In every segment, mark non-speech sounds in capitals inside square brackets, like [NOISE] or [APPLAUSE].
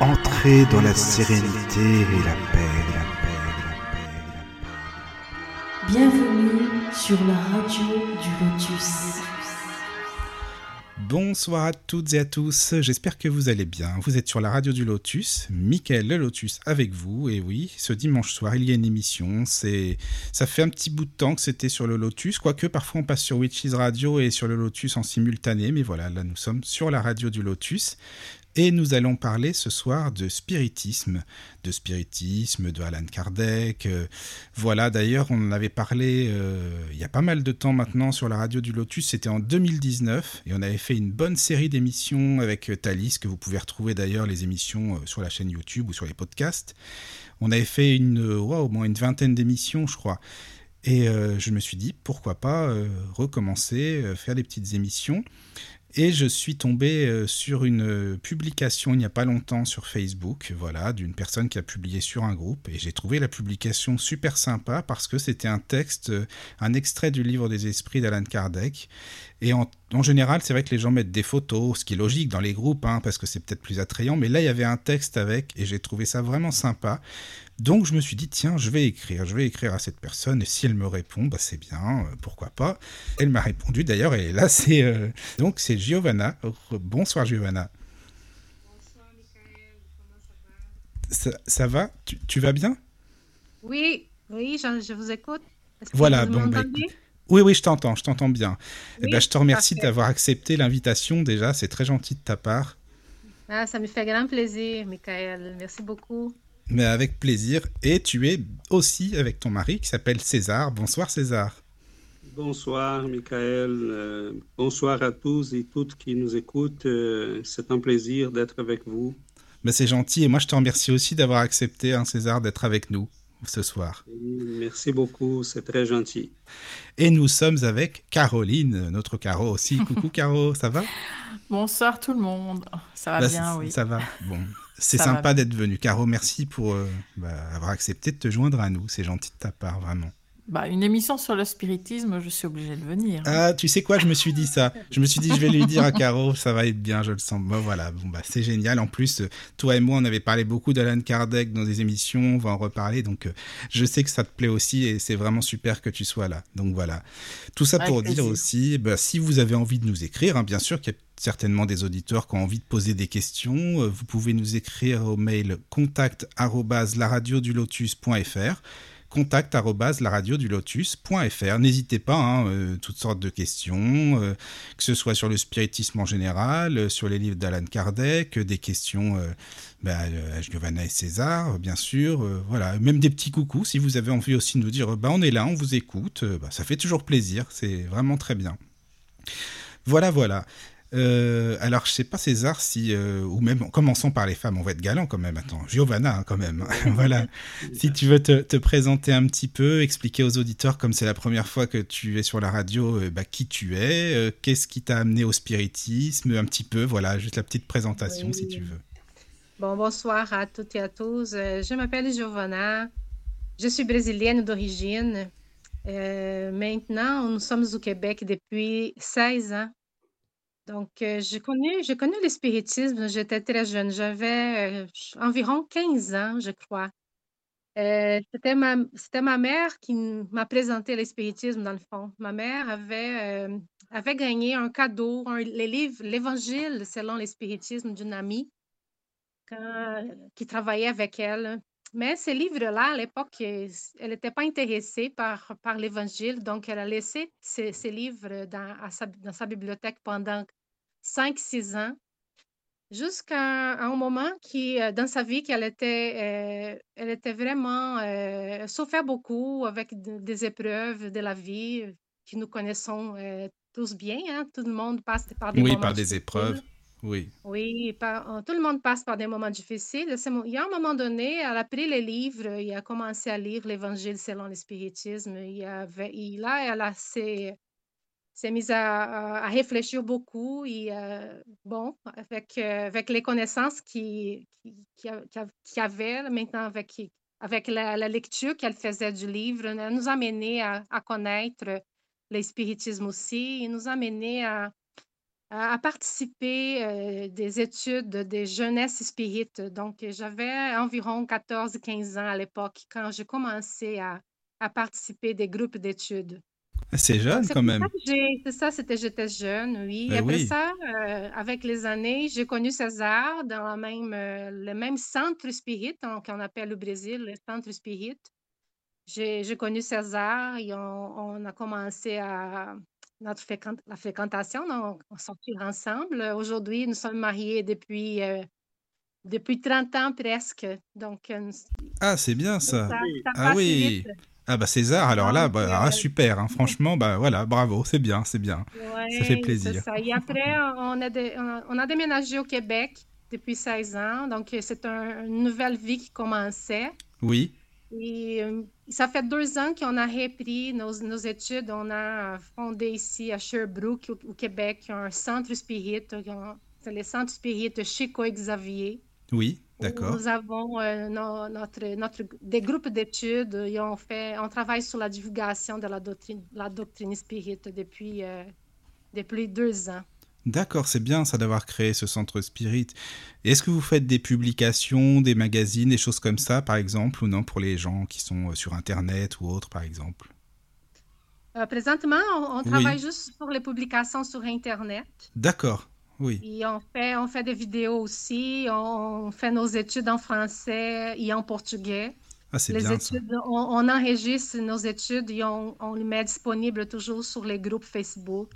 Entrez dans la sérénité et la paix, la paix, la paix, la paix. Bienvenue sur la radio du Lotus. Bonsoir à toutes et à tous, j'espère que vous allez bien. Vous êtes sur la radio du Lotus, Mickaël le Lotus avec vous. Et oui, ce dimanche soir, il y a une émission. C'est, Ça fait un petit bout de temps que c'était sur le Lotus, quoique parfois on passe sur Witches Radio et sur le Lotus en simultané. Mais voilà, là nous sommes sur la radio du Lotus. Et nous allons parler ce soir de spiritisme, de spiritisme, de Alan Kardec. Euh, voilà, d'ailleurs, on en avait parlé euh, il y a pas mal de temps maintenant sur la radio du Lotus, c'était en 2019, et on avait fait une bonne série d'émissions avec euh, Thalys, que vous pouvez retrouver d'ailleurs les émissions sur la chaîne YouTube ou sur les podcasts. On avait fait une, au moins une vingtaine d'émissions, je crois. Et je me suis dit, pourquoi pas recommencer, faire des petites émissions. Et je suis tombé euh, sur une euh, publication il n'y a pas longtemps sur Facebook, voilà, d'une personne qui a publié sur un groupe. Et j'ai trouvé la publication super sympa parce que c'était un texte, euh, un extrait du livre des esprits d'Alan Kardec. Et en, général, c'est vrai que les gens mettent des photos, ce qui est logique dans les groupes, hein, parce que c'est peut-être plus attrayant. Mais là, il y avait un texte avec, et j'ai trouvé ça vraiment sympa. Donc je me suis dit, tiens, je vais écrire, je vais écrire à cette personne, et si elle me répond, bah, c'est bien, euh, pourquoi pas. Elle m'a répondu d'ailleurs, et là, c'est euh, donc c'est Giovanna. Bonsoir Giovanna. Bonsoir Michael, comment ça va Ça, va? Tu, vas bien? Oui, oui, je, vous écoute. Voilà, bon, bah, oui, oui, je t'entends, je t'entends bien. Eh ben, je te remercie d'avoir accepté l'invitation déjà, c'est très gentil de ta part. Ah, ça me fait grand plaisir, Michael. Merci beaucoup. Mais avec plaisir. Et tu es aussi avec ton mari qui s'appelle César. Bonsoir César. Bonsoir Michael. Euh, bonsoir à tous et toutes qui nous écoutent. Euh, c'est un plaisir d'être avec vous. Mais c'est gentil et moi je te remercie aussi d'avoir accepté, hein, César, d'être avec nous ce soir. Merci beaucoup, c'est très gentil. Et nous sommes avec Caroline, notre Caro aussi. [LAUGHS] Coucou Caro, ça va? Bonsoir tout le monde. Ça va bah, bien, oui. Ça va. Bon, c'est sympa d'être venu. Caro, merci pour euh, bah, avoir accepté de te joindre à nous. C'est gentil de ta part, vraiment. Bah, une émission sur le spiritisme, je suis obligée de venir. Ah, tu sais quoi, je me suis dit ça. Je me suis dit, je vais lui dire à Caro, ça va être bien, je le sens. Bon, voilà, bon, bah, c'est génial. En plus, toi et moi, on avait parlé beaucoup d'Alan Kardec dans des émissions, on va en reparler. Donc, euh, je sais que ça te plaît aussi et c'est vraiment super que tu sois là. Donc, voilà. Tout ça pour dire aussi, bah, si vous avez envie de nous écrire, hein, bien sûr qu'il y a certainement des auditeurs qui ont envie de poser des questions. Euh, vous pouvez nous écrire au mail contact lotus.fr contact lotus.fr. N'hésitez pas, hein, euh, toutes sortes de questions, euh, que ce soit sur le spiritisme en général, euh, sur les livres d'Alan Kardec, des questions bah, à Giovanna et César, bien sûr. voilà, même des petits coucous si vous avez envie aussi de nous dire bah, on est là, on vous écoute. Bah, ça fait toujours plaisir, c'est vraiment très bien. Voilà, voilà. Euh, alors, je sais pas, César, si, euh, ou même, commençons par les femmes, on va être galant quand même. Attends, Giovanna, hein, quand même. [LAUGHS] voilà. Si tu veux te, présenter un petit peu, expliquer aux auditeurs, comme c'est la première fois que tu es sur la radio, euh, bah, qui tu es, qu'est-ce qui t'a amené au spiritisme, un petit peu, voilà, juste la petite présentation, si tu veux. Bon, bonsoir à toutes et à tous. Je m'appelle Giovanna. Je suis brésilienne d'origine. maintenant, nous sommes au Québec depuis 16 ans. Donc, euh, j'ai connu, j'ai connu le spiritisme, j'étais très jeune, j'avais euh, environ 15 ans, je crois. Euh, c'était ma, ma mère qui m'a présenté le spiritisme, dans le fond. Ma mère avait, avait gagné un cadeau, les livres, l'Évangile selon le spiritisme d'une amie qui travaillait avec elle. Mais ces livres-là, à l'époque, elle n'était pas intéressée par, par l'Évangile, donc elle a laissé ces, ces livres dans, sa, dans sa bibliothèque pendant 5-6 ans, jusqu'à un moment qui, euh, dans sa vie, qu'elle était, euh, elle était vraiment euh, souffert beaucoup avec des épreuves de la vie que nous connaissons tous bien. Hein. Tout le monde passe par des oui, moments par des épreuves. Oui. Oui, tout le monde passe par des moments difficiles. Il y a un moment donné, elle a pris les livres, elle a commencé à lire l'Évangile selon le spiritisme. Il avait, et là, elle a ses, s'est mise à, réfléchir beaucoup et euh, bon, avec, euh, avec les connaissances qu'il qui, qui, avait maintenant avec, avec la, lecture qu'elle faisait du livre, elle nous a amené à, connaître le spiritisme aussi et nous a amené à, à participer des études des jeunesses spirites. Donc, j'avais environ 14-15 ans à l'époque quand j'ai commencé à, à participer des groupes d'études. C'est jeune quand même. C'est ça, c'était j'étais jeune, oui. Ben Après ça, avec les années, j'ai connu César dans la même, le même centre spirit qu'on appelle au Brésil, le centre spirit. J'ai connu César et on a commencé à, notre la fréquentation, on, sortit ensemble. Aujourd'hui, nous sommes mariés depuis, euh, depuis 30 ans presque. Donc, euh, ah, c'est bien ça. ah oui. Ah bah César, alors là, bah, ah, euh, super, hein. franchement, bah voilà, bravo, c'est bien, c'est bien. ça fait plaisir. Et après, on a, on a déménagé au Québec depuis 16 ans, donc c'est une nouvelle vie qui commençait. Oui. Et ça fait deux ans qu'on a repris nos, nos, études. On a fondé ici à Sherbrooke, au, Québec, un centre spirit. C'est le centre spirit Chico Xavier. Oui. Nous avons euh, notre, notre, des groupes d'études et on, fait, on travaille sur la divulgation de la doctrine, la doctrine spirit depuis, euh, depuis deux ans. D'accord, c'est bien ça d'avoir créé ce centre spirit. Est-ce que vous faites des publications, des magazines, des choses comme ça, par exemple, ou non, pour les gens qui sont euh, sur Internet ou autres, par exemple? Euh, Présentement, on, travaille juste pour les publications sur Internet. D'accord, oui. Et on fait, on fait des vidéos aussi, on fait nos études en français et en portugais. Ah, c'est bien études, On, enregistre nos études et on, on les met disponibles toujours sur les groupes Facebook.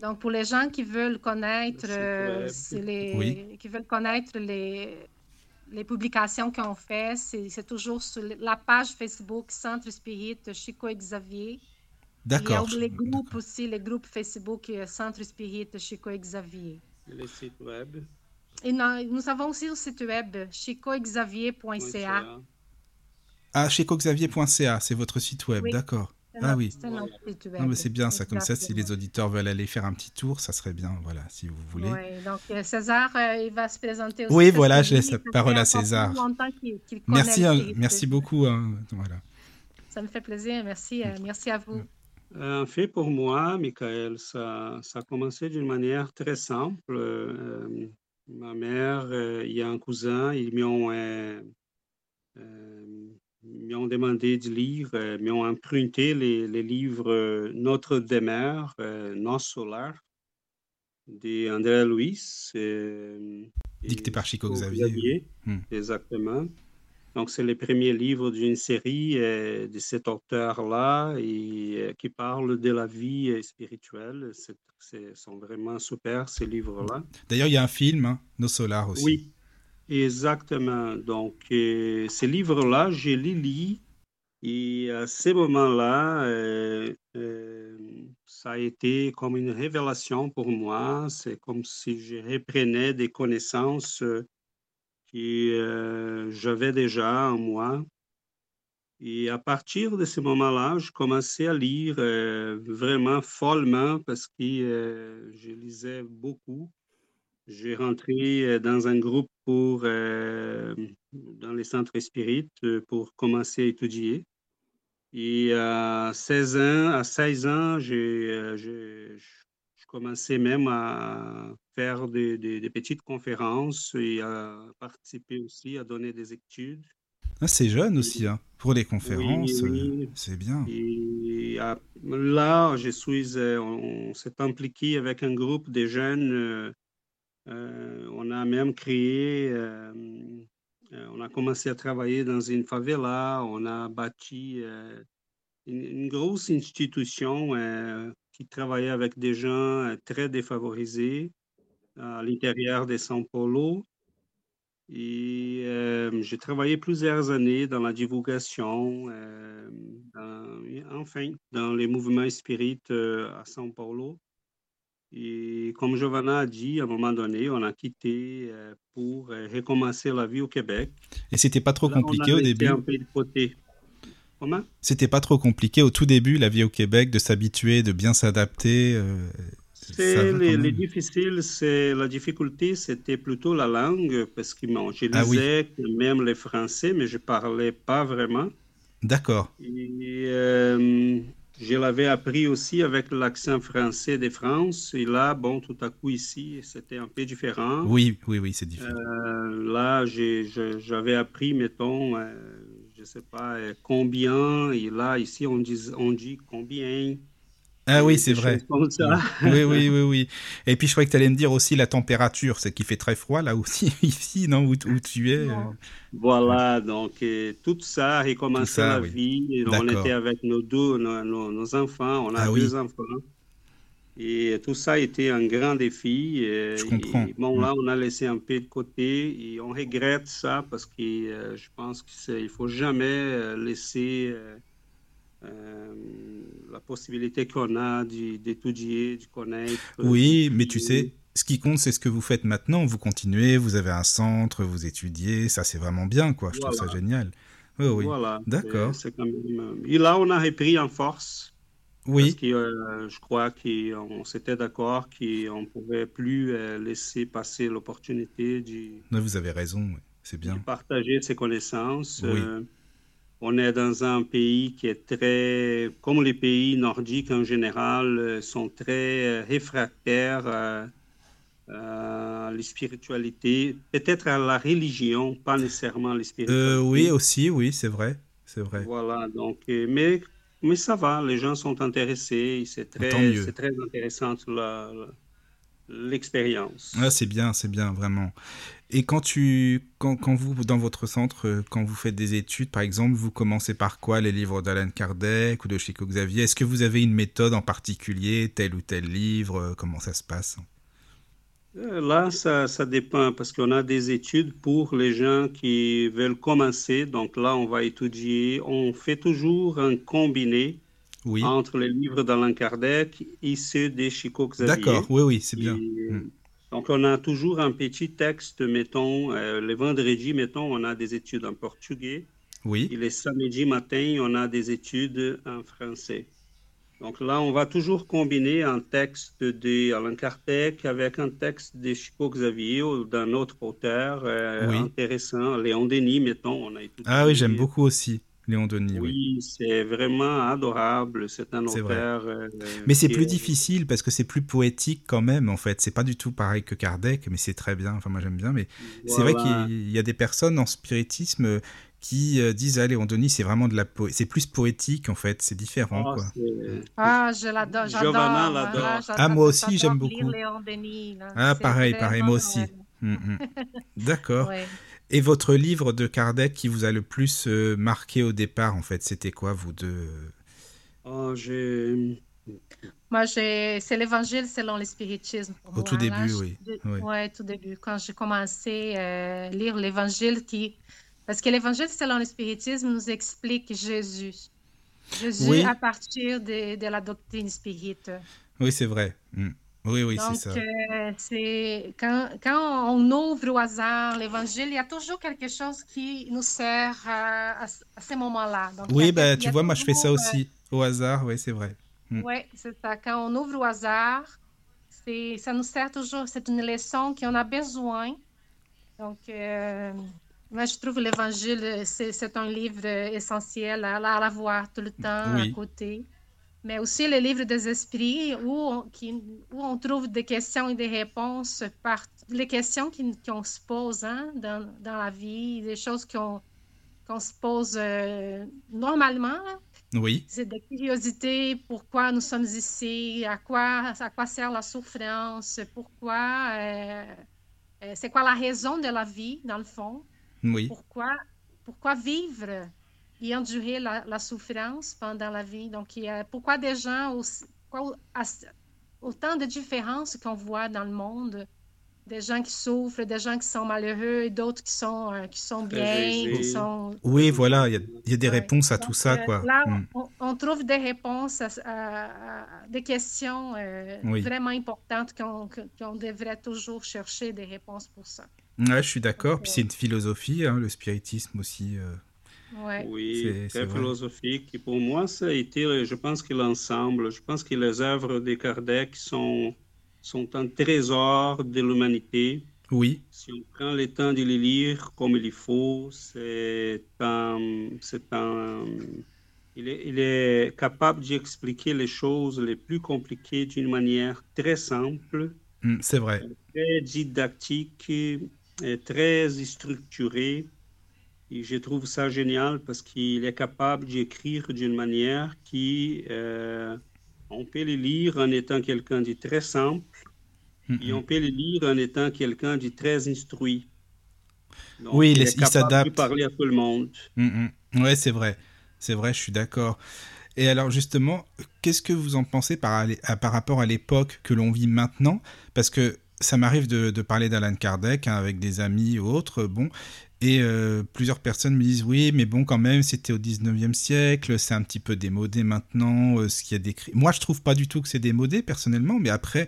Donc, pour les gens qui veulent connaître, euh, les, qui veulent connaître les, les publications qu'on fait, c'est toujours sur la page Facebook Centre Spirit Chico et Xavier. D'accord. Il y a les groupes aussi, les groupes Facebook euh, Centre Spirit Chico et Xavier. Les sites web. Et nous, avons aussi le site web chicoxavier.ca. Ah, chicoxavier.ca, c'est votre site web, d'accord. Ah oui. mais c'est bien ça. Comme ça, si les auditeurs veulent aller faire un petit tour, ça serait bien. Voilà, si vous voulez. Oui, donc euh, César, euh, il va se présenter aussi. Oui, voilà, je laisse la parole à César. merci, hein, merci beaucoup. Hein, voilà. Ça me fait plaisir. Merci, euh, merci à vous. En fait, pour moi, Michael, ça, ça a commencé d'une manière très simple. ma mère, y a un cousin, ils m'ont m'ont demandé de lire, euh, m'ont emprunté les, les, livres euh, Notre demeure, euh, Nos Solar, d'André Louis. Dicté par Chico Xavier. Hmm. Exactement. Donc, c'est le premier livre d'une série de cet auteur-là et qui parle de la vie spirituelle. C'est sont vraiment super, ces livres-là. D'ailleurs, il y a un film, hein, Nos Solar aussi. Oui, Exactement. Donc, euh, ces livres-là, je les lis et à ce moment-là, euh, euh, ça a été comme une révélation pour moi. C'est comme si je reprenais des connaissances que j'avais déjà en moi. Et à partir de ce moment-là, je commençais à lire vraiment follement parce que je lisais beaucoup. J'ai rentré euh, dans un groupe pour, euh, dans les centres spirites euh, pour commencer à étudier. Et à 16 ans, à 16 ans, je commençais même à faire des, des, petites conférences et à participer aussi, à donner des études. Ah, c'est jeune aussi, hein. pour les conférences, c'est bien. Et là, je suis, on s'est impliqué avec un groupe de jeunes euh, on a même créé, euh, euh, on a commencé à travailler dans une favela, on a bâti une, grosse institution qui travaillait avec des gens très défavorisés à l'intérieur de São Paulo. Et j'ai travaillé plusieurs années dans la divulgation, enfin, dans les mouvements spirites à São Paulo. Et comme Giovanna a dit, à un moment donné, on a quitté euh, pour euh, recommencer la vie au Québec. Et c'était pas trop compliqué au début? un peu de côté. C'était pas trop compliqué au tout début, la vie au Québec, de s'habituer, de bien s'adapter euh, c'est les, difficiles, c'est la difficulté, c'était plutôt la langue parce que bon, je ah lisais même le français, mais je parlais pas vraiment. D'accord. Et je l'avais appris aussi avec l'accent français de France. Et là, bon, tout à coup, ici, c'était un peu différent. Oui, oui, oui, c'est différent. Euh, là, j'avais appris, mettons, euh, sais pas, euh, combien. Et là, ici, on dit, on dit combien. Ah oui, c'est vrai. Oui, oui, oui, oui. Et puis je croyais que tu allais me dire aussi la température, c'est qu'il fait très froid là aussi, [LAUGHS] ici, non, où, tu es. Euh? Voilà, donc tout ça a recommencé la vie. On était avec nos deux, nos, enfants, on a ah deux enfants. Et tout ça a été un grand défi. je comprends. bon, là, on a laissé un peu de côté et on regrette ça parce que euh, je pense qu'il ne faut jamais euh, laisser euh, la possibilité qu'on a d'étudier, de connaître. Oui, mais tu sais, ce qui compte, c'est ce que vous faites maintenant. Vous continuez, vous avez un centre, vous étudiez, ça c'est vraiment bien, quoi. Je trouve ça génial. Oui, oui. Voilà. D'accord. Euh, et là, on a repris en force. Oui. Parce que euh, je crois qu'on s'était d'accord qu'on ne pouvait plus laisser passer l'opportunité de. vous avez raison, c'est bien. De partager ses connaissances. Oui on est dans un pays qui est très, comme les pays nordiques en général, euh, sont très euh, réfractaires à, la spiritualité, peut-être à la religion, pas nécessairement à la spiritualité. Euh, oui, aussi, oui, c'est vrai, c'est vrai. Voilà, donc, mais, mais ça va, les gens sont intéressés, c'est très, c'est très intéressant l'expérience. Ah, c'est bien, c'est bien, vraiment. Et quand tu, quand, quand, vous, dans votre centre, euh, quand vous faites des études, par exemple, vous commencez par quoi Les livres d'Alan Kardec ou de Chico Xavier? Est-ce que vous avez une méthode en particulier, tel ou tel livre? Euh, Comment ça se passe? Là, ça, ça dépend parce qu'on a des études pour les gens qui veulent commencer. Donc là, on va étudier. On fait toujours un combiné oui. entre les livres d'Alan Kardec et ceux de Chico Xavier. D'accord, oui, oui, c'est bien. Hmm. Donc, on a toujours un petit texte, mettons, euh, le vendredi, mettons, on a des études en portugais. Oui. Et les samedis matin, on a des études en français. Donc là, on va toujours combiner un texte d'Alain Kardec avec un texte de Chico Xavier ou d'un autre auteur euh, intéressant, Léon Denis, mettons. On a ah oui, j'aime beaucoup aussi. Léon Denis. Oui, c'est vraiment adorable. C'est un auteur. Euh, mais c'est plus difficile parce que c'est plus poétique quand même, en fait. C'est pas du tout pareil que Kardec, mais c'est très bien. Enfin, moi j'aime bien. Mais c'est vrai qu'il y a des personnes en spiritisme qui euh, disent ah, Léon Denis, c'est vraiment de la poésie. C'est plus poétique, en fait. C'est différent, oh, quoi. Ah, je l'adore. Giovanna l'adore. Ah, moi aussi, j'aime beaucoup. Léon Denis, ah, pareil, pareil, moi aussi. Hum, hum. [LAUGHS] D'accord. Et votre livre de Kardec qui vous a le plus euh, marqué au départ, en fait, c'était quoi, vous deux? Oh, Moi, c'est l'Évangile selon le spiritisme. au tout début, oui. Oui, ouais, tout début. Quand j'ai commencé à euh, lire l'Évangile, qui... parce que l'Évangile selon le spiritisme nous explique Jésus. Jésus à partir de, de, la doctrine spirite. Oui, c'est vrai. Hmm. Oui, oui, c'est ça. Euh, c'est quand, quand, on ouvre au hasard l'évangile, il y a toujours quelque chose qui nous sert à, à, ces moments-là. Oui, bah, tu vois, moi je fais ça aussi. Au hasard, oui, c'est vrai. Hmm. Oui, c'est ça. Quand on ouvre au hasard, ça nous sert toujours. C'est une leçon qu'on a besoin. Donc, euh, moi, je trouve l'évangile, c'est un livre essentiel à, à l'avoir tout le temps à côté mais aussi le livre des esprits où on, qui, où on trouve des questions et des réponses par les questions qu'on se pose hein, dans, dans, la vie, des choses qu'on se pose euh, normalement. Oui. C'est des curiosités, pourquoi nous sommes ici, à quoi, à quoi sert la souffrance, pourquoi, euh, euh, c'est quoi la raison de la vie, dans le fond. Oui. Pourquoi, pourquoi vivre et endurer la, la, souffrance pendant la vie? Donc, il y a, pourquoi des gens, aussi, pourquoi, autant de différences qu'on voit dans le monde, des gens qui souffrent, des gens qui sont malheureux et d'autres qui sont, euh, qui sont bien, qui sont... Oui, voilà, il y a, il y a des réponses à tout ça, euh, quoi. Là, hmm. on, trouve des réponses à, des questions euh, vraiment importantes qu'on devrait toujours chercher des réponses pour ça. Ouais, je suis d'accord. Puis c'est une philosophie, hein, le spiritisme aussi. Oui, très philosophique. Et pour moi, ça a été, je pense que l'ensemble, je pense que les œuvres de Kardec sont, sont un trésor de l'humanité. Oui. Si on prend le temps de les lire comme il faut, c'est un, c'est un, Il est, il est capable d'expliquer les choses les plus compliquées d'une manière très simple, Mm, c'est vrai. très didactique, et très structurée. Et je trouve ça génial parce qu'il est capable d'écrire d'une manière qui, euh, on peut le lire en étant quelqu'un de très simple Mm, et on peut le lire en étant quelqu'un de très instruit. Donc, Oui, il il est- est s'adapte. parler à tout le monde. Mm. Ouais, c'est vrai. C'est vrai, je suis d'accord. Et alors justement, qu'est-ce que vous en pensez par, à- par rapport à l'époque que l'on vit maintenant? Parce que ça m'arrive de, parler d'Alan Kardec hein, avec des amis ou autres, bon, et euh, plusieurs personnes me disent oui, mais bon, quand même, c'était au 19e siècle, c'est un petit peu démodé maintenant, euh, ce qu'il y a décrit. Moi, je trouve pas du tout que c'est démodé, personnellement, mais après,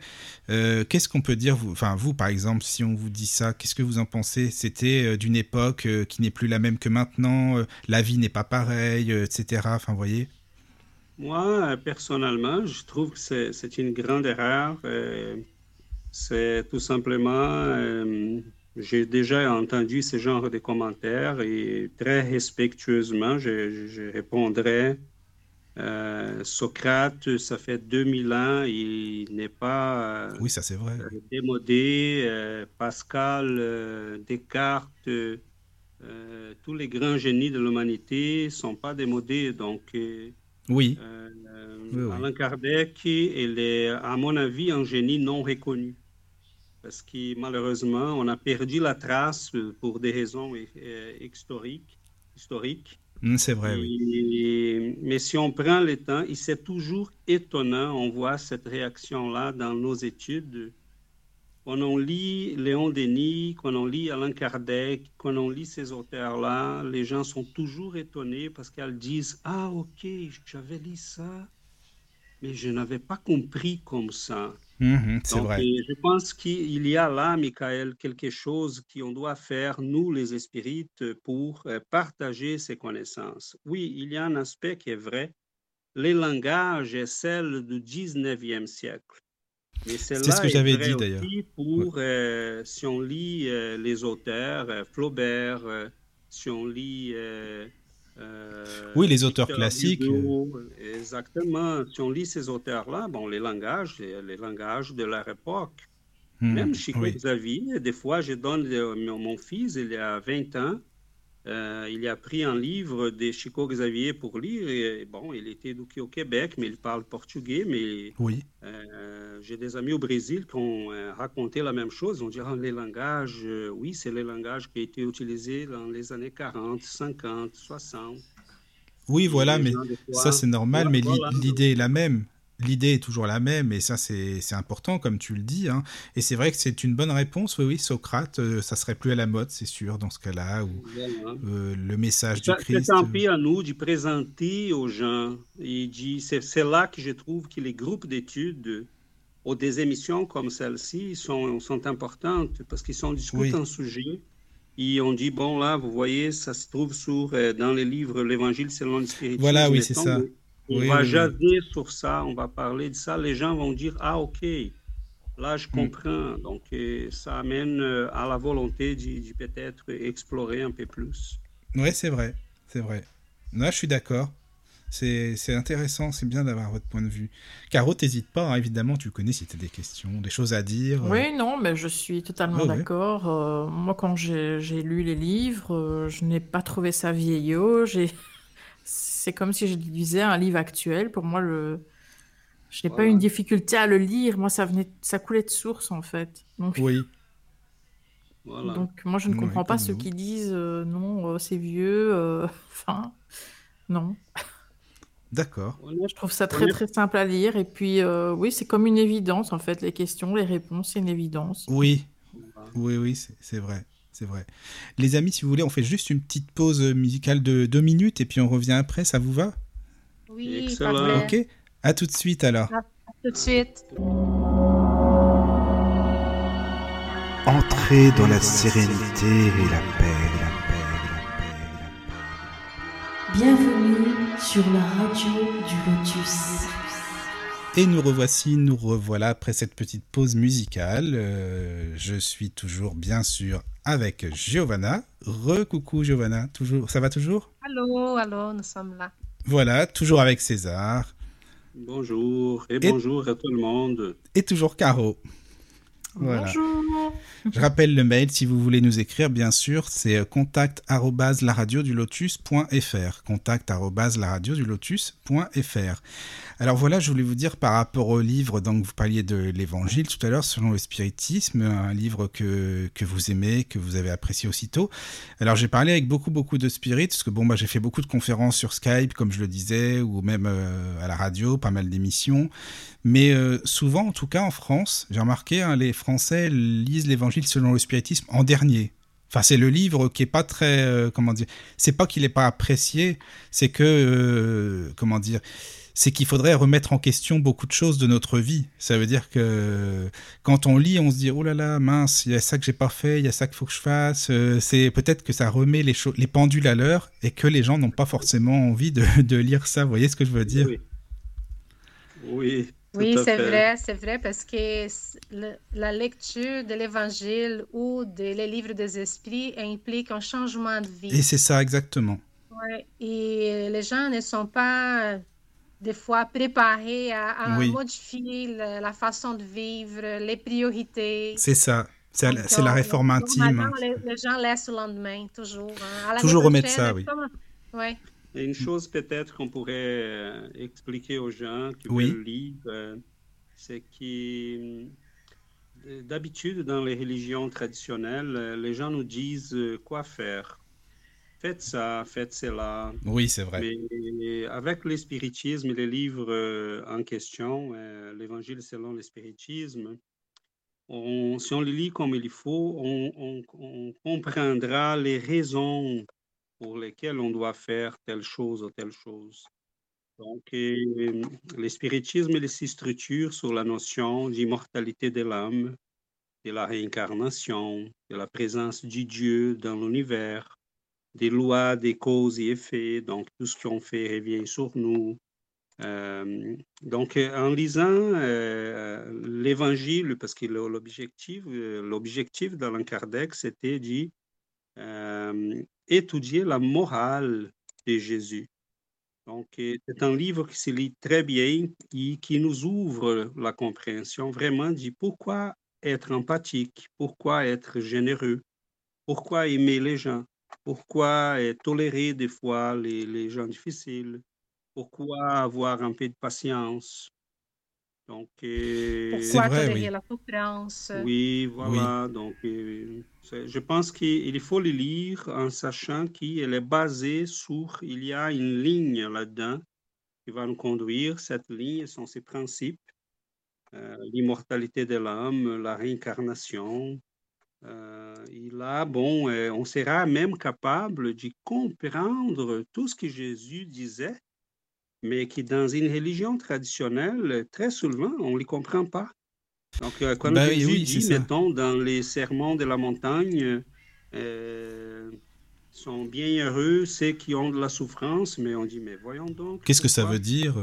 euh, qu'est-ce qu'on peut dire, vous, enfin, vous, par exemple, si on vous dit ça, qu'est-ce que vous en pensez? C'était d'une époque qui n'est plus la même que maintenant, la vie n'est pas pareille, etc. Enfin, voyez? Moi, personnellement, je trouve que c'est une grande erreur. C'est tout simplement, euh, j'ai déjà entendu ce genre de commentaires et très respectueusement, je, répondrai, euh, Socrate, ça fait 2000 ans, il n'est pas euh, Oui, ça c'est vrai. démodé. euh, Pascal, Descartes, tous les grands génies de l'humanité ne sont pas démodés. Donc, Oui, Oui, oui. Alain Kardec, il est, à mon avis, un génie non reconnu. Parce que malheureusement, on a perdu la trace pour des raisons euh, historiques. historiques. Mm, c'est vrai, oui. Et- mais si on prend le temps, il c'est toujours étonnant, on voit cette réaction-là dans nos études. Quand on lit Léon Denis, quand on lit Alain Kardec, quand on lit ces auteurs-là, les gens sont toujours étonnés parce qu'ils disent Ah, ok, j'avais lu ça, mais je n'avais pas compris comme ça. Mhm, c'est vrai. je pense qu'il y a là, Michael, quelque chose qu'on doit faire, nous, les espirites, pour euh, partager ces connaissances. Oui, il y a un aspect qui est vrai. Les langages est celle du 19e siècle. C'est ce que j'avais dit, d'ailleurs. Pour, euh, si on lit euh, les auteurs, euh, Flaubert, si on lit euh, euh, Oui, les auteurs Victor classiques, Hugo, exactement. Si on lit ces auteurs-là, bon, les langages, les, les langages de leur époque. Mhm, Même Chico oui. Xavier, des fois, je donne euh, mon, mon fils, il a 20 ans, euh, il a pris un livre de Chico Xavier pour lire. Et, bon, il était éduqué au Québec, mais il parle portugais. Mais Oui, euh, j'ai des amis au Brésil qui ont euh, raconté la même chose. On dirait les langages, oui, c'est les langages qui ont été utilisés dans les années 40, 50, 60. oui, voilà, mais ça c'est normal, Voilà, mais voilà. l'idée est la même. L'idée est toujours la même, et ça c'est important, comme tu le dis. hein. Et c'est vrai que c'est une bonne réponse. Oui, oui, Socrate, euh, ça serait plus à la mode, c'est sûr, dans ce cas-là, ou euh, le message du Christ. C'est un euh, à nous de présenter aux gens. Et c'est, là que je trouve que les groupes d'études ou des émissions comme celle-ci sont, sont importantes parce qu'ils sont discutent Oui. un sujet. Et on dit, bon, là, vous voyez, ça se trouve sur, euh, dans les livres L'Évangile selon le spiritisme. Voilà, oui, c'est ça. On Oui, va oui, oui. jaser sur ça, on va parler de ça. Les gens vont dire, ah, OK, là, Mm. je comprends. Donc, euh, ça amène euh, à la volonté de, de peut-être explorer un peu plus. Ouais, c'est vrai, c'est vrai. Là, je suis d'accord. C'est c'est intéressant, c'est bien d'avoir votre point de vue. Caro, t'hésites pas, hein, évidemment, tu connais si tu as des questions, des choses à dire. euh, Oui, non, mais je suis totalement ouais. d'accord. Euh, moi, quand j'ai j'ai lu les livres, euh, je n'ai pas trouvé ça vieillot. J'ai... C'est comme si je lisais un livre actuel. Pour moi, le... je n'ai pas eu une difficulté à le lire. Moi, ça venait, ça coulait de source, en fait. Donc, Oui, Voilà. donc moi, je ne Ouais, comprends pas ceux qui disent euh, non, euh, c'est vieux. euh, [LAUGHS] Enfin, non. d'accord. Je trouve ça très, très simple à lire. Et puis, euh, oui, c'est comme une évidence, en fait. Les questions, les réponses, c'est une évidence. Oui, oui, oui, c'est vrai. C'est vrai. Les amis, si vous voulez, on fait juste une petite pause musicale de deux minutes et puis on revient après, ça vous va? Oui, Excellent. parfait. Ok À tout de suite alors. Tout de suite. Entrez dans la sérénité et la paix, la paix, la paix, la paix. Bienvenue sur la radio du Lotus. Et nous revoici, nous revoilà après cette petite pause musicale. Euh, je suis toujours, bien sûr, avec Giovanna. Re-coucou Giovanna, toujours, ça va toujours? Allô, allô, nous sommes là. Voilà, toujours avec César. Bonjour et, Et- bonjour à tout le monde. Et toujours Caro. Voilà. Bonjour. Je rappelle le mail si vous voulez nous écrire, bien sûr, c'est euh, contact Alors voilà, je voulais vous dire par rapport au livre, donc vous parliez de l'évangile tout à l'heure, selon le spiritisme, un livre que, que vous aimez, que vous avez apprécié aussitôt. Alors j'ai parlé avec beaucoup, beaucoup de spirites, parce que bon, bah, j'ai fait beaucoup de conférences sur Skype, comme je le disais, ou même euh, à la radio, pas mal d'émissions. Mais euh, souvent, en tout cas en France, j'ai remarqué, hein, les Français lisent l'Évangile selon le spiritisme en dernier. Enfin, c'est le livre qui est pas très, euh, comment dire, c'est pas qu'il est pas apprécié, c'est que, comment dire, c'est qu'il faudrait remettre en question beaucoup de choses de notre vie. Ça veut dire que quand on lit, on se dit oh là là mince, il y a ça que j'ai pas fait, il y a ça qu'il faut que je fasse. Euh, c'est peut-être que ça remet les, les pendules à l'heure et que les gens n'ont pas forcément envie de, de lire ça. Vous voyez ce que je veux dire? Oui. Oui, c'est vrai, c'est vrai, parce que la lecture de l'Évangile ou des les livres des esprits implique un changement de Et vie. c'est ça exactement. Ouais. Et les gens ne sont pas, des fois, préparés à, à Oui. modifier le- la façon de vivre, les priorités. C'est ça. C'est la on- réforme intime. normalement, les, les gens laissent le lendemain, toujours. hein. Toujours remettre ça, oui. comme- Ouais. Et une chose peut-être qu'on pourrait euh, expliquer aux gens qui Oui. veulent lire, euh, c'est que euh, d'habitude dans les religions traditionnelles, euh, les gens nous disent euh, quoi faire. Faites ça, faites cela. Oui, c'est vrai. Mais avec le spiritisme et les livres euh, en question, euh, l'Évangile selon le spiritisme, on- si on le lit comme il faut, on, on- on comprendra les raisons pour lesquelles on doit faire telle chose ou telle chose. Donc, euh, le spiritisme il se structure sur la notion d'immortalité de l'âme, de la réincarnation, de la présence du Dieu dans l'univers, des lois, des causes et effets, donc tout ce qu'on fait revient sur nous. Euh, donc, en lisant euh, l'Évangile, parce que l'objectif, euh, l'objectif d'Alain Kardec, c'était dit euh, étudier la morale de Jésus. Donc, c'est un livre qui se lit très bien, qui, qui nous ouvre la compréhension vraiment du pourquoi être empathique, pourquoi être généreux, pourquoi aimer les gens, pourquoi tolérer des fois les, les gens difficiles, pourquoi avoir un peu de patience? Donc, euh, Pourquoi vrai, tolérer oui. la souffrance? oui, voilà. Donc, euh, je pense qu'il faut le lire en sachant qu'il est basé sur, il y a une ligne là-dedans qui va nous conduire. Cette ligne sont ses principes, euh, l'immortalité de l'âme, la réincarnation. Euh, et là, bon, euh, on sera même capable de comprendre tout ce que Jésus disait, mais qui dans une religion traditionnelle, très souvent, on ne les comprend pas. Donc, euh, quand oui, Jésus oui, dit, mettons, dans les sermons de la montagne, euh, sont bien heureux ceux qui ont de la souffrance, mais on dit, mais voyons donc. Qu'est-ce que ça veut dire?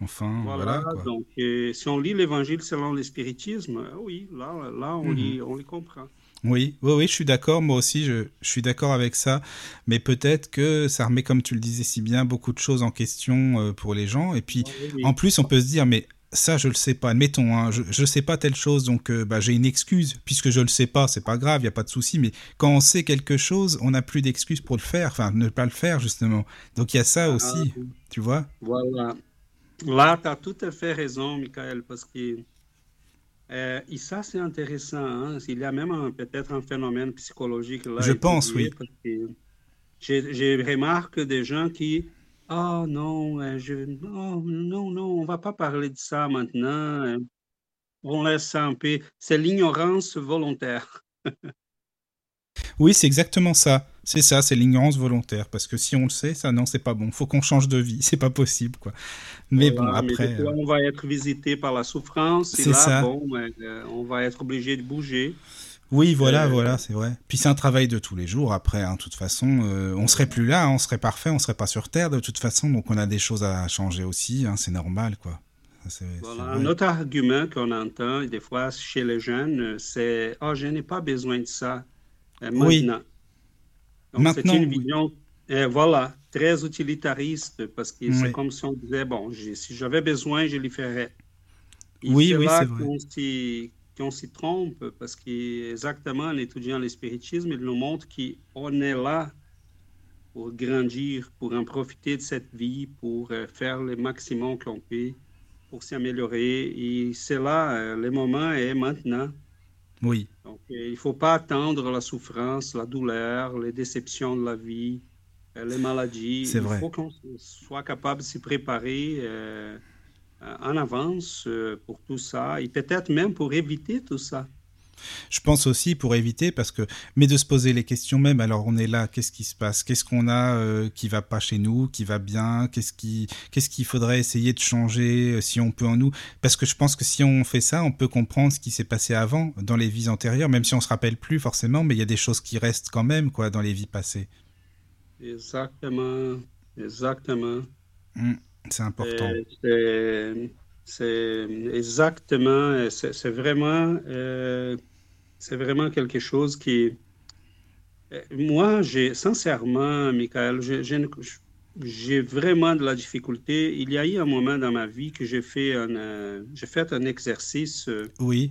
Enfin, voilà, Voilà, quoi. donc euh, si on lit l'évangile selon le spiritisme, oui, là, là on, les, on les comprend. Oui, oui, oui, je suis d'accord. Moi aussi, je, je suis d'accord avec ça. Mais peut-être que ça remet, comme tu le disais si bien, beaucoup de choses en question euh, pour les gens. Et puis, Oui, oui. en plus, on peut se dire, mais ça, je le sais pas. Admettons, hein, je, je sais pas telle chose, donc euh, bah, j'ai une excuse. Puisque je le sais pas, c'est pas grave, il y a pas de souci. Mais quand on sait quelque chose, on n'a plus d'excuse pour le faire. Enfin, ne pas le faire, justement. Donc, il y a ça aussi, Ah, tu vois? Voilà. Là, tu as tout à fait raison, Michael, parce que euh, et ça, c'est intéressant. hein. Il y a même peut-être un phénomène psychologique là. Je pense, oui. J'ai remarqué des gens qui, ah non, euh, je, non, non, non, on va pas parler de ça maintenant. euh, On laisse ça un peu. C'est l'ignorance volontaire. [LAUGHS] Oui, c'est exactement ça. C'est ça, c'est l'ignorance volontaire. Parce que si on le sait, ça, non, c'est pas bon. Faut qu'on change de vie. [LAUGHS] C'est pas possible, quoi. Mais bon, Voilà, après. euh, on va être visité par la souffrance. C'est ça. bon, euh, on va être obligé de bouger. Oui, voilà, Euh, voilà, c'est vrai. Puis c'est un travail de tous les jours. Après, hein, de toute façon, euh, on serait plus là, hein, on serait parfait, on serait pas sur Terre de toute façon. Donc on a des choses à changer aussi. hein, c'est normal, quoi. Voilà. Un autre argument qu'on entend des fois chez les jeunes, c'est Ah, je n'ai pas besoin de ça euh, Oui. maintenant. Donc, Maintenant, c'est une vision. euh, voilà, très utilitariste parce que c'est comme si on disait, bon, si j'avais besoin, je l'y ferais. Et Oui, c'est oui, là c'est vrai. qu'on s'y trompe parce qu'exactement en étudiant le spiritisme, il nous montre qu'on est là pour grandir, pour en profiter de cette vie, pour euh, faire le maximum qu'on peut, pour s'améliorer. Et c'est là, euh, le moment est maintenant. Oui, Il ne faut pas attendre la souffrance, la douleur, les déceptions de la vie, euh, les maladies. C'est il faut qu'on soit capable de s'y préparer euh, euh, en avance euh, pour tout ça et peut-être même pour éviter tout ça. Je pense aussi pour éviter, parce que, mais de se poser les questions même, alors on est là, qu'est-ce qui se passe? Qu'est-ce qu'on a euh, qui va pas chez nous, qui va bien? Qu'est-ce qui, qu'est-ce qu'il faudrait essayer de changer euh, si on peut en nous? Parce que je pense que si on fait ça, on peut comprendre ce qui s'est passé avant, dans les vies antérieures, même si on se rappelle plus forcément, mais il y a des choses qui restent quand même, quoi, dans les vies passées. Exactement, exactement. Hmm, c'est important. C'est exactement, c'est c'est vraiment, euh, c'est vraiment quelque chose qui. euh, Moi, j'ai sincèrement, Michael, j'ai vraiment de la difficulté. Il y a eu un moment dans ma vie que j'ai fait un, euh, j'ai fait un exercice euh, Oui,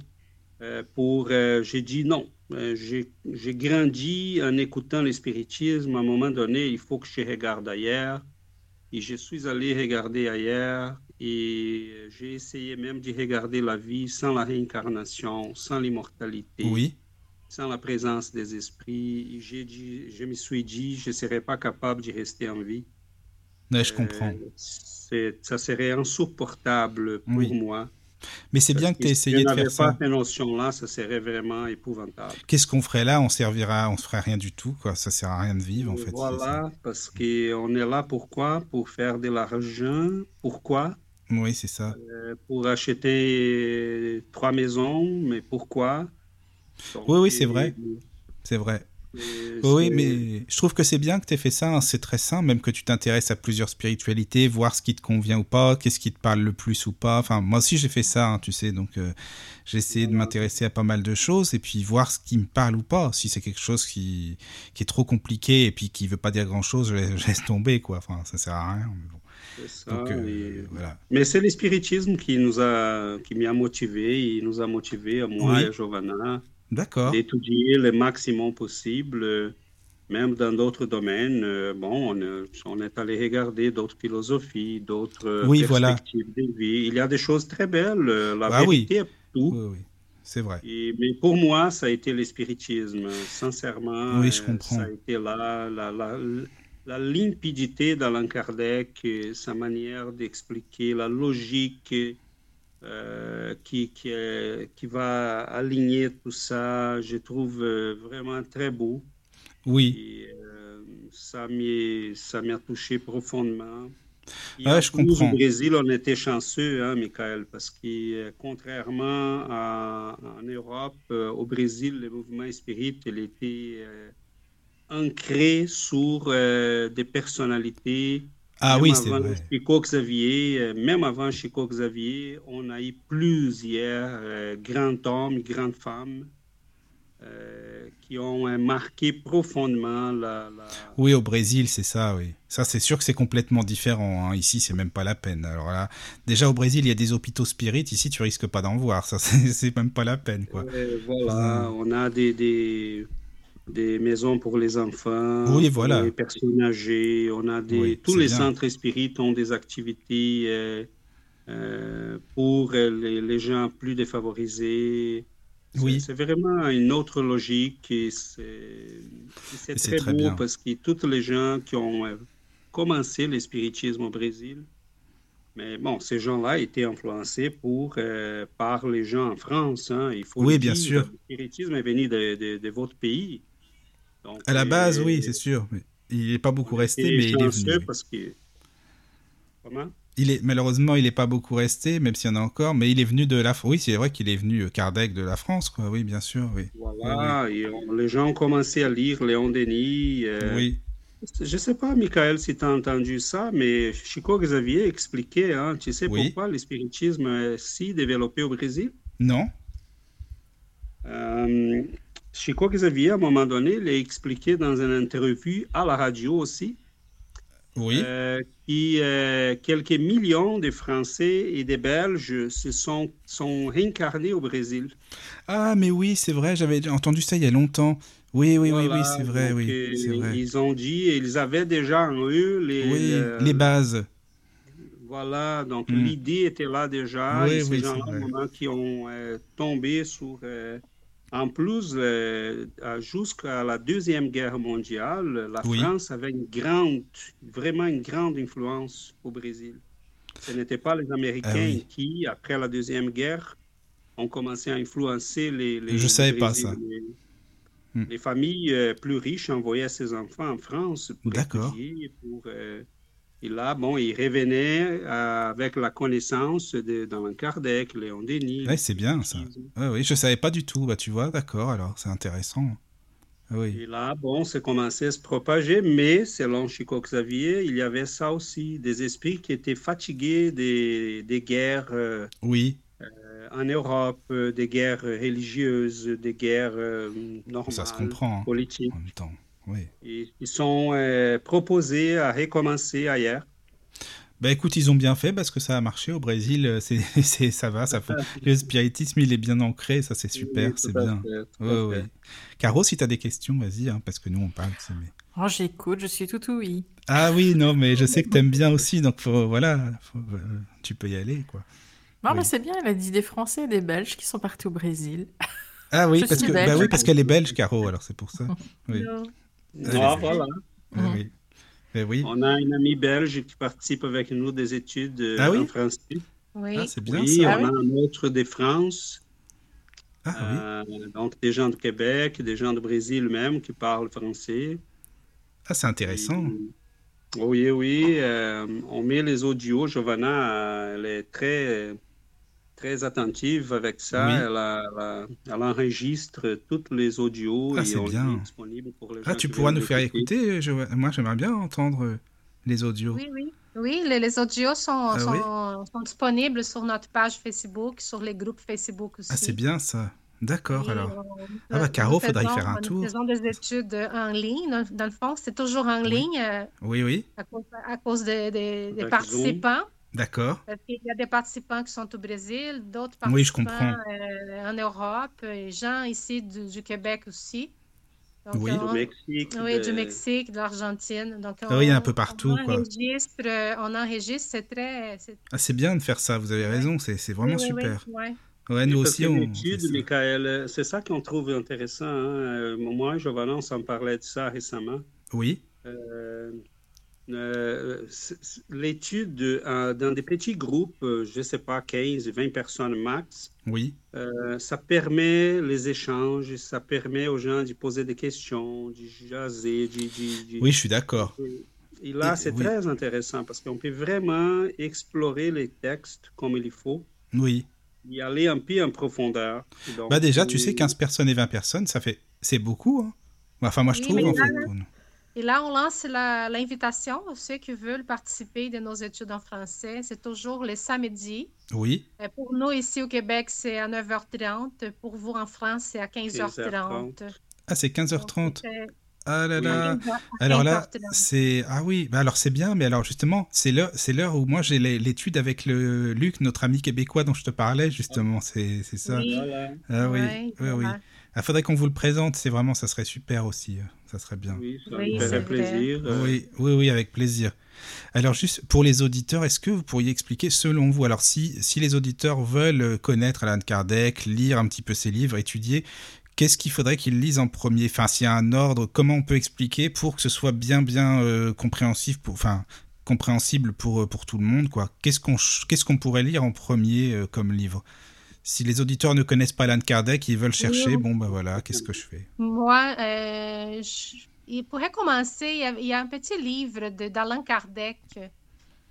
euh, pour. euh, j'ai dit non. Euh, j'ai j'ai grandi en écoutant le spiritisme. À un moment donné, il faut que je regarde ailleurs. Et je suis allé regarder ailleurs et j'ai essayé même de regarder la vie sans la réincarnation, sans l'immortalité, oui, sans la présence des esprits. Dit, je me suis dit, je ne serais pas capable de rester en vie. Ouais, je comprends. Euh, ça serait insupportable pour Oui. moi. Mais c'est bien que tu aies si essayé de faire ça. pas ces notions-là, ça serait vraiment épouvantable. Qu'est-ce qu'on ferait là? On servira, on se ferait rien du tout, quoi. Ça sert à rien de vivre, en fait. Voilà, parce qu'on est là pourquoi? Pour faire de l'argent. Pourquoi? Oui, c'est ça. Euh, pour acheter trois maisons, mais pourquoi? Donc, Oui, oui, c'est vrai. C'est vrai. et Oui, mais je trouve que c'est bien que tu aies fait ça. hein, C'est très sain, même que tu t'intéresses à plusieurs spiritualités, voir ce qui te convient ou pas, qu'est-ce qui te parle le plus ou pas. Enfin, moi aussi, j'ai fait ça, hein, tu sais. Donc, euh, j'ai essayé de m'intéresser à pas mal de choses et puis voir ce qui me parle ou pas. Si c'est quelque chose qui, qui est trop compliqué et puis qui veut pas dire grand-chose, je laisse, je laisse tomber, quoi. Enfin, ça sert à rien. mais bon. C'est ça, Donc, euh, et- voilà. Mais c'est le spiritisme qui nous a, qui m'a motivé, il nous a motivé, à moi Oui. et à Giovanna, D'accord. d'étudier le maximum possible, euh, même dans d'autres domaines. Euh, Bon, on, on est allé regarder d'autres philosophies, d'autres Oui, voilà. perspectives de vie. Il y a des choses très belles, la Ah oui. vérité tout. Oui, oui. C'est vrai. Et- mais pour moi, ça a été le spiritisme, sincèrement. Oui, je comprends. Ça a été là, la, la, la limpidité d'Allan Kardec, sa manière d'expliquer, la logique euh, qui, qui, est- qui va aligner tout ça, je trouve euh, vraiment très beau. Oui. Et, euh, ça m'a touché profondément. En je comprends. Au Brésil, on était chanceux, hein, Michael, parce que euh, contrairement à, en Europe, au Brésil, le mouvement spirit, il était euh, ancré sur euh, des personnalités. Ah Même oui, c'est vrai. Chico Xavier, euh, même avant Chico Xavier, on a eu plusieurs euh, grands hommes, grandes femmes euh, qui ont marqué profondément la, la- Oui, au Brésil, c'est ça, oui. Ça, c'est sûr que c'est complètement différent. hein. Ici, c'est même pas la peine. Alors là, déjà au Brésil, il y a des hôpitaux spirites. Ici, tu risques pas d'en voir. Ça, [LAUGHS] c'est même pas la peine, quoi. Voilà, on a des, des, des maisons pour les enfants, Oui, pour voilà. les personnes âgées, on a des, Oui, tous les bien. centres spirites ont des activités euh, euh, pour les, les gens plus défavorisés. C'est- Oui. C'est vraiment une autre logique et c'est très, très beau bien. parce que toutes les gens qui ont euh, commencé le spiritisme au Brésil, mais bon, ces gens-là étaient influencés pour, euh, par les gens en France. hein, il faut Oui, le bien dire. sûr. Le spiritisme est venu de, de- de votre pays. Donc, À la base, euh, oui, c'est sûr. Il n'est pas beaucoup resté, mais il est venu. parce que... Comment? Il est malheureusement, il n'est pas beaucoup resté, même s'il y en a encore. Mais il est venu de la. France. Oui, c'est vrai qu'il est venu euh, Kardec de la France, quoi. Oui, bien sûr, oui. Voilà, et on- les gens ont commencé à lire Léon Denis. euh, Oui. Je ne sais pas, Michael, si tu as entendu ça, mais Chico Xavier expliquait, hein, tu sais Oui. pourquoi le spiritisme est si développé au Brésil? Non. Euh, Chico Xavier, à un moment donné, l'a expliqué dans une interview à la radio aussi. Oui. euh, qui, euh, quelques millions de Français et des Belges se sont, sont réincarnés au Brésil. Ah, mais oui, c'est vrai, j'avais entendu ça il y a longtemps. Oui, oui, oui, oui, c'est vrai, oui, euh, vrai. Ils ont dit, et ils avaient déjà en eux les, Oui, le- les bases. Voilà, donc Mm. l'idée était là déjà. Oui, et ces gens-là, qui ont euh, tombé sur. Euh, en plus, euh, à- jusqu'à la Deuxième Guerre mondiale, la Oui. France avait une grande, vraiment une grande influence au Brésil. Ce n'étaient pas les Américains Ah oui. qui, après la Deuxième Guerre, ont commencé à influencer les. les Je savais pas. Hmm. Les familles euh, plus riches envoyaient ses enfants en France pour D'accord. étudier, pour, euh, et là, bon, ils revenaient euh, avec la connaissance de- d'Allan Kardec, Léon Denis. Ouais, c'est bien ça. Ouais, oui, je savais pas du tout. Bah, tu vois, d'accord, alors, c'est intéressant. Ah oui. Et là, bon, c'est commencé à se propager, mais selon Chico Xavier, il y avait ça aussi, des esprits qui étaient fatigués des, des guerres euh, Oui, euh, en Europe, euh, des guerres religieuses, des guerres normales, ça se comprend hein, politiques. en même temps. Oui. Et ils sont euh, proposés à recommencer ailleurs. Bah écoute, ils ont bien fait parce que ça a marché au Brésil. euh, C'est, [LAUGHS] c'est, ça va, ça fait... Le spiritisme, il est bien ancré, ça c'est super, Oui, c'est bien. fait, Ouais. Caro, si t'as des questions, vas-y, hein, parce que nous on parle. tu sais, mais- Oh, j'écoute, je suis tout oui. Ah oui, non, mais je sais que t'aimes bien [LAUGHS] aussi, donc faut- voilà, faut- euh, tu peux y aller, quoi. Non, Oui. mais c'est bien, elle a dit des Français et des Belges qui sont partis au Brésil. Ah oui, Je parce que, bah belge. oui, parce qu'elle est belge, Caro, alors c'est pour ça. [LAUGHS] Oui. Ah, voilà. Ah Mhm. oui. Oui. On a un ami belge qui participe avec nous des études euh, Ah oui? en français. Oui. Ah, c'est bien Oui, ça. on a un autre de France. Ah oui. Euh, donc, des gens de Québec, des gens de Brésil même qui parlent français. Ah, c'est intéressant. Et- oui, oui. euh, on met les audios. Giovanna, euh, elle est très, très attentive avec ça. Oui. Elle, a- elle a- elle enregistre toutes les audios Ah, et c'est on bien. pour les gens Ah, tu pourras nous faire écouter. je- Moi, j'aimerais bien entendre euh, les audios. Oui, oui. Oui, les, les audios sont, Ah oui? sont, disponibles sur notre page Facebook, sur les groupes Facebook aussi. Ah, c'est bien ça. D'accord, alors. euh, Ah bah, nous Caro, faudrait y faire un Nous tour. faisons des études en ligne. Dans, dans le fond, c'est toujours en Oui. ligne euh, Oui, oui, à cause, à cause des- des- des Avec participants. D'accord. Parce qu'il y a des participants qui sont au Brésil, d'autres participants Oui, je comprends. euh, en Europe, et gens ici du, du Québec aussi. Donc, Oui. on- Du Mexique. oui, de- du Mexique, de l'Argentine. Donc, Ah oui, un on- peu partout, on. Enregistre, euh, on enregistre, c'est très... c'est- Ah, c'est bien de faire ça, vous avez raison, c'est c'est vraiment oui, oui, oui, super. ouais. Nous aussi, on. l'étude, fait ça. Michael, euh, c'est ça qu'on trouve intéressant. hein. Euh, Moi, Giovanna, on s'en parlait de ça récemment. Oui, Euh, euh, c- L'étude euh, dans des petits groupes, euh, je ne sais pas, 15, 20 personnes max, oui, euh, ça permet les échanges, ça permet aux gens de poser des questions, de jaser, de, de- de- oui, je suis d'accord. Et là, c'est oui. très intéressant parce qu'on peut vraiment explorer les textes comme il faut, Oui. y aller un peu en profondeur. Donc, Bah déjà, tu sais, euh, 15 personnes et 20 personnes, ça fait... C'est beaucoup, hein Enfin, moi, je Oui, trouve, mais en là, fait. Et là, on lance la- l'invitation à ceux qui veulent participer de nos études en français. C'est toujours les samedis. Oui, Euh, Pour nous, ici au Québec, c'est à 9h30. Pour vous, en France, c'est à 15h30. ah, c'est Donc, 15h30. c'est Ah là Oui. là. à 15h- à Alors là, 15h30. c'est ah oui, bah alors c'est bien, mais alors justement, c'est l'heure, c'est l'heure où moi j'ai l'étude avec le Luc, notre ami québécois dont je te parlais justement. C'est c'est ça. Oui. Ah oui, oui, oui. voilà. Ah, faudrait qu'on vous le présente. C'est vraiment, ça serait super aussi. Ça serait bien. Oui, ça Oui, me c'est ferait vrai. plaisir. euh, Oui, oui, oui, avec plaisir. Alors juste pour les auditeurs, est-ce que vous pourriez expliquer selon vous, alors si, si les auditeurs veulent connaître Alan Kardec, lire un petit peu ses livres, étudier, qu'est-ce qu'il faudrait qu'ils lisent en premier? Enfin, s'il y a un ordre, comment on peut expliquer pour que ce soit bien, bien euh, compréhensif, pour, enfin, compréhensible pour, euh, pour tout le monde, quoi? Qu'est-ce qu'on qu'est-ce qu'on pourrait lire en premier euh, comme livre? Si les auditeurs ne connaissent pas Alan Kardec, ils veulent chercher, Oui. bon, bah voilà, qu'est-ce que je fais? Moi, euh, je- il pourrait commencer. Il y a, il y a un petit livre de- d'Alain Kardec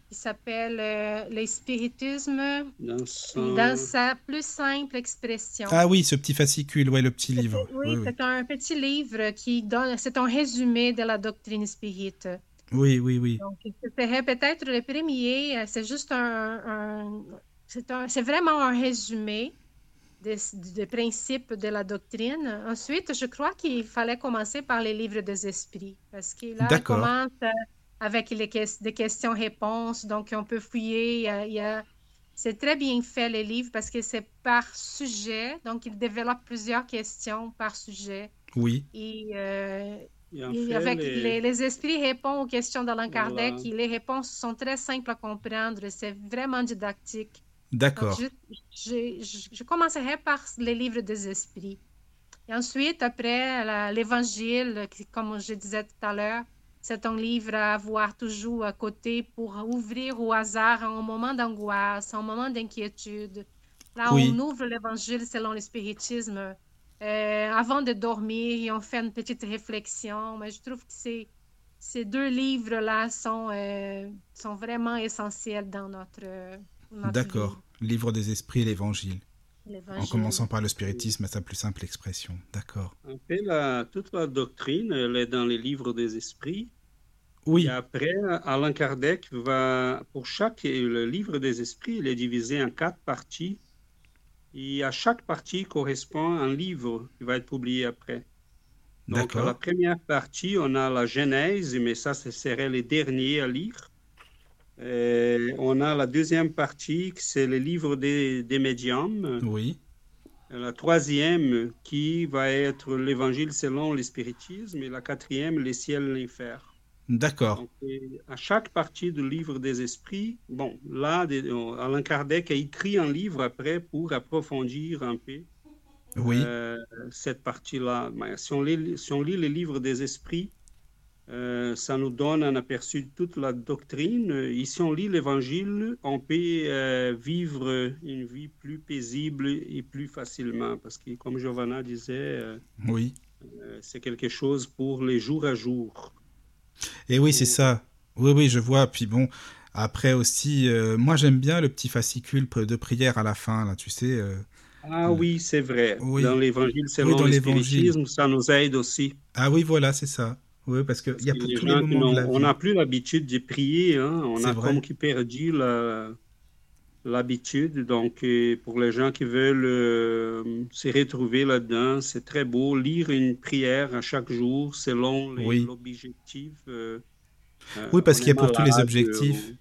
qui s'appelle euh, Le spiritisme dans son- dans sa plus simple expression. Ah oui, ce petit fascicule, ouais, le petit livre. Oui, Oui, oui, c'est un petit livre qui donne, c'est un résumé de la doctrine spirite. oui, oui. oui. Donc, ce serait peut-être le premier. euh, C'est juste un, un- c'est vraiment un résumé des, des principes de la doctrine. Ensuite, je crois qu'il fallait commencer par les livres des esprits, parce que là, il commence, euh, avec les des questions-réponses. Donc, on peut fouiller. Il y a, c'est très bien fait, les livres, parce que c'est par sujet. Donc, il développe plusieurs questions par sujet. Oui. Et, euh, avec les... esprits répondent aux questions d'Alain Kardec et les réponses sont très simples à comprendre. C'est vraiment didactique. D'accord. Je, je, commencerai par les livres des esprits. Et ensuite, après, l'Évangile, comme je disais tout à l'heure, c'est un livre à avoir toujours à côté pour ouvrir au hasard un moment d'angoisse, un moment d'inquiétude. Là, on ouvre l'Évangile selon le spiritisme euh, avant de dormir et on fait une petite réflexion. Mais je trouve que ces, ces deux livres-là sont, euh, sont vraiment essentiels dans notre, notre D'accord. Livre des esprits et l'Évangile. En commençant par le spiritisme à sa plus simple expression. D'accord. toute la doctrine, elle est dans les livres des esprits. Oui. Et après, Alain Kardec va, pour chaque le livre des esprits, il est divisé en quatre parties. Et à chaque partie correspond un livre qui va être publié après. Donc, la première partie, on a la Genèse, mais ça, ce serait les derniers à lire. Euh, on a la deuxième partie, c'est le livre des, des médiums. Oui. La troisième, qui va être l'évangile selon le spiritisme. Et la quatrième, les ciels et l'enfer. D'accord. À chaque partie du livre des esprits, bon, là, Alain Kardec a écrit un livre après pour approfondir un peu oui. Euh, cette partie-là. Si, si on lit le livre des esprits, euh, ça nous donne un aperçu de toute la doctrine. Ici, on lit l'Évangile, on peut euh, vivre une vie plus paisible et plus facilement, parce que, comme Giovanna disait, oui. c'est quelque chose pour les jours à jour. Et oui, c'est ça. Oui, oui, je vois. Puis bon, après aussi, euh, moi j'aime bien le petit fascicule de prière à la fin, là, tu sais. Euh, ah oui, c'est vrai. Dans l'évangile selon oui, l'espiritisme, ça nous aide aussi. Ah oui, voilà, c'est ça. Oui, parce qu'il y a pour tous les moments de la vie. On n'a plus l'habitude de prier, hein. on a comme qui perdu la l'habitude. Donc, euh, pour les gens qui veulent euh, se retrouver là-dedans, c'est très beau. Lire une prière à chaque jour selon l'objectif. Euh, oui, parce qu'il y a pour tous les objectifs.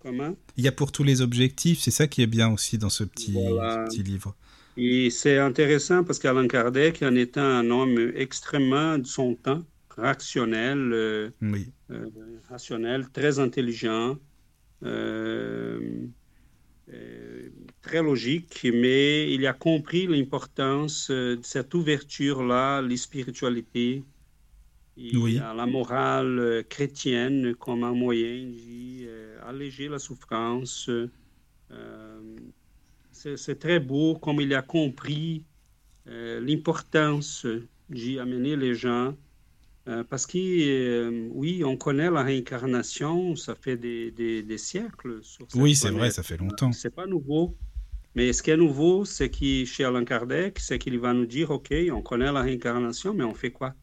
Comment? Il y a pour tous les objectifs, c'est ça qui est bien aussi dans ce petit, petit livre. Et c'est intéressant parce qu'Alain Kardec, en étant un homme extrêmement de son temps, rationnel, oui. rationnel très intelligent, euh, très logique, mais il a compris l'importance euh, de cette ouverture-là, les spiritualités, et à la morale euh, chrétienne comme un moyen d'alléger la souffrance. c'est très beau comme il a compris l'importance d'y amener les gens euh, parce que, euh, oui, on connaît la réincarnation, ça fait des, des, siècles. oui, c'est vrai, ça fait longtemps. C'est pas nouveau. Mais ce qui est nouveau, c'est que chez Alain Kardec, c'est qu'il va nous dire, OK, on connaît la réincarnation, mais on fait quoi?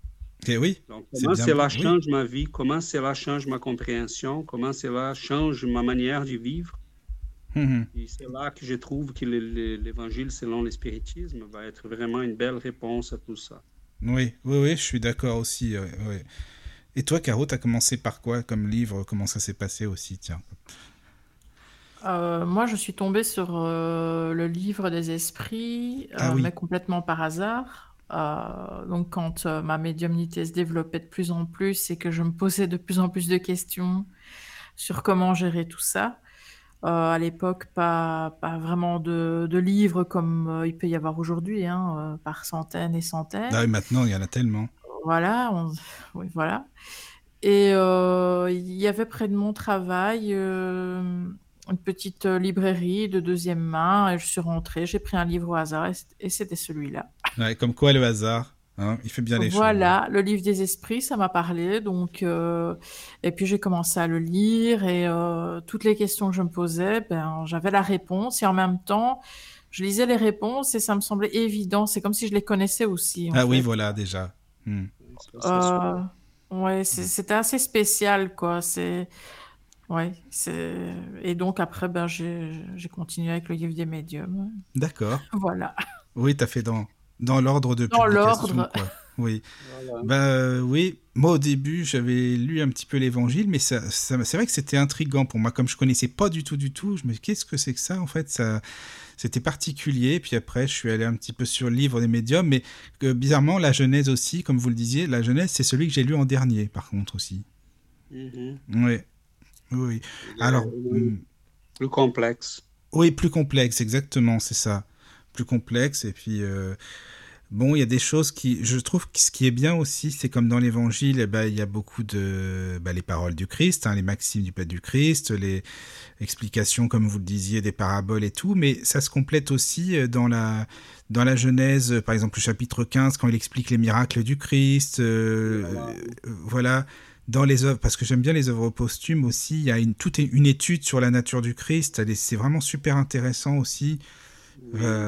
Et eh oui. Donc, comment cela change ma vie? Comment cela change ma compréhension? Comment cela change ma manière de vivre? Hum. Et c'est là que je trouve que l'évangile selon l'espiritisme va être vraiment une belle réponse à tout ça. Oui, oui, oui, je suis d'accord aussi. Et toi, Caro, tu as commencé par quoi comme livre? Comment ça s'est passé aussi Tiens? Euh, moi, je suis tombée sur euh, le livre des esprits, ah euh, mais complètement par hasard. donc, quand ma médiumnité se développait de plus en plus et que je me posais de plus en plus de questions sur comment gérer tout ça, euh, à l'époque, pas, pas vraiment de, de livres comme euh, il peut y avoir aujourd'hui, hein, euh, par centaines et centaines. Ah maintenant, il y en a tellement. Voilà, oui, voilà. Et il y avait près de mon travail une petite librairie de deuxième main. Et je suis rentrée, j'ai pris un livre au hasard et c'était celui-là. Ouais, comme quoi le hasard Hein, il fait bien les choses. Voilà, le livre des esprits, ça m'a parlé. Donc, euh, et puis j'ai commencé à le lire et euh, toutes les questions que je me posais, ben, j'avais la réponse et en même temps, je lisais les réponses et ça me semblait évident. C'est comme si je les connaissais aussi. Ah oui, voilà déjà. Hmm. Euh, ouais, c'était assez spécial, quoi. C'est Ouais, c'est et donc après ben j'ai continué avec le livre des médiums. D'accord. Voilà. Oui, tu as fait dans dans l'ordre de Dans l'ordre. Oui. Voilà. Bah oui, moi au début j'avais lu un petit peu l'évangile, mais ça, ça- c'est vrai que c'était intriguant pour moi, comme je connaissais pas du tout du tout, je me dis qu'est-ce que c'est que ça en fait, ça, c'était particulier, puis après je suis allé un petit peu sur le livre des médiums, mais euh, bizarrement la Genèse aussi, comme vous le disiez, la Genèse c'est celui que j'ai lu en dernier par contre aussi. Mhm. Oui, oui. Alors, Euh, hum, plus complexe. Oui, plus complexe, exactement, c'est ça. Plus complexe, et puis... Bon, il y a des choses qui... Je trouve que ce qui est bien aussi, c'est comme dans l'Évangile, eh ben, il y a beaucoup de... bah, les paroles du Christ, hein, les maximes du Père du Christ, les explications, comme vous le disiez, des paraboles et tout, mais ça se complète aussi euh, dans la, dans la Genèse, par exemple le chapitre 15, quand il explique les miracles du Christ, euh, Voilà. euh, voilà dans les œuvres, parce que j'aime bien les œuvres posthumes aussi, il y a une, toute une étude sur la nature du Christ, c'est vraiment super intéressant aussi. Oui, Euh,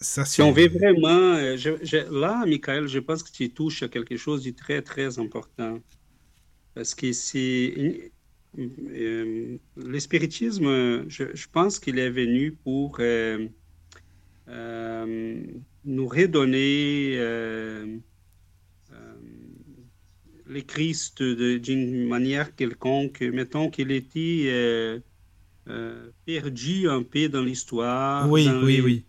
Ça, Si on veut vraiment, euh, je- je- là, Michael, je pense que tu touches à quelque chose de très, très important. Parce que c'est. euh, le spiritisme, je, je pense qu'il est venu pour euh, euh, nous redonner le Christ d'une manière quelconque. Mettons qu'il était perdu un peu dans l'histoire. Oui, oui, oui.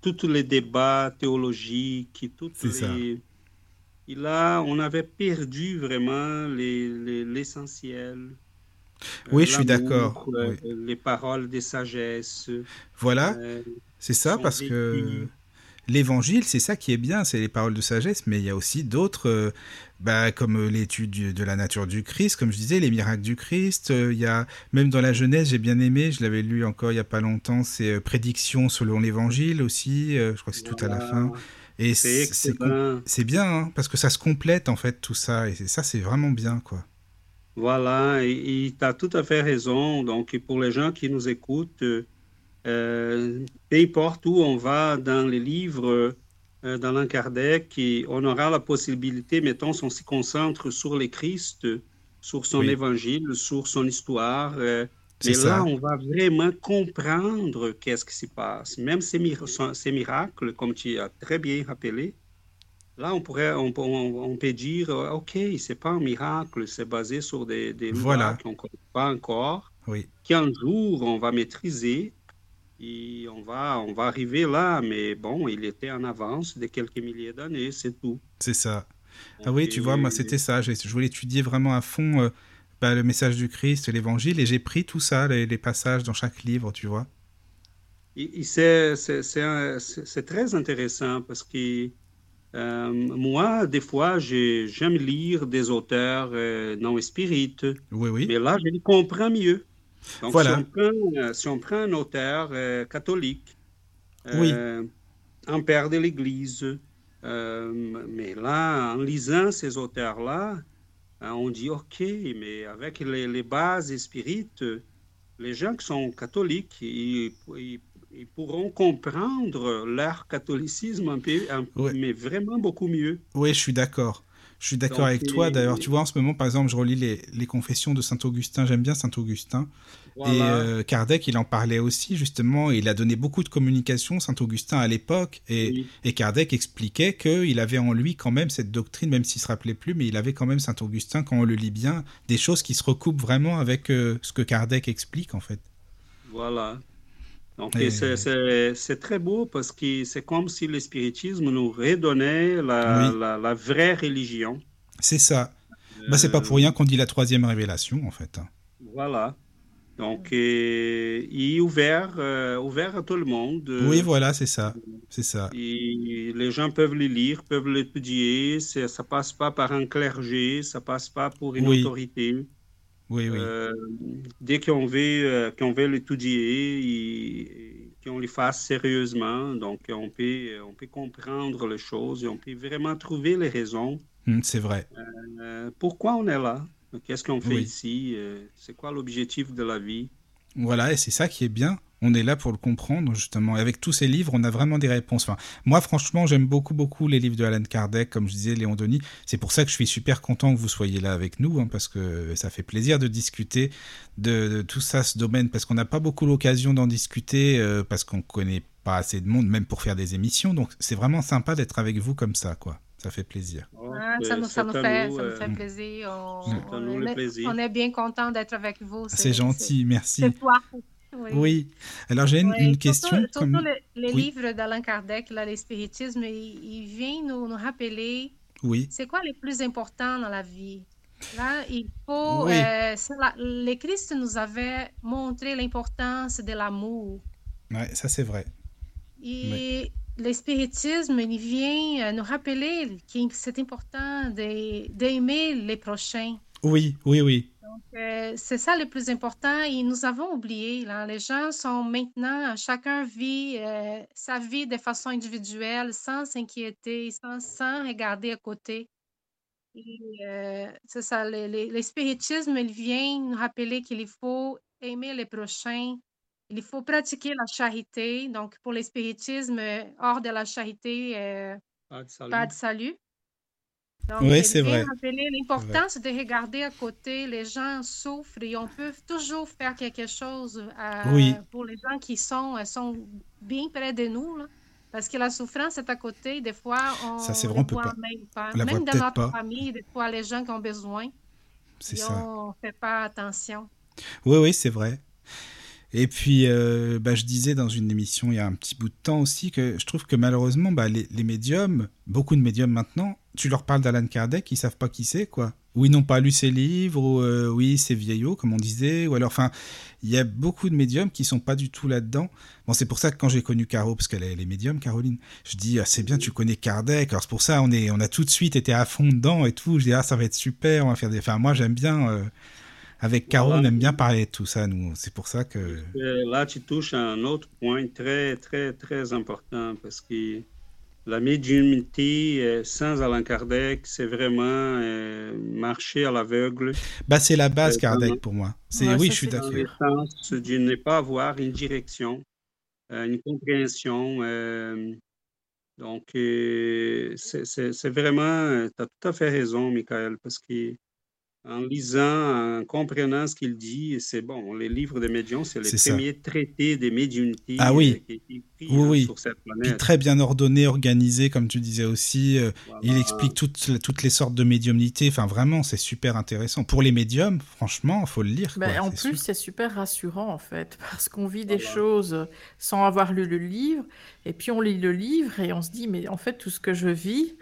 Tous les débats théologiques, toutes C'est ça. les... Et là, on avait perdu vraiment les- les- l'essentiel. Euh, Oui, je suis d'accord, euh, oui. Les paroles de sagesse. Voilà, euh, c'est ça, parce que l'évangile, c'est ça qui est bien, c'est les paroles de sagesse, mais il y a aussi d'autres, bah, comme euh, l'étude de la nature du Christ, comme je disais, les miracles du Christ. euh, Il y a, même dans la Genèse, j'ai bien aimé, je l'avais lu encore il n'y a pas longtemps, c'est euh, Prédictions selon l'évangile aussi, je crois que c'est tout à la fin. Et C'est c'est bien, hein, parce que ça se complète en fait tout ça, et ça c'est vraiment bien, quoi. Voilà, et tu as tout à fait raison. Donc, pour les gens qui nous écoutent, euh, peu importe où on va dans les livres euh, d'Alain Kardec, et on aura la possibilité, mettons, si on se concentre sur le Christ, sur son Oui. évangile, sur son histoire, euh, mais ça. là, on va vraiment comprendre qu'est-ce qui se passe. Même ces, mir- ces miracles, comme tu as très bien rappelé, Là, on pourrait, on, peut- on- on peut dire, euh, OK, c'est pas un miracle, c'est basé sur des, des Voilà. qu'on ne connaît pas encore, Oui, qu'un jour on va maîtriser et on va, on va arriver là, mais bon, il était en avance de quelques milliers d'années, c'est tout. c'est ça. Ah oui, tu vois, moi c'était ça. Je voulais étudier vraiment à fond euh, bah, le message du Christ, l'évangile, et j'ai pris tout ça, les, les passages dans chaque livre, tu vois. C'est très intéressant parce que euh, moi, des fois, j'ai- j'aime lire des auteurs euh, non spirites. Oui, oui. Mais là, je les comprends mieux. Donc, Voilà. si, on prend, euh, si on prend un auteur euh, catholique, Oui. euh, un père de l'Église, euh, mais là, en lisant ces auteurs-là, on dit OK, mais avec les, les bases spirites, les gens qui sont catholiques, ils, ils- ils pourront comprendre leur catholicisme un peu, un- mais vraiment beaucoup mieux. Oui, je suis d'accord. Je suis d'accord avec toi. D'ailleurs, tu vois, en ce moment, par exemple, je relis les, les confessions de Saint-Augustin. J'aime bien Saint-Augustin. Et euh, Kardec, il en parlait aussi, justement. Il a donné beaucoup de communication, Saint-Augustin, à l'époque. Et, Oui. et Kardec expliquait qu'il avait en lui quand même cette doctrine, même s'il se rappelait plus, mais il avait quand même Saint-Augustin, quand on le lit bien, des choses qui se recoupent vraiment avec euh, ce que Kardec explique, en fait. Voilà. Donc, Et- c'est- très beau parce que c'est comme si le spiritisme nous redonnait la, Oui. la, la vraie religion. C'est ça. Bah, c'est pas Euh, pour rien qu'on dit la troisième révélation, en fait. hein. Voilà. Donc, et, et ouvert, euh, ouvert à tout le monde. Oui, voilà, c'est ça. C'est ça. Et les gens peuvent le lire, peuvent l'étudier. Ça passe pas par un clergé, ça passe pas pour une Oui. autorité. Oui, oui. Euh, dès qu'on veut, euh, qu'on veut l'étudier qu'on le fasse sérieusement, donc on peut, on peut comprendre les choses et on peut vraiment trouver les raisons. Hum, c'est vrai. Euh, pourquoi on est là? Qu'est-ce qu'on fait Oui. ici? C'est quoi l'objectif de la vie? Voilà, et c'est ça qui est bien. On est là pour le comprendre, justement. Et avec tous ces livres, on a vraiment des réponses. Enfin, moi, franchement, j'aime beaucoup, beaucoup les livres de Alan Kardec, comme je disais, Léon Denis. C'est pour ça que je suis super content que vous soyez là avec nous, hein, parce que ça fait plaisir de discuter de, de tout ça, ce domaine, parce qu'on n'a pas beaucoup l'occasion d'en discuter, euh, parce qu'on connaît pas assez de monde, même pour faire des émissions. Donc, c'est vraiment sympa d'être avec vous comme ça, quoi. Ça fait plaisir. Ah, ça nous, ça nous c'est à fait, nous, ça nous euh, fait plaisir. On, est, plaisir. on est bien content d'être avec vous. C'est gentil, merci. C'est toi. Oui. Oui. Alors j'ai une, Oui, question. Surtout, comme... les, les Oui. livres d'Alain Kardec, là, les spiritismes, il, il vient nous, nous rappeler Oui, c'est quoi le plus important dans la vie. Là, il faut. Oui. euh, la- les Christ nous avait montré l'importance de l'amour. ouais, ça c'est vrai. Et le spiritisme, il vient euh, nous rappeler que c'est important d'aimer les prochains. Oui, oui, oui. Euh, c'est ça le plus important et nous avons oublié. Là. Les gens sont maintenant, chacun vit euh, sa vie de façon individuelle, sans s'inquiéter, sans, sans regarder à côté. Euh, c'est ça, le, le- le spiritisme, il vient nous rappeler qu'il faut aimer les prochains, il faut pratiquer la charité. Donc, pour le spiritisme, hors de la charité, Pas de salut. pas de salut. Donc, Oui, c'est vrai. rappeler l'importance de regarder à côté. Les gens souffrent et on peut toujours faire quelque chose euh, Oui. pour les gens qui sont, euh, sont bien près de nous. là. Parce que la souffrance est à côté. Des fois, on Ça, c'est ne vrai, on peut voit pas- même pas. la Même dans notre pas. famille, des fois, les gens qui ont besoin, C'est ça. on ne fait pas attention. Oui, oui, c'est vrai. Et puis, euh, bah, je disais dans une émission il y a un petit bout de temps aussi que je trouve que malheureusement, bah, les, les médiums, beaucoup de médiums maintenant, tu leur parles d'Alan Kardec, ils savent pas qui c'est, quoi. Ou ils n'ont pas lu ses livres, ou euh, oui, c'est vieillot, comme on disait, ou alors, enfin, il y a beaucoup de médiums qui sont pas du tout là-dedans. Bon, c'est pour ça que quand j'ai connu Caro, parce qu'elle est, elle est médium, Caroline, je dis, ah, c'est bien, tu connais Kardec, alors c'est pour ça, on, est, on a tout de suite été à fond dedans et tout. Je dis, ah, ça va être super, on va faire des. Enfin, moi, j'aime bien. euh, avec Caro, Voilà. on aime bien parler de tout ça, nous. C'est pour ça que. Là, tu touches à un autre point très, très, très important parce que la médiumnité euh, sans Allan Kardec, c'est vraiment euh, marcher à l'aveugle Bah, c'est la base, Euh, Kardec, pour moi. C'est Ouais, oui, ça, je suis c'est d'accord. sens de ne pas avoir une direction, une compréhension. euh, donc, euh, c'est c'est- c'est vraiment, tu as tout à fait raison, Michael, parce que en lisant, en comprenant ce qu'il dit, c'est bon, les livres de médiums, c'est les C'est ça. premiers traités des médiumnités Ah oui. euh, qui Oui, hein, oui. sur cette Puis planète. très bien ordonné, organisé, comme tu disais aussi. euh, Voilà. Il explique toutes, toutes les sortes de médiumnité. Enfin, vraiment, c'est super intéressant. Pour les médiums, franchement, faut le lire. Ben, quoi, en plus, c'est super rassurant en fait, [LAUGHS] parce qu'on vit des Voilà. choses sans avoir lu le livre, et puis on lit le livre et on se dit, mais en fait, tout ce que je vis,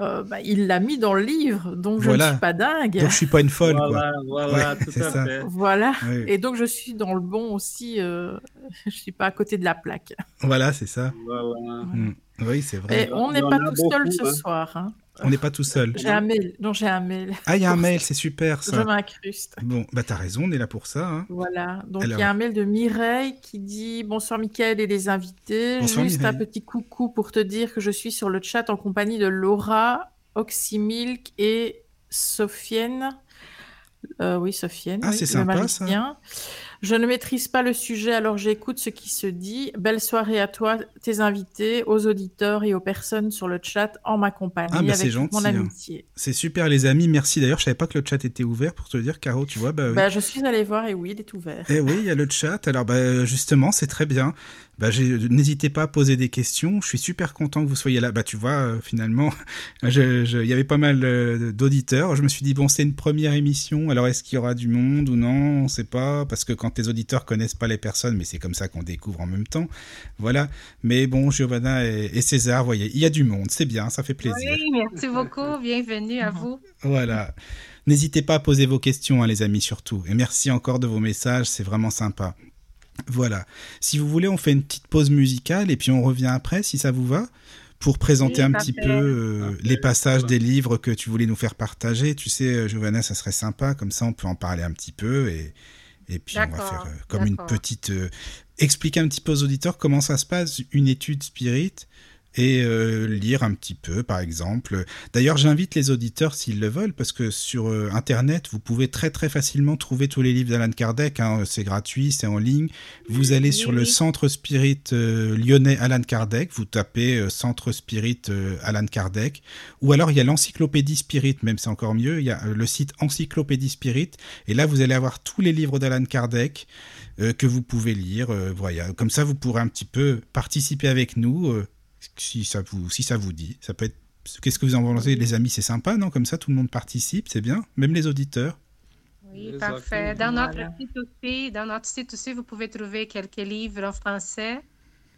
euh, bah, il l'a mis dans le livre, donc je ne Voilà. suis pas dingue. Donc, je suis pas une folle, quoi. Voilà, voilà, Ouais, tout c'est à ça. fait. Voilà. Oui. Et donc, je suis dans le bon aussi, euh, [LAUGHS] je suis pas à côté de la plaque. Voilà, c'est ça. Voilà. Mm. Oui, c'est vrai. Et on n'est pas tout seul ce hein. soir. hein. On n'est pas tout seul. J'ai un mail. Non, j'ai un mail. Ah, il y a un mail, [LAUGHS] c'est super, Je ça. m'incruste. Bon, bah, t'as raison, on est là pour ça. hein. Voilà, donc Alors. il y a un mail de Mireille qui dit Bonsoir Mickaël et les invités. Bonsoir, Juste un petit coucou pour te dire que je suis sur le chat en compagnie de Laura, Oxymilk et Sophienne. Euh, oui, Sophienne. Ah, oui, c'est sympa, ça. Je ne maîtrise pas le sujet, alors j'écoute ce qui se dit. Belle soirée à toi, tes invités, aux auditeurs et aux personnes sur le chat en ma compagnie, Ah, bah, c'est mon hein. amitié. C'est super, les amis. Merci. D'ailleurs, je savais pas que le chat était ouvert pour te dire, Caro, tu vois. Bah, oui. Bah, je suis allée voir et oui, il est ouvert. Eh oui, il y a le chat. Alors, bah, justement, c'est très bien. Bah, j'ai- n'hésitez pas à poser des questions. Je suis super content que vous soyez là. Bah, tu vois, euh, finalement, [LAUGHS] il y avait pas mal euh, d'auditeurs. Je me suis dit, bon, c'est une première émission. Alors, est-ce qu'il y aura du monde ou non? On sait pas. Parce que quand les auditeurs connaissent pas les personnes, mais c'est comme ça qu'on découvre en même temps. Voilà. Mais bon, Giovanna et, et César, voyez, il y a du monde. C'est bien, ça fait plaisir. Oui, merci beaucoup. Bienvenue à vous. Voilà. N'hésitez pas à poser vos questions, hein, les amis, surtout. Et merci encore de vos messages, c'est vraiment sympa. Voilà. Si vous voulez, on fait une petite pause musicale et puis on revient après, si ça vous va, pour présenter Oui, un parfait. petit peu euh, Parfait, les passages des livres que tu voulais nous faire partager. Tu sais, euh, Giovanna, ça serait sympa, comme ça on peut en parler un petit peu et, et puis on va faire euh, comme une petite... euh, expliquer un petit peu aux auditeurs comment ça se passe, une étude spirit et euh, lire un petit peu, par exemple. D'ailleurs, j'invite les auditeurs s'ils le veulent, parce que sur euh, Internet, vous pouvez très très facilement trouver tous les livres d'Alan Kardec. hein, c'est gratuit, c'est en ligne. Vous allez sur le. Centre Spirit euh, lyonnais Alan Kardec, vous tapez Centre Spirit Alan Kardec, ou alors il y a l'Encyclopédie Spirit, même c'est encore mieux. Il y a le site Encyclopédie Spirit, et là vous allez avoir tous les livres d'Alan Kardec que vous pouvez lire. voilà, comme ça vous pourrez un petit peu participer avec nous. euh, si ça vous si ça vous dit ça peut être Qu'est-ce que vous en pensez, les amis C'est sympa, non? Comme ça, tout le monde participe, c'est bien Même les auditeurs Oui, parfait. Dans notre, Voilà. site aussi, dans notre site aussi, vous pouvez trouver quelques livres en français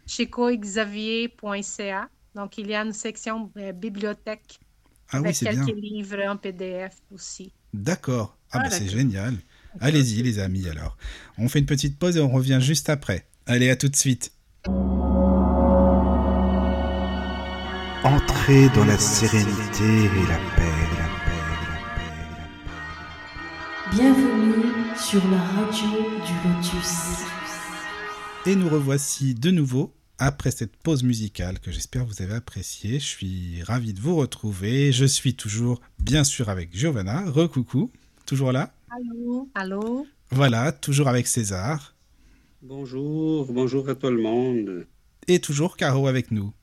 chez coexavier.ca. Donc, il y a une section euh, bibliothèque Ah oui, avec c'est quelques bien. livres en PDF aussi. D'accord. Ah, Ah, bah c'est génial. Allez-y, les amis, alors. On fait une petite pause et on revient juste après. Allez, à tout de suite. Entrez dans la sérénité et la paix, la paix, la paix, la paix. Bienvenue sur la radio du Lotus. Et nous revoici de nouveau après cette pause musicale que j'espère vous avez appréciée. Je suis ravi de vous retrouver. Je suis toujours, bien sûr, avec Giovanna. Recoucou. Toujours là? Allô? Allô? Voilà, toujours avec César. Bonjour, bonjour à tout le monde. Et toujours Caro avec nous.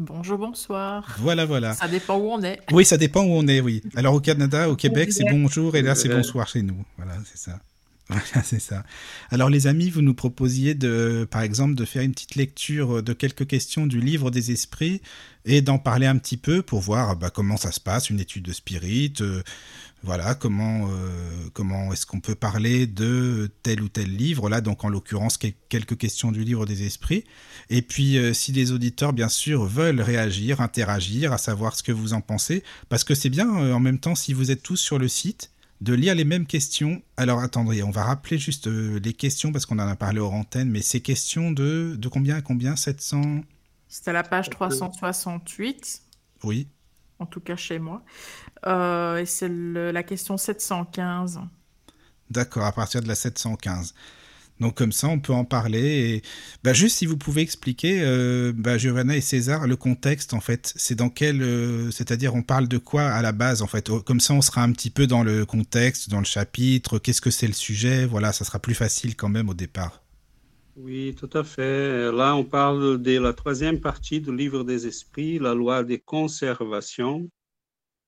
Bonjour, bonsoir. Voilà, voilà. Ça dépend où on est. Oui, ça dépend où on est, oui. Alors au Canada, au Québec, c'est bonjour et là, c'est Ouais. bonsoir chez nous. Voilà, c'est ça. [LAUGHS] Voilà, c'est ça. Alors les amis, vous nous proposiez de, par exemple, de faire une petite lecture de quelques questions du livre des esprits et d'en parler un petit peu pour voir bah, comment ça se passe, une étude de spirit, euh, voilà, comment, euh, comment est-ce qu'on peut parler de tel ou tel livre, là, donc en l'occurrence, quel- quelques questions du livre des esprits. Et puis, euh, si les auditeurs, bien sûr, veulent réagir, interagir, à savoir ce que vous en pensez, parce que c'est bien, euh, en même temps, si vous êtes tous sur le site, de lire les mêmes questions. Alors, attendez, on va rappeler juste euh, les questions, parce qu'on en a parlé hors antenne, mais ces questions de, de combien à combien? 700 C'était la page 368, Oui. En tout cas chez moi. Euh, et c'est la question 715. D'accord, à partir de la 715. Donc comme ça, on peut en parler. Et bah, juste si vous pouvez expliquer, euh, bah, Giovanna et César, le contexte en fait, c'est dans quel, euh, c'est-à-dire on parle de quoi à la base en fait? Oh, Comme ça, on sera un petit peu dans le contexte, dans le chapitre. Qu'est-ce que c'est le sujet? Voilà, ça sera plus facile quand même au départ. Oui, tout à fait. Là, on parle de la troisième partie du livre des esprits, la loi de conservation.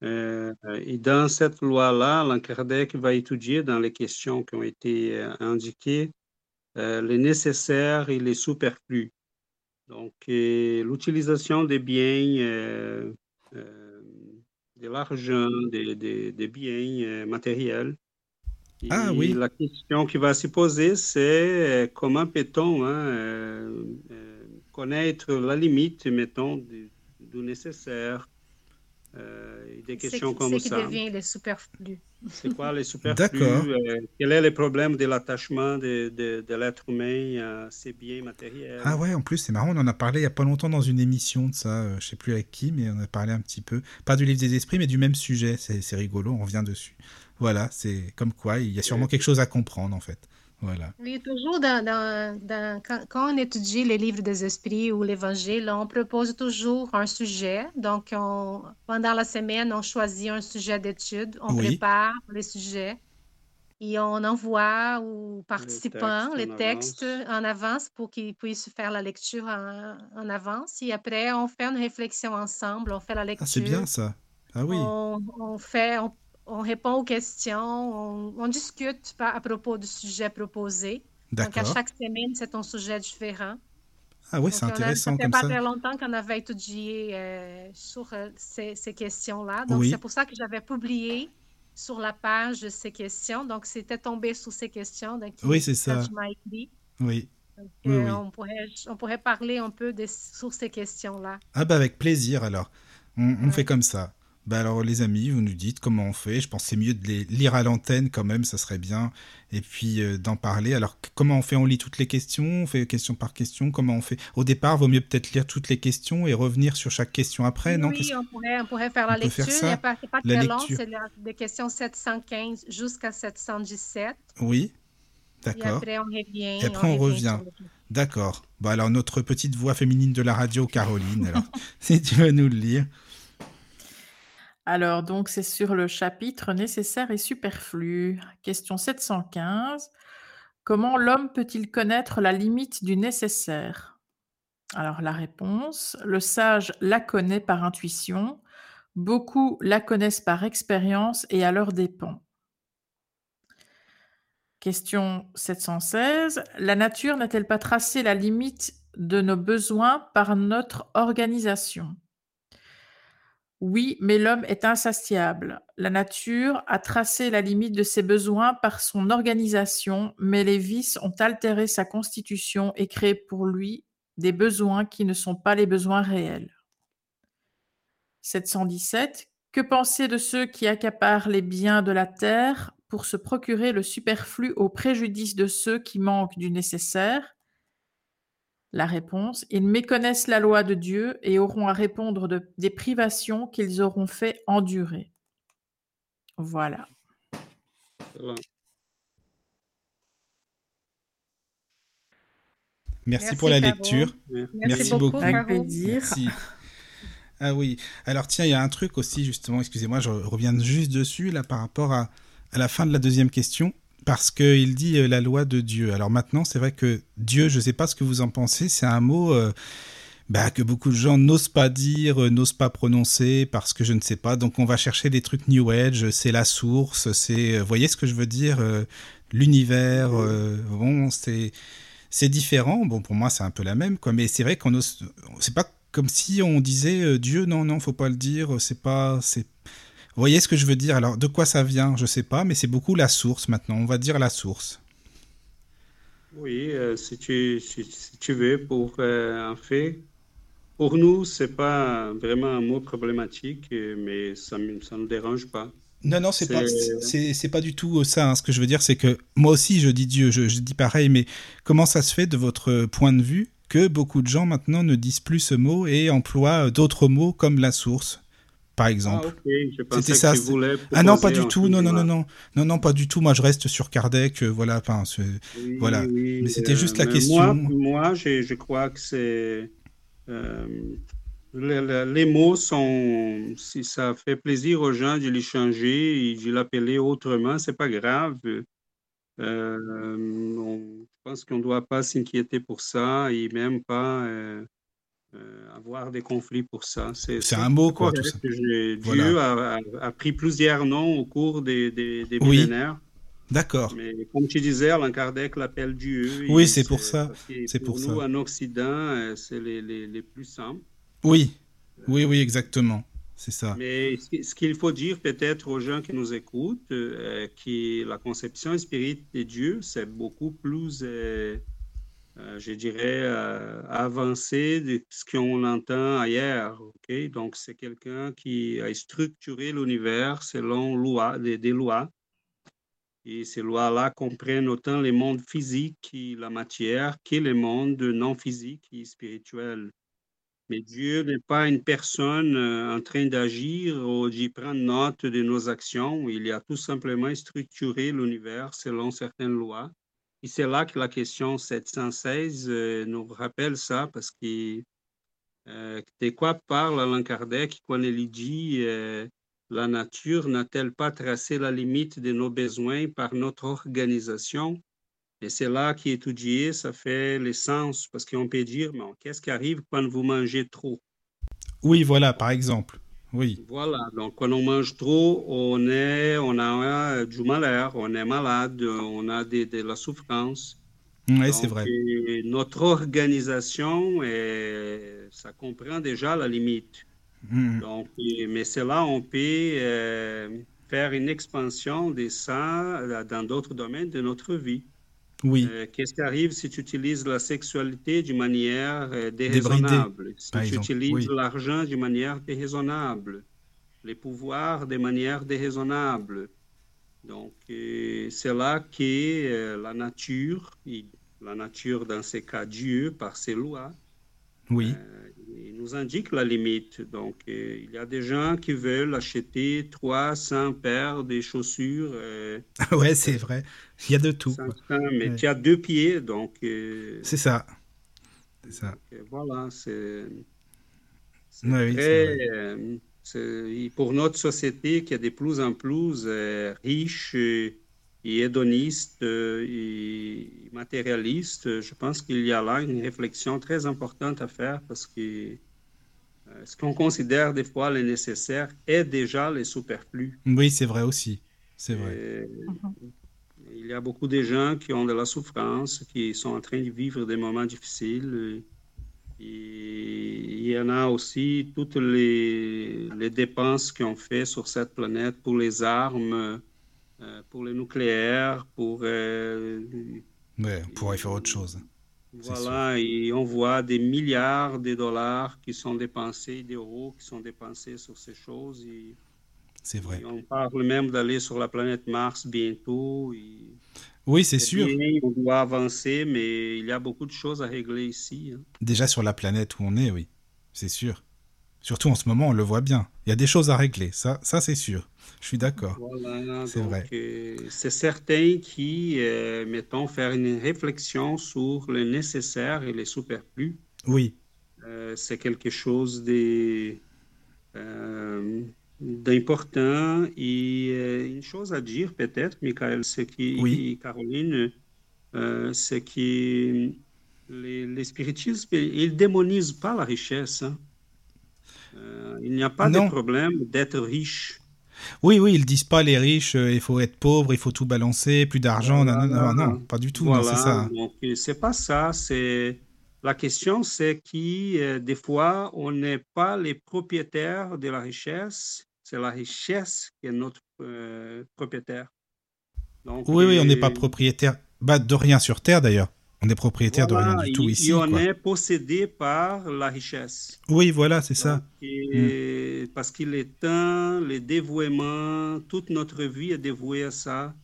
Euh, et dans cette loi-là, Allan va étudier dans les questions qui ont été euh, indiquées euh, les nécessaires et les superflus. Donc, l'utilisation des biens, de l'argent, des, des- des biens matériels. Ah Et oui. La question qui va se poser, c'est euh, comment peut-on hein, euh, euh, connaître la limite, mettons, du, du nécessaire? Euh, et des C'est questions qui, comme c'est qui ça. devient les superflus. C'est quoi les superflus? D'accord. euh, quel est le problème de l'attachement de, de, de l'être humain à ses biens matériels? Ah ouais, en plus c'est marrant, on en a parlé il y a pas longtemps dans une émission de ça. euh, je sais plus avec qui, mais on a parlé un petit peu, pas du livre des esprits, mais du même sujet. C'est c'est rigolo, on revient dessus. Voilà, c'est comme quoi il y a sûrement quelque chose à comprendre en fait. Voilà. Oui, toujours dans, dans- dans- quand, quand on étudie les livres des esprits ou l'Évangile, on propose toujours un sujet. Donc, on- pendant la semaine, on choisit un sujet d'étude, on Oui. prépare les sujets et on envoie aux participants textes les en textes avance. en avance pour qu'ils puissent faire la lecture en, en avance. Et après, on fait une réflexion ensemble, on fait la Ah, c'est lecture. bien ça. Ah oui. On, on fait, on, on répond aux questions, on, on discute à propos du sujet proposé. Donc, à chaque semaine, c'est un sujet différent. Ah Donc, c'est on a- intéressant ça fait comme pas ça. très longtemps qu'on avait étudié euh, sur euh, ces, ces questions-là. Donc, Oui. c'est pour ça que j'avais publié sur la page ces questions. Donc, c'était tombé sur ces questions. Donc, Oui, c'est ça. écrit. Oui. Donc, Oui, euh, oui. On, pourrait, on pourrait parler un peu sur ces questions-là. Ah bah avec plaisir alors. On, on Ouais. fait comme ça. Bah alors les amis, vous nous dites comment on fait. Je pense que c'est mieux de les lire à l'antenne quand même, ça serait bien. Et puis euh, d'en parler. Alors comment on fait? On lit toutes les questions? On fait question par question? Comment on fait? Au départ, vaut mieux peut-être lire toutes les questions et revenir sur chaque question après, non? Oui, on pourrait, on pourrait faire la on peut faire lecture. ça Il n'y a pas, c'est pas La très long, lecture. c'est des questions 715 jusqu'à 717. Oui, Et d'accord. après, on revient. Et après, on revient. D'accord. Bah alors notre petite voix féminine de la radio, Caroline. Alors [LAUGHS] si tu veux nous le lire. Alors, donc, c'est sur le chapitre nécessaire et superflu. Question 715. Comment l'homme peut-il connaître la limite du nécessaire? Alors, la réponse, le sage la connaît par intuition, beaucoup la connaissent par expérience et à leur dépens. Question 716. La nature n'a-t-elle pas tracé la limite de nos besoins par notre organisation? Oui, mais l'homme est insatiable. La nature a tracé la limite de ses besoins par son organisation, mais les vices ont altéré sa constitution et créé pour lui des besoins qui ne sont pas les besoins réels. 717. Que penser de ceux qui accaparent les biens de la terre pour se procurer le superflu au préjudice de ceux qui manquent du nécessaire? La réponse, ils méconnaissent la loi de Dieu et auront à répondre de, des privations qu'ils auront fait endurer. Voilà. Merci, pour la lecture. Merci, beaucoup. Merci. Ah oui. Alors tiens, il y a un truc aussi justement, excusez-moi, je reviens juste dessus là par rapport à, à la fin de la deuxième question parce qu'il dit euh, la loi de Dieu. Alors maintenant, c'est vrai que Dieu, je ne sais pas ce que vous en pensez, c'est un mot euh, bah, que beaucoup de gens n'osent pas dire, euh, n'osent pas prononcer, parce que je ne sais pas. Donc on va chercher des trucs New Age, c'est la source, c'est... Vous voyez ce que je veux dire L'univers, bon, c'est... C'est différent, bon pour moi c'est un peu la même, quoi. mais c'est vrai qu'on ose... C'est pas comme si on disait Dieu, non, non, faut pas le dire, c'est pas... c'est vous voyez ce que je veux dire? Alors, de quoi ça vient? Je ne sais pas, mais c'est beaucoup la source maintenant. On va dire la source. Oui, euh, si, tu, si, tu veux, pour euh, un fait, pour nous, ce n'est pas vraiment un mot problématique, euh, mais ça ne nous dérange pas. Non, non, c'est pas, c'est, pas du tout ça. Hein. Ce que je veux dire, c'est que moi aussi, je dis Dieu, je, je, dis pareil, mais comment ça se fait de votre point de vue que beaucoup de gens maintenant ne disent plus ce mot et emploient d'autres mots comme la source? Par exemple. Ah, C'était ça. ah non, pas du tout. Non, non, non, non, non, non, pas du tout. Moi, je reste sur Kardec. Euh, voilà, enfin, voilà. mais c'était juste la question. Moi, moi je, crois que c'est euh, les, mots sont. Si ça fait plaisir aux gens de les changer et de l'appeler autrement, c'est pas grave. Euh, je pense qu'on ne doit pas s'inquiéter pour ça et même pas euh, avoir des conflits pour ça. C'est un mot, quoi, tout ça. Dieu a, pris plusieurs noms au cours des, des, millénaires. D'accord. Mais comme tu disais, Alain Kardec l'appelle Dieu. Oui, c'est pour ça. C'est pour, nous, en Occident, euh, c'est les, les, les, plus simples. Oui, oui, oui, exactement. C'est ça. Mais ce qu'il faut dire peut-être aux gens qui nous écoutent, euh, que la conception spirituelle de Dieu, c'est beaucoup plus euh, je dirais, euh, avancé de ce qu'on entend ailleurs. Donc, c'est quelqu'un qui a structuré l'univers selon des, des, lois. Et ces lois-là comprennent autant les mondes physiques et la matière que les mondes non physiques et spirituels. Mais Dieu n'est pas une personne euh, en train d'agir ou d'y prendre note de nos actions. Il a tout simplement structuré l'univers selon certaines lois et c'est là que la question 716 euh, nous rappelle ça, parce que euh, de quoi parle Alain Kardec quand il dit La nature n'a-t-elle pas tracé la limite de nos besoins par notre organisation? Et c'est là qu'étudier, ça fait l'essence, parce qu'on peut dire qu'est-ce qui arrive quand vous mangez trop? Oui, voilà, par exemple. Oui. Voilà, donc quand on mange trop, on, est, on a du malheur, on est malade, on a de, de la souffrance. Oui, c'est vrai. Notre organisation, ça comprend déjà la limite. Hmm. Donc, mais c'est là on peut euh, faire une expansion de ça dans d'autres domaines de notre vie. Oui. Euh, qu'est-ce qui arrive si tu utilises la sexualité d'une manière euh, déraisonnable, si tu utilises l'argent d'une manière déraisonnable, les pouvoirs de manière déraisonnable. Donc, euh, c'est là que la nature, la nature dans ces cas Dieu par ses lois, oui nous indique la limite. Donc, euh, il y a des gens qui veulent acheter 300 paires de chaussures. Euh, [LAUGHS] ouais, c'est vrai. Il y a de tout. mais tu as deux pieds, donc. Euh, c'est ça. C'est ça. voilà, c'est. Oui, pour notre société qui est de plus en plus riche et hédoniste et matérialiste, je pense qu'il y a là une réflexion très importante à faire parce que ce qu'on considère des fois le nécessaire est déjà le superflu. Oui, c'est vrai aussi. C'est vrai. Il y a beaucoup de gens qui ont de la souffrance, qui sont en train de vivre des moments difficiles. il y en a aussi toutes les, les dépenses qu'on fait sur cette planète pour les armes, euh, pour le nucléaire, pour... Euh, ouais, on pourrait faire autre chose. Voilà, et on voit des milliards de dollars qui sont dépensés, d'euros qui sont dépensés sur ces choses. C'est vrai. on parle même d'aller sur la planète Mars bientôt. Oui, c'est sûr. on doit avancer, mais il y a beaucoup de choses à régler ici. Hein. Déjà sur la planète où on est, oui, c'est sûr. Surtout en ce moment, on le voit bien. Il y a des choses à régler, ça, ça c'est sûr. Je suis d'accord. c'est vrai. Euh, c'est certain qui, euh, mettons, faire une réflexion sur le nécessaire et le superflu. Oui. Euh, c'est quelque chose de d'important et euh, une chose à dire peut-être, Michael, c'est qui oui. Caroline, euh, c'est que les, les, spiritismes, ils démonisent pas la richesse. Hein. Euh, il n'y a pas de problème d'être riche. Oui, oui, ils disent pas les riches, il faut être pauvre, il faut tout balancer, plus d'argent. non, non, non, pas du tout. Voilà, c'est ça. c'est pas ça. C'est la question, c'est que des fois, on n'est pas les propriétaires de la richesse, c'est la richesse qui est notre euh, propriétaire. oui, oui, on n'est pas propriétaire bah, de rien sur Terre d'ailleurs. On est propriétaire de rien du tout ici. Et on est possédé par la richesse. Oui, voilà, c'est ça. Et Parce qu'il est temps, le dévouement, toute notre vie est dévouée à ça.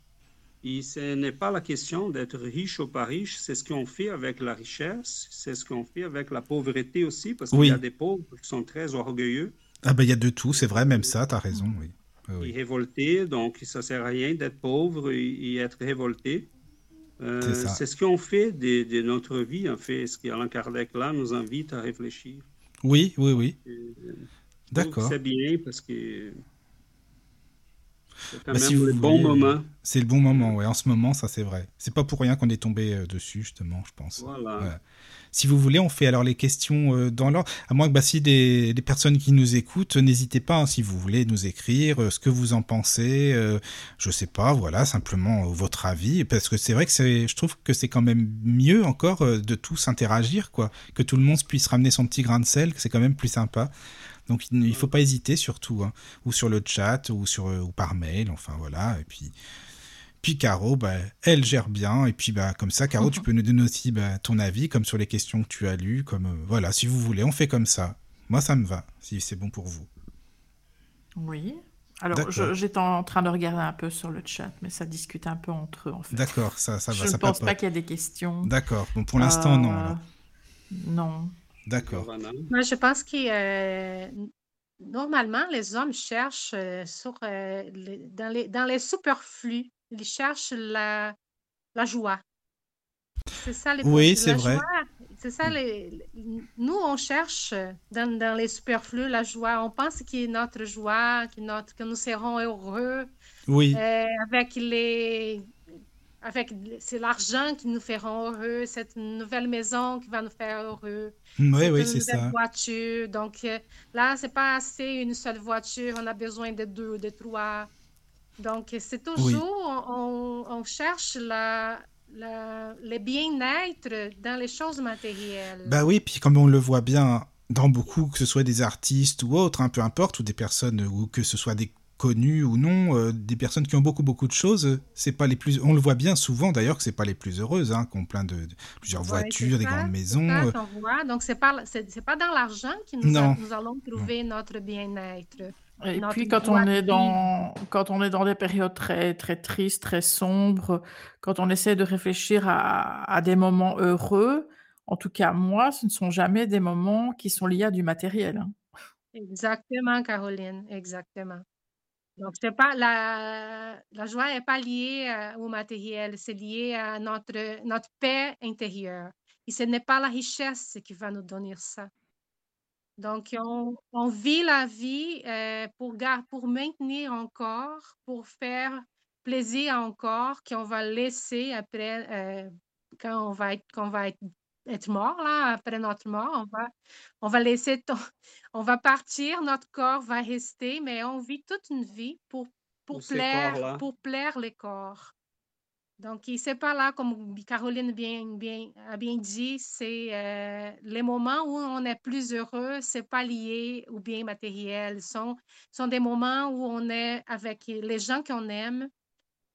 Et ce n'est pas la question d'être riche ou pas riche, c'est ce qu'on fait avec la richesse, c'est ce qu'on fait avec la pauvreté aussi, parce qu'il y a des pauvres qui sont très orgueilleux. Ah ben il y a de tout, c'est vrai, même ça, tu as raison, oui. oui. révolté, donc ça sert à rien d'être pauvre et, être révolté. Euh, c'est ce qu'on fait de, notre vie, en fait, ce qu'Alain Kardec là nous invite à réfléchir. Oui, oui, oui. D'accord. C'est bien parce que bah, le bon moment. C'est le bon moment, oui. En ce moment, ça c'est vrai. C'est pas pour rien qu'on est tombé euh, dessus, justement, je pense. Voilà. Si vous voulez, on fait alors les questions euh, dans l'ordre. À moins que bah, si des, personnes qui nous écoutent, n'hésitez pas, hein, si vous voulez nous écrire euh, ce que vous en pensez. Euh, je sais pas, voilà, simplement votre avis. Parce que c'est vrai que je trouve que c'est quand même mieux encore de tous interagir, quoi. Que tout le monde puisse ramener son petit grain de sel, c'est quand même plus sympa. Donc il ne faut pas hésiter surtout, hein. ou sur le chat, ou, sur, ou par mail, enfin voilà. Et puis puis Caro, bah, elle gère bien. Et puis bah, comme ça, Caro, tu peux nous donner aussi bah, ton avis, comme sur les questions que tu as lues. Comme, euh, voilà, si vous voulez, on fait comme ça. Moi, ça me va, si c'est bon pour vous. Oui. Alors, j'étais en train de regarder un peu sur le chat, mais ça discute un peu entre eux, en fait. D'accord, ça, ça va. Je ne pense pas qu'il y a des questions. D'accord. Bon, pour l'instant, non. Euh, non. D'accord. Moi, je pense que euh, normalement, les hommes cherchent sur, dans, les, dans les superflus ils cherchent la, la joie. C'est ça les Oui, c'est vrai. C'est ça les, nous on cherche dans, dans, les superflus la joie. On pense que notre joie, que notre que nous serons heureux. Oui. Euh, avec les avec c'est l'argent qui nous fera heureux, cette nouvelle maison qui va nous faire heureux. Oui, oui, c'est ça. voiture. Donc euh, là, c'est pas assez une seule voiture, on a besoin de deux, de trois. Donc, c'est toujours, on, cherche la, le bien-être dans les choses matérielles. Bah oui, puis comme on le voit bien dans beaucoup, que ce soit des artistes ou autres, hein, peu importe, ou des personnes, ou que ce soit des connus ou non, euh, des personnes qui ont beaucoup beaucoup de choses, c'est pas les plus. On le voit bien souvent d'ailleurs que c'est pas les plus heureuses, hein, qui ont plein de, plusieurs voitures, des grandes maisons. Ça, euh. voit. Donc c'est pas c'est pas dans l'argent que nous, nous, allons trouver notre bien-être. Et puis quand on est dans quand on est dans des périodes très très tristes, très sombres, quand on essaie de réfléchir à, des moments heureux, en tout cas moi, ce ne sont jamais des moments qui sont liés à du matériel. Hein. Exactement, Caroline, exactement. Donc c'est pas la la joie n'est pas liée euh, au matériel, c'est lié à notre notre paix intérieure. Et ce n'est pas la richesse qui va nous donner ça. Donc, on, vit la vie euh, pour, pour maintenir encore, pour faire plaisir encore, qu'on va laisser après, euh, quand on va être, va être, mort, là, après notre mort, on va, on va laisser, [LAUGHS] on va partir, notre corps va rester, mais on vit toute une vie pour, pour, plaire, pour plaire les corps. Donc, c'est pas là, comme Caroline bien, bien, a bien dit, c'est euh, les moments où on est plus heureux, c'est pas lié au bien matériel. Ce sont, sont des moments où on est avec les gens qu'on aime,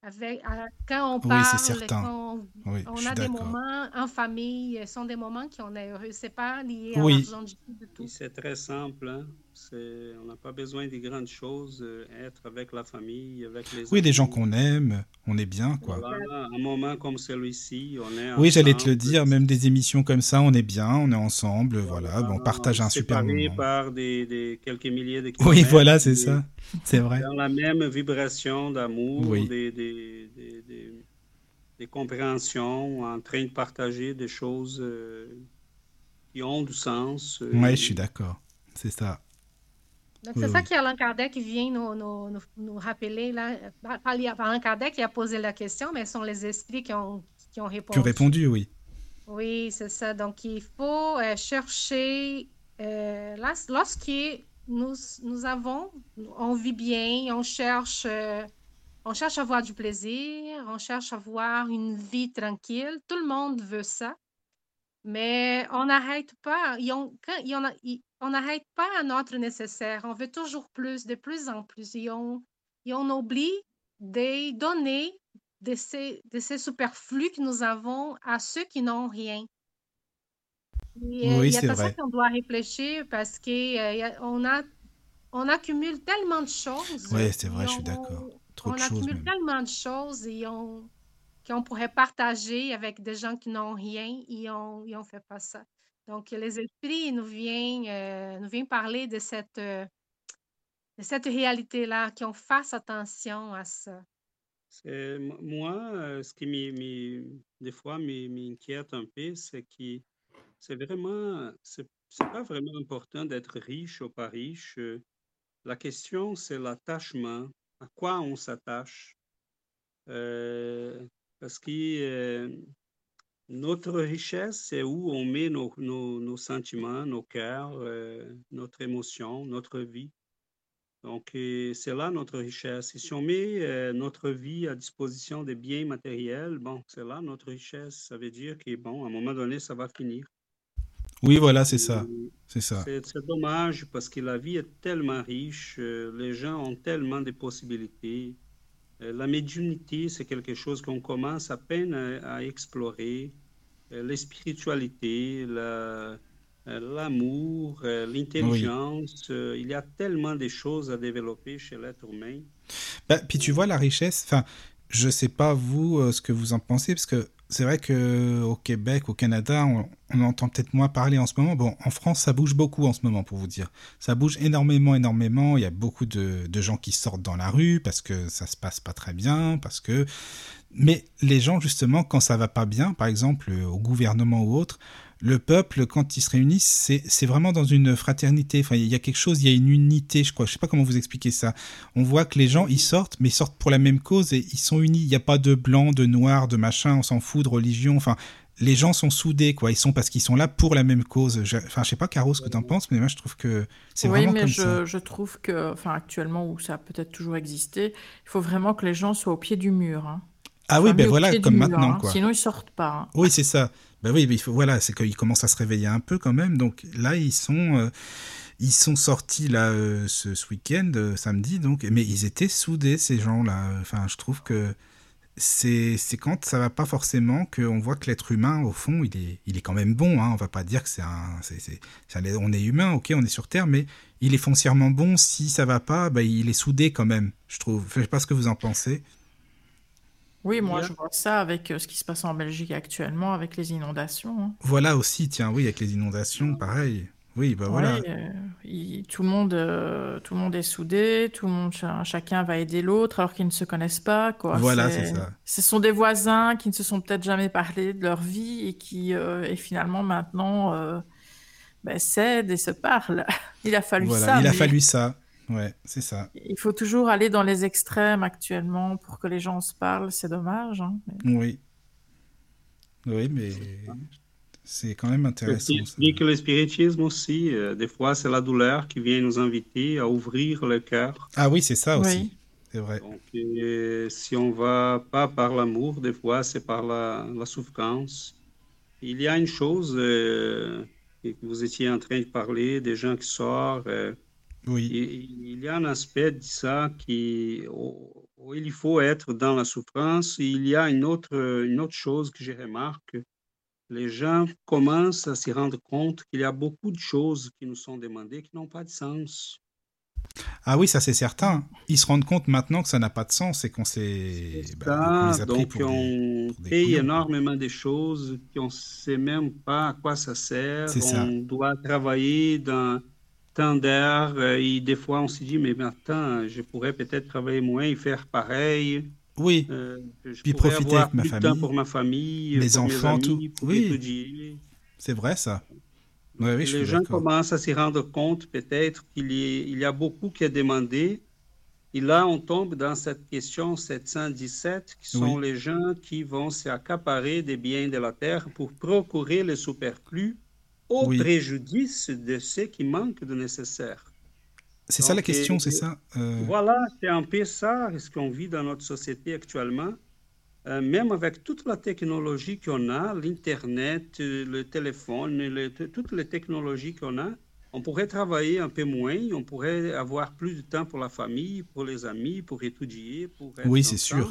avec, quand on Oui, parle, c'est certain. quand on, Oui, on a des moments en famille, ce sont des moments qu'on est heureux. C'est pas lié à Oui, l'argent du tout. c'est très simple, hein. On n'a pas besoin de grandes choses, euh, être avec la famille, avec les oui, des gens qu'on aime, on est bien, quoi. Voilà, un moment comme celui-ci, on est Oui, j'allais te le dire, même des émissions comme ça, on est bien, on est ensemble, voilà, voilà, on partage un super moment. par des, des quelques milliers de Oui, kilomètres, voilà, c'est ça, c'est vrai. dans la même vibration d'amour, Oui, des, des, des, des, des compréhensions, en train de partager des choses euh, qui ont du sens. ouais, je suis euh, d'accord, c'est ça. Donc, Oui, c'est ça qu'Alain Kardec vient nous, nous, nous, nous rappeler. Là. Alain Kardec il a posé la question, mais ce sont les esprits qui ont, qui ont Qui ont répondu. répondu, oui. Oui, c'est ça. Donc, il faut euh, chercher, euh, là, lorsque nous, nous avons, on vit bien, on cherche, euh, on cherche à avoir du plaisir, on cherche à avoir une vie tranquille. Tout le monde veut ça, mais on n'arrête pas. Quand- et on a- on n'arrête pas à notre nécessaire. On veut toujours plus, de plus en plus. Et on, et on oublie de donner de ces, de ces superflus que nous avons à ceux qui n'ont rien. Et, euh, Oui, il y a c'est à ça vrai. qu'on doit réfléchir parce qu'on a, on accumule tellement de choses Ouais, c'est vrai, je suis d'accord. on, Trop on de choses accumule tellement de choses et on, qu'on pourrait partager avec des gens qui n'ont rien et on ne fait pas ça. Donc, les esprits nous viennent, euh, nous viennent parler de cette, euh, cette réalité-là, qu'on fasse attention à ça. Moi, euh, ce qui m'y- des fois m'inquiète un peu, c'est que c'est vraiment, c'est pas vraiment important d'être riche ou pas riche. La question, c'est l'attachement. À quoi on s'attache? Parce que notre richesse, c'est où on met nos, nos, nos sentiments, nos cœurs, euh, notre émotion, notre vie. Donc, c'est là notre richesse. Et si on met euh, notre vie à disposition des biens matériels, bon, c'est là notre richesse. Ça veut dire que, bon, à un moment donné, ça va finir. Oui, voilà, c'est ça, c'est ça. C'est c'est dommage parce que la vie est tellement riche, euh, les gens ont tellement de possibilités. Euh, la médiumnité, c'est quelque chose qu'on commence à peine à, à explorer. Euh, les spiritualités, euh, l'amour, euh, l'intelligence, il y a tellement de choses à développer chez l'être humain. Bah, puis tu vois la richesse, enfin, je sais pas vous euh, ce que vous en pensez, parce que c'est vrai que au Québec, au Canada, on, entend peut-être moins parler en ce moment. Bon, en France, ça bouge beaucoup en ce moment, pour vous dire. Ça bouge énormément, énormément. Il y a beaucoup de, gens qui sortent dans la rue parce que ça se passe pas très bien, parce que. Mais les gens, justement, quand ça va pas bien, par exemple au gouvernement ou autre, le peuple, quand ils se réunissent, c'est vraiment dans une fraternité. Enfin, il y a quelque chose, il y a une unité, je crois. Je sais pas comment vous expliquer ça. On voit que les gens, ils sortent, mais ils sortent pour la même cause et ils sont unis. Il n'y a pas de blanc, de noir, de machin, on s'en fout de religion. Enfin, les gens sont soudés, quoi. Ils sont parce qu'ils sont là pour la même cause. Je, enfin, je sais pas, Caro, ce que tu en penses, mais moi, je trouve que c'est Oui, vraiment mais comme ça. je, je trouve que, enfin, actuellement, où ça a peut-être toujours existé, il faut vraiment que les gens soient au pied du mur. Hein. Ah oui, ben voilà, comme mur, maintenant, hein. quoi. Sinon, ils sortent pas. hein. Oui, c'est ça. Ben oui, mais il faut, voilà, c'est qu'ils commencent à se réveiller un peu quand même. Donc là, ils sont, euh, ils sont sortis là euh, ce, week-end, euh, samedi, donc, mais ils étaient soudés ces gens-là. Enfin, je trouve que c'est quand ça va pas forcément qu'on voit que l'être humain, au fond, il est, il est quand même bon. Hein. On va pas dire que c'est un, c'est un- on est humain, ok, on est sur Terre, mais il est foncièrement bon. Si ça va pas, ben, il est soudé quand même, je trouve. Je sais pas ce que vous en pensez. Oui, moi, je vois ça avec euh, ce qui se passe en Belgique actuellement, avec les inondations. hein. Voilà aussi, tiens, oui, avec les inondations, pareil. Oui, ben voilà. Ouais, euh, il- tout le monde, euh, tout le monde est soudé, tout le monde, cha- chacun va aider l'autre alors qu'ils ne se connaissent pas, quoi. Voilà, C'est- c'est ça. Ce sont des voisins qui ne se sont peut-être jamais parlé de leur vie et qui, euh, et finalement maintenant, euh, ben, s'aident et se parlent. [LAUGHS] Il a fallu Voilà, ça, il a mais fallu ça. Ouais, c'est ça. il faut toujours aller dans les extrêmes actuellement pour que les gens se parlent. C'est dommage, hein, mais- Oui. Oui, mais c'est quand même Ce intéressant. qui ça. explique le spiritisme aussi. euh, des fois, c'est la douleur qui vient nous inviter à ouvrir le cœur. Ah oui, c'est ça aussi. Oui. C'est vrai. Donc, euh, si on va pas par l'amour, des fois, c'est par la, la souffrance. Il y a une chose euh, que vous étiez en train de parler, des gens qui sortent. euh, Oui. il, il y a un aspect de ça qui, où- où il faut être dans la souffrance. Il y a une autre, une autre chose que je remarque. Les gens commencent à s'y rendre compte qu'il y a beaucoup de choses qui nous sont demandées qui n'ont pas de sens. Ah oui, ça c'est certain. Ils se rendent compte maintenant que ça n'a pas de sens et qu'on s'est. bah, donc des- on des paye énormément de choses qu'on ne sait même pas à quoi ça sert. C'est ça. On doit travailler dans tant d'heures et des fois on se dit, mais attends, je pourrais peut-être travailler moins et faire pareil. Oui, Euh, je Puis pourrais profiter avoir avec ma plus de temps famille, pour ma famille, mes pour enfants, mes tout. pour Oui. c'est vrai ça. Oui, oui, je les gens commencent à s'y rendre compte peut-être qu'il y, a beaucoup qui est demandé. Et là, on tombe dans cette question 717, qui sont Oui. les gens qui vont s'accaparer des biens de la terre pour procurer le superflu au Oui. préjudice de ceux qui manquent de nécessaire. C'est ça la question, c'est ça Euh, Voilà, c'est un peu ça ce qu'on vit dans notre société actuellement. Euh, même avec toute la technologie qu'on a, l'Internet, euh, le téléphone, le- toutes les technologies qu'on a, on pourrait travailler un peu moins, on pourrait avoir plus de temps pour la famille, pour les amis, pour étudier, pour être Oui, c'est sûr.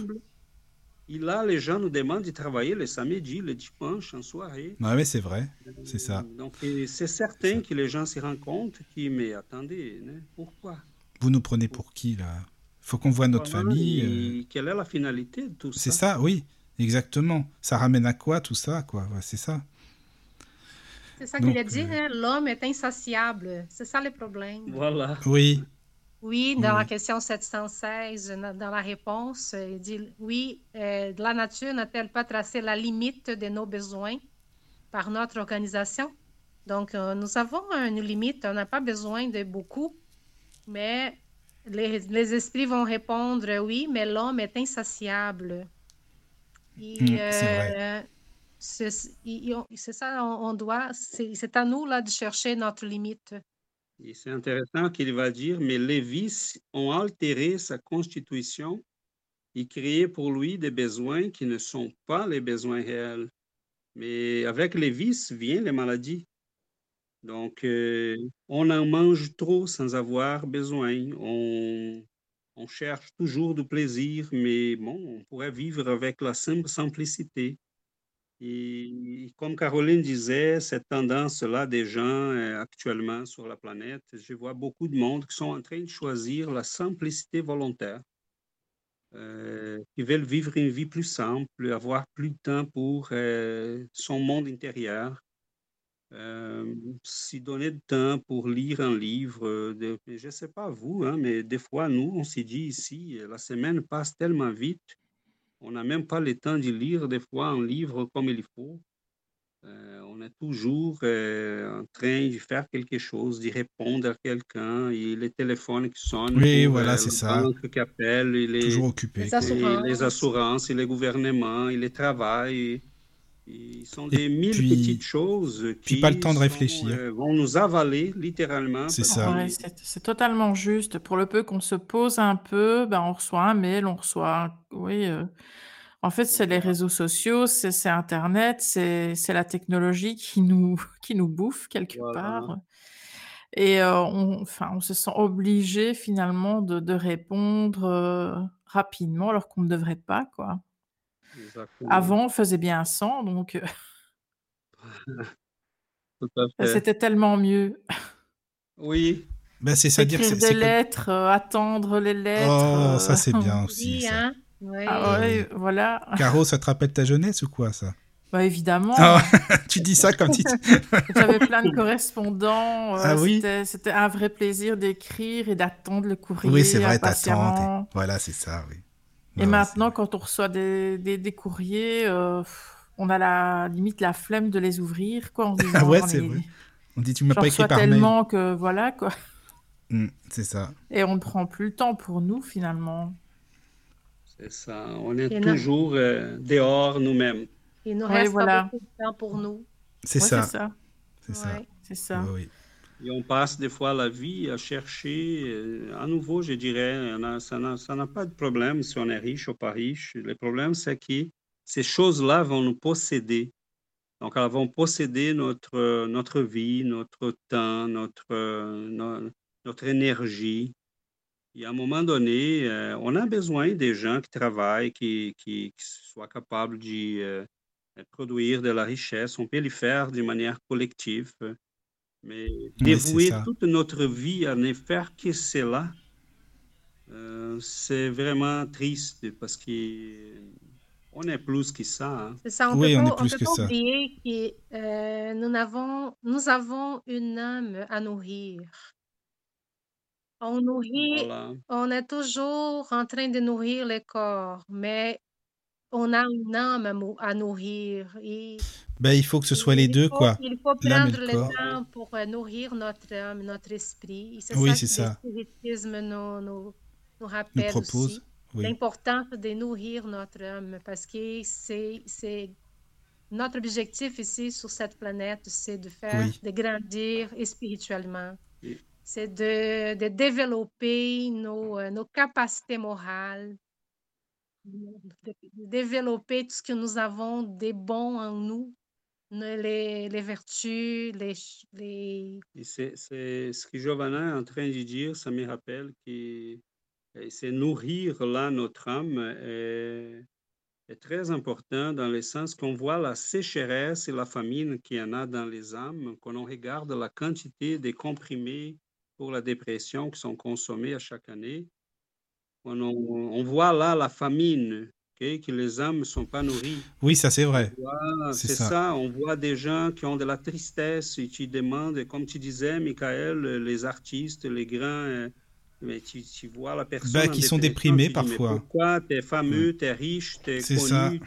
Et là, les gens nous demandent de travailler le samedi, le dimanche, en soirée. Ouais, mais c'est vrai, c'est ça. Donc, euh, c'est certain que les gens s'y rendent compte qui, mais attendez, hein, pourquoi? Vous nous prenez pour qui là? Faut qu'on voit notre Voilà, famille. euh, et quelle est la finalité de tout ça? C'est ça, oui, exactement. Ça ramène à quoi tout ça, quoi? Ouais, C'est ça. C'est ça Donc, je dire, euh, hein, l'homme est insatiable. C'est ça le problème. Voilà. Oui, Oui, dans la question 716, na- dans la réponse, il dit oui, euh, la nature n'a-t-elle pas tracé la limite de nos besoins par notre organisation? Donc, euh, nous avons une limite, on n'a pas besoin de beaucoup, mais les, les esprits vont répondre oui, mais l'homme est insatiable. Et, Mm, c'est euh, ça, on, on doit, c'est à nous là de chercher notre limite. C'est intéressant qu'il va dire, mais les vices ont altéré sa constitution et créé pour lui des besoins qui ne sont pas les besoins réels. Mais avec les vices viennent les maladies. Donc, euh, on en mange trop sans avoir besoin. On cherche toujours du plaisir, mais bon, on pourrait vivre avec la simple simplicité. Et comme Caroline disait, cette tendance-là des gens euh, actuellement sur la planète, je vois beaucoup de monde qui sont en train de choisir la simplicité volontaire, euh, qui veulent vivre une vie plus simple, avoir plus de temps pour euh, son monde intérieur, euh, s'y donner de temps pour lire un livre. je ne sais pas vous, hein, mais des fois, nous, on s'est dit ici, la semaine passe tellement vite. On n'a même pas le temps de lire des fois un livre comme il faut. Euh, on est toujours euh, en train de faire quelque chose, de répondre à quelqu'un, et les téléphones qui sonnent, Oui, pour, voilà, euh, c'est ça. banque qui appelle, et les, toujours occupé. Les les assurances, et les gouvernements, et les travail. Ils sont Et des mille puis- petites choses puis qui pas le temps de sont, réfléchir. euh, vont nous avaler littéralement. C'est ça. Ouais, c'est totalement juste. Pour le peu qu'on se pose un peu, ben, on reçoit un mail, on reçoit un- Oui, euh, en fait, c'est les réseaux sociaux, c'est Internet, c'est c'est la technologie qui nous, [LAUGHS] qui nous bouffe quelque Voilà. part. Et euh, on, enfin, on se sent obligé finalement de, de répondre euh, rapidement alors qu'on ne devrait pas, quoi. Exactement. Avant, on faisait bien sans, donc euh, [LAUGHS] c'était tellement mieux. Oui, Ben, c'est ça dire Écrire c'est des lettres, euh, attendre les lettres. Oh, ça euh, c'est bien [LAUGHS] aussi. Oui, ça. hein? Ah ouais, voilà. Caro, ça te rappelle ta jeunesse ou quoi ça? Bah évidemment, Ah, [LAUGHS] Tu dis ça comme si. j'avais plein de correspondants. euh, Ah oui? c'était, un vrai plaisir d'écrire et d'attendre le courrier Oui, c'est vrai, t'attends. Voilà, c'est ça, oui. Et maintenant, quand on reçoit des, des, des courriers, euh, on a la limite la flemme de les ouvrir, quoi. En se [LAUGHS] disant, Ah ouais, c'est ai- vrai. On dit tu m'as pas écrit par mail. tellement que voilà, quoi. Hmm, c'est ça. Et on ne prend plus le temps pour nous, finalement. c'est ça. On est toujours euh, dehors nous-mêmes. Il nous reste voilà. pas beaucoup de temps pour nous. C'est Ouais, ça. c'est ça. C'est ça. Ouais. Et on passe des fois la vie à chercher, euh, à nouveau, je dirais, a- ça n'a pas de problème si on est riche ou pas riche. Le problème, c'est que ces choses-là vont nous posséder. Donc, elles vont posséder notre, notre vie, notre temps, notre, euh, no- notre énergie. Et à un moment donné, euh, on a besoin des gens qui travaillent, qui, qui, soient capables de euh, produire de la richesse. On peut le faire de manière collective, mais dévouer toute notre vie à ne faire que cela, euh, c'est vraiment triste parce qu'on est plus que ça. hein. C'est ça, on Oui, peut on pas, est on plus peut que pas ça. oublier que euh, nous avons, nous avons une âme à nourrir. On nourrit, Voilà. on est toujours en train de nourrir le corps, mais on a une âme à, nourrir. Et Ben, il faut que ce soit les deux, faut, quoi. il faut prendre le corps. temps pour euh, nourrir notre âme, notre esprit. Et c'est Oui, ça c'est que le ça. spiritisme nous, nous, nous Nous rappelle propose. aussi. Oui. L'importance de nourrir notre âme, parce que c'est, c'est notre objectif ici sur cette planète, c'est de faire, Oui. de grandir spirituellement. C'est de, de développer nos, euh, nos capacités morales, développer tout ce que nous avons de bon en nous, les, les vertus, les, les... C'est ce que Giovanna est en train de dire, ça me rappelle que euh, c'est nourrir là notre âme est, très important dans le sens qu'on voit la sécheresse et la famine qu'il y en a dans les âmes, quand on regarde la quantité de comprimés pour la dépression qui sont consommés à chaque année. On, voit là la famine, que les âmes ne sont pas nourries. Oui, ça c'est vrai. C'est ça. ça. On voit des gens qui ont de la tristesse et tu demandes, comme tu disais, Michael, les artistes, les grands, euh, mais tu, tu vois la personne Bah, qui sont déprimés tu dis, parfois. pourquoi? T'es fameux, t'es riche, t'es C'est ça. connu,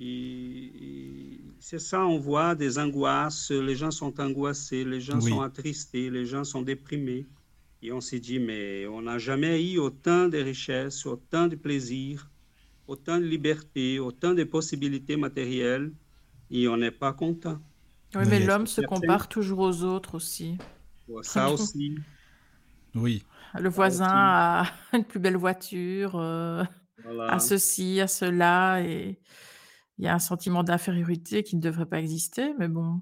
et C'est ça, on voit des angoisses, les gens sont angoissés, les gens Oui. sont attristés, les gens sont déprimés. Et on s'est dit, mais on n'a jamais eu autant de richesses, autant de plaisir, autant de liberté, autant de possibilités matérielles, et on n'est pas content. Oui, mais l'homme se compare toujours aux autres aussi. Ça aussi, Oui. Le voisin a [LAUGHS] une plus belle voiture, euh, voilà. a ceci, a cela, et il y a un sentiment d'infériorité qui ne devrait pas exister, mais bon.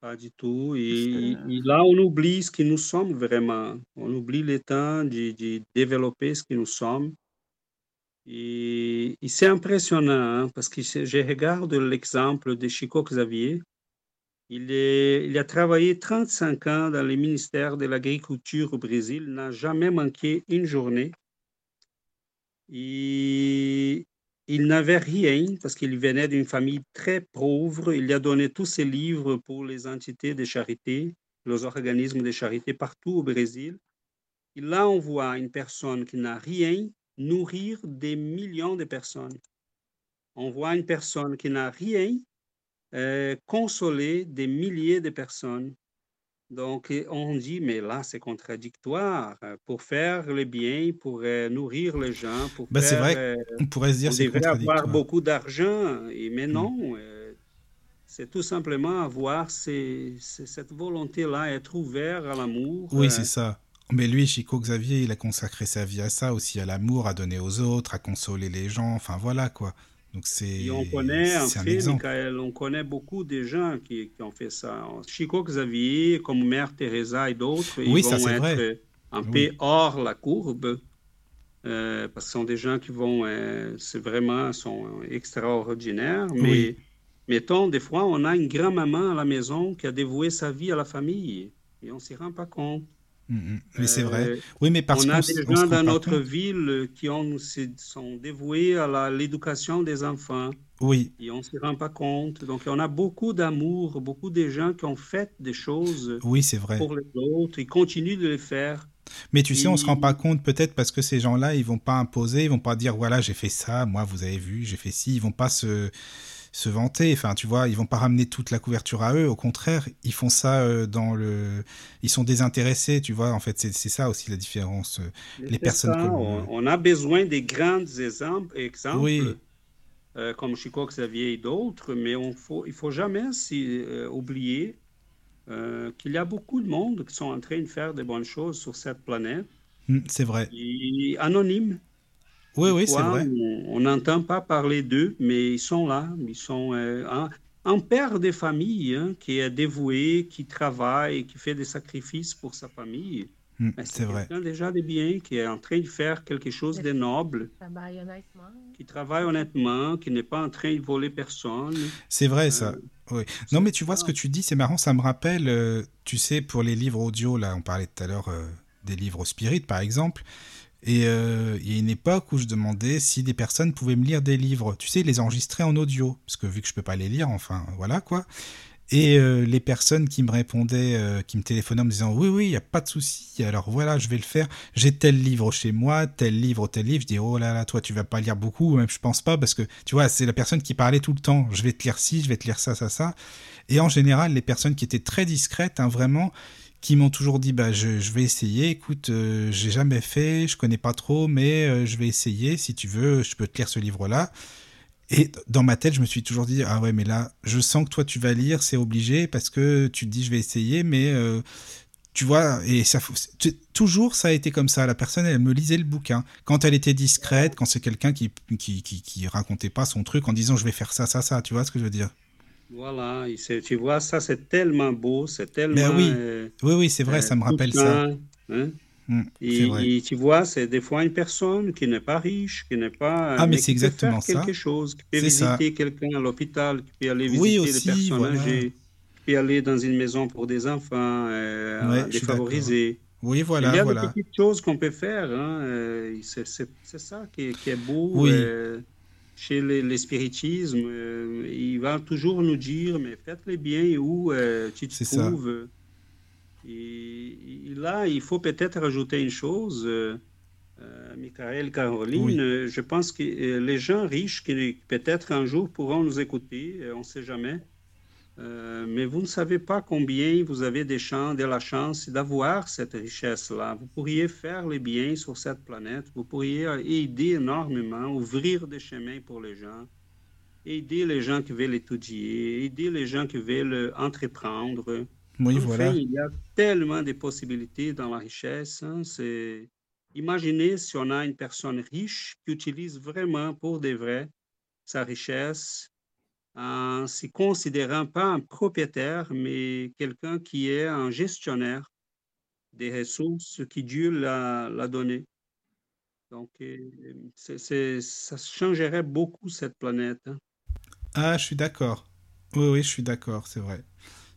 Pas du tout. Et, là, on oublie ce que nous sommes vraiment. On oublie le temps de, de développer ce que nous sommes. Et, et c'est impressionnant hein, parce que je je regarde l'exemple de Chico Xavier. Il, est, il a travaillé 35 ans dans le ministère de l'Agriculture au Brésil, n'a jamais manqué une journée. Et il n'avait rien parce qu'il venait d'une famille très pauvre. Il a donné tous ses livres pour les entités de charité, les organismes de charité partout au Brésil. Et là, on voit une personne qui n'a rien nourrir des millions de personnes. On voit une personne qui n'a rien euh, consoler des milliers de personnes. Donc, on dit, mais là, c'est contradictoire. euh, Pour faire le bien, pour euh, nourrir les gens, pour Bah, c'est vrai. euh, On pourrait se dire c'est devrait avoir contradictoire. beaucoup d'argent, et- mais Mm. non. c'est tout simplement avoir ces- ces- cette volonté-là, être ouvert à l'amour. Oui, c'est ça. Mais lui, Chico Xavier, il a consacré sa vie à ça aussi, à l'amour, à donner aux autres, à consoler les gens. Enfin voilà quoi. Donc c'est Et on connaît, un fait, exemple. Michael, on connaît beaucoup de gens qui, qui ont fait ça. Chico Xavier, comme Mère Teresa et d'autres, Oui, ils vont être vrai. un Oui. peu hors la courbe, euh, parce que ce sont des gens qui vont, euh, c'est vraiment, sont extraordinaires. Mais Oui. mettons, des fois, on a une grand-maman à la maison qui a dévoué sa vie à la famille et on ne s'y rend pas compte. Mm, mm. Mais c'est Euh, vrai. Oui, mais parce on a des on se gens dans notre compte. ville qui ont, se- sont dévoués à l'éducation des enfants. Oui, Et on ne s'y rend pas compte. Donc, on a beaucoup d'amour, beaucoup de gens qui ont fait des choses oui, vrai. pour les autres et continuent de les faire. Mais tu sais, on se rend pas compte peut-être parce que ces gens-là, ils vont pas imposer, ils vont pas dire voilà, j'ai fait ça, moi vous avez vu, j'ai fait ci, ils vont pas se se vanter, enfin tu vois, ils vont pas ramener toute la couverture à eux, au contraire, ils font ça euh, dans le ils sont désintéressés, tu vois, en fait, c'est ça aussi la différence. euh. Les personnes ça, on, on a besoin des grands exemples, exemples Oui. euh, comme Chico Xavier et d'autres, mais on faut, il faut jamais euh, oublier euh, qu'il y a beaucoup de monde qui sont en train de faire des bonnes choses sur cette planète, Mm, C'est vrai. et anonymes. Oui, oui, c'est vrai. On n'entend pas parler d'eux, mais ils sont là. Ils sont euh, un, un père de famille hein, qui est dévoué, qui travaille, qui fait des sacrifices pour sa famille. Mm, Ben, C'est vrai. quelqu'un déjà de bien, qui est en train de faire quelque chose de noble, Travaille honnêtement? qui travaille honnêtement, qui n'est pas en train de voler personne. C'est vrai, ça. Euh, Oui. Non, mais tu vois ça. ce que tu dis, c'est marrant, ça me rappelle, euh, tu sais, pour les livres audio, là, on parlait tout à l'heure euh, des livres spirit, par exemple. Et euh, il y a une époque où je demandais si des personnes pouvaient me lire des livres, tu sais, les enregistrer en audio, parce que vu que je peux pas les lire, enfin, voilà quoi. Et euh, les personnes qui me répondaient, euh, qui me téléphonaient en me disant oui, oui, il n'y a pas de souci, alors voilà, je vais le faire. J'ai tel livre chez moi, tel livre, tel livre. Je dis oh là là, toi, tu vas pas lire beaucoup, même je pense pas, parce que tu vois, c'est la personne qui parlait tout le temps. Je vais te lire ci, je vais te lire ça, ça, ça. Et en général, les personnes qui étaient très discrètes, hein, vraiment, qui m'ont toujours dit bah je, je vais essayer. Écoute, euh, j'ai jamais fait, je connais pas trop, mais euh, je vais essayer. Si tu veux, je peux te lire ce livre-là. Et dans ma tête, je me suis toujours dit ah ouais, mais là, je sens que toi tu vas lire, c'est obligé parce que tu te dis je vais essayer, mais euh, tu vois, et ça, toujours ça a été comme ça. La personne, elle me lisait le bouquin quand elle était discrète, quand c'est quelqu'un qui, qui, qui, qui racontait pas son truc en disant je vais faire ça, ça, ça. Tu vois ce que je veux dire? Voilà, tu vois, ça c'est tellement beau, c'est tellement... Mais oui, euh, Oui, oui, c'est vrai, euh, ça me rappelle ça. hein. Mm, Et, vrai. et tu vois, c'est des fois une personne qui n'est pas riche, qui n'est pas... Ah, mais c'est faire exactement ça. quelque chose, qui peut visiter quelqu'un à l'hôpital, qui peut aller visiter Oui, des personnes voilà. âgées, qui peut aller dans une maison pour des enfants euh, Ouais, défavorisés. Oui, Il y voilà, a des voilà. petites choses qu'on peut faire. Hein, euh, c'est ça qui est, qui est beau Oui. Chez les, les spiritismes. euh, il va toujours nous dire, mais faites-les bien où euh, tu te trouves. Et, et là, il faut peut-être rajouter une chose. Euh, euh, Michael, Caroline, Oui. je pense que les gens riches qui peut-être un jour pourront nous écouter, on ne sait jamais. Euh, mais vous ne savez pas combien vous avez des chances, de la chance d'avoir cette richesse-là. Vous pourriez faire les biens sur cette planète, vous pourriez aider énormément, ouvrir des chemins pour les gens, aider les gens qui veulent étudier, aider les gens qui veulent entreprendre. Oui, Enfin, voilà. il y a tellement de possibilités dans la richesse. hein, c'est... Imaginez si on a une personne riche qui utilise vraiment pour de vrai sa richesse en se considérant pas un propriétaire, mais quelqu'un qui est un gestionnaire des ressources que Dieu l'a, donné. Donc, euh, ça changerait beaucoup cette planète. hein. Ah, je suis d'accord. Oui, oui, je suis d'accord, c'est vrai.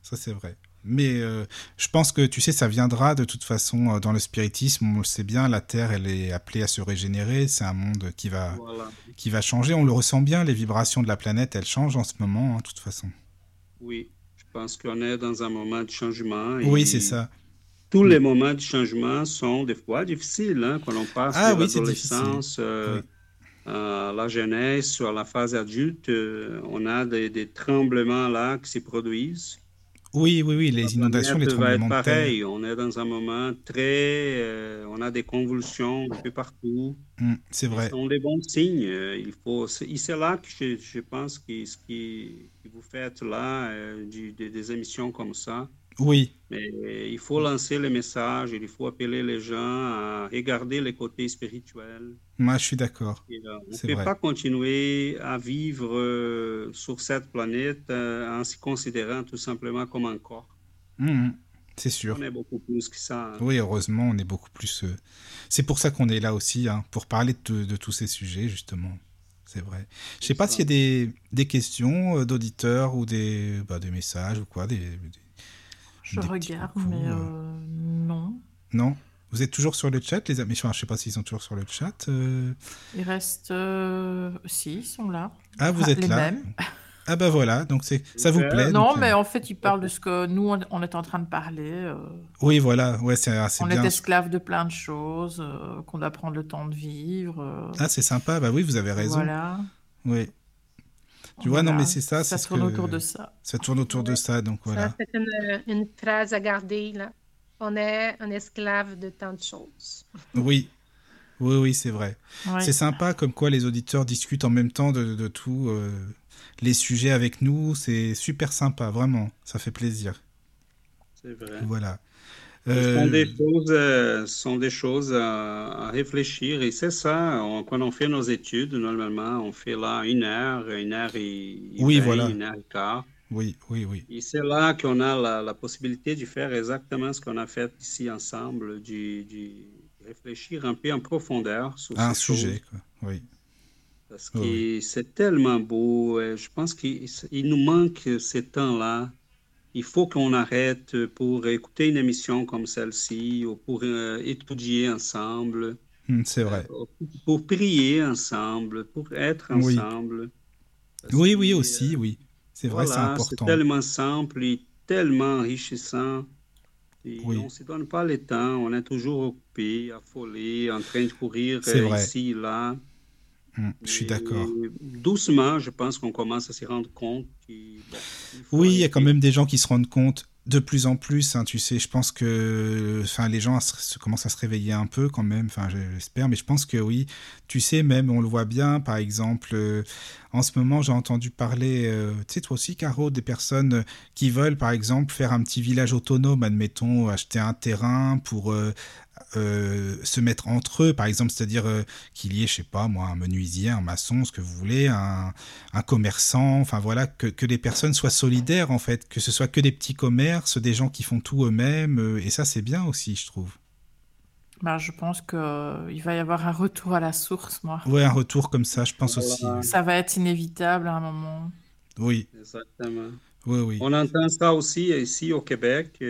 Ça, c'est vrai. Mais euh, je pense que, tu sais, ça viendra de toute façon euh, dans le spiritisme. On le sait bien, la Terre, elle est appelée à se régénérer. C'est un monde qui va, Voilà. qui va changer. On le ressent bien, les vibrations de la planète, elles changent en ce moment, hein, de toute façon. Oui, je pense qu'on est dans un moment de changement. et Oui, c'est ça. Tous les moments de changement sont des fois difficiles, hein, quand on passe Ah de oui, l'adolescence euh, Oui. à la jeunesse, à la phase adulte. euh, on a des, des tremblements là qui se produisent. Oui, oui, oui, les inondations, les planète va être tremblements de terre. pareil. On est dans un moment très... euh, on a des convulsions un peu partout. Hmm, c'est Ce vrai. sont des bons signes. euh, Il faut, c'est et c'est là que je, je pense que ce qui, que vous faites là, euh, du- des, des émissions comme ça, Oui, mais il faut lancer le message, il faut appeler les gens à regarder les côtés spirituels. moi, je suis d'accord. Euh, on ne peut vrai. pas continuer à vivre euh, sur cette planète euh, en se considérant tout simplement comme un corps. Hmm, c'est sûr. On est beaucoup plus que ça. hein. Oui, heureusement, on est beaucoup plus. C'est pour ça qu'on est là aussi, hein, pour parler de, de tous ces sujets, justement. C'est vrai. Je sais C'est pas s'il y a des, des questions d'auditeurs ou des, bah, des messages ou quoi. Des, des- Je regarde, mais euh. euh, non. Non? Vous êtes toujours sur le chat, les amis? Enfin, Je sais pas s'ils sont toujours sur le chat. euh. Il reste. euh, Si, ils sont là. Ah, vous Ah, êtes les là mêmes. [LAUGHS] Ah bah voilà, donc c'est ça vous plaît non, donc, euh, mais en fait, ils parlent de ce que nous, on, est en train de parler. euh, Oui, voilà, ouais, c'est on bien. est esclave de plein de choses, euh, qu'on doit prendre le temps de vivre. euh, Ah, c'est sympa, bah oui, vous avez raison. Voilà. Oui, Tu vois, non, mais c'est ça, Ça tourne que- autour de ça. ça tourne autour de ça, donc voilà. C'est une, une phrase à garder, là. On est un esclave de tant de choses. Oui, oui, oui, c'est vrai. Ouais. C'est sympa comme quoi les auditeurs discutent en même temps de, de tout, euh, les sujets avec nous. C'est super sympa, vraiment. Ça fait plaisir. c'est vrai. Voilà. Ce sont des Euh, choses, euh, sont des choses à, à réfléchir et c'est ça, on- quand on fait nos études, normalement, on fait là une heure, une heure et, oui, voilà. une heure et quart. Oui, oui, oui. Et c'est là qu'on a la, la possibilité de faire exactement ce qu'on a fait ici ensemble, de, réfléchir un peu en profondeur sur Un sujet, quoi. Oui, parce oui. que c'est tellement beau. et Je pense qu'il il nous manque ces temps-là. Il faut qu'on arrête pour écouter une émission comme celle-ci ou pour euh, étudier ensemble, Hmm, c'est euh, vrai. pour prier ensemble, pour être ensemble. Oui, oui, euh, aussi, oui. C'est vrai, c'est voilà, c'est important. tellement simple et tellement enrichissant. Et Oui, on ne se donne pas le temps, on est toujours occupé, affolé, en train de courir euh, ici, là. Hmm, je suis d'accord. doucement, je pense qu'on commence à se rendre compte bon, il Oui, il y a quand même des gens qui se rendent compte de plus en plus. hein, tu sais, je pense que, enfin, les gens se, se- commencent à se réveiller un peu quand même. Enfin, j'espère, mais je pense que oui. Tu sais, même on le voit bien. Par exemple, euh, en ce moment, j'ai entendu parler. euh, tu sais, toi aussi, Caro, des personnes qui veulent, par exemple, faire un petit village autonome. Admettons, acheter un terrain pour euh, euh, se mettre entre eux, par exemple, c'est-à-dire euh, qu'il y ait, je sais pas moi, un menuisier, un maçon, ce que vous voulez, un, un commerçant, enfin voilà, que, que les personnes soient solidaires en fait, que ce soit que des petits commerces, des gens qui font tout eux-mêmes, euh, et ça c'est bien aussi, je trouve. Ben, je pense que, euh, il va y avoir un retour à la source, moi. Ouais, un retour comme ça, je pense aussi. Voilà, Oui, Ça va être inévitable à un moment. oui, exactement. oui. oui. On entend ça aussi ici au Québec.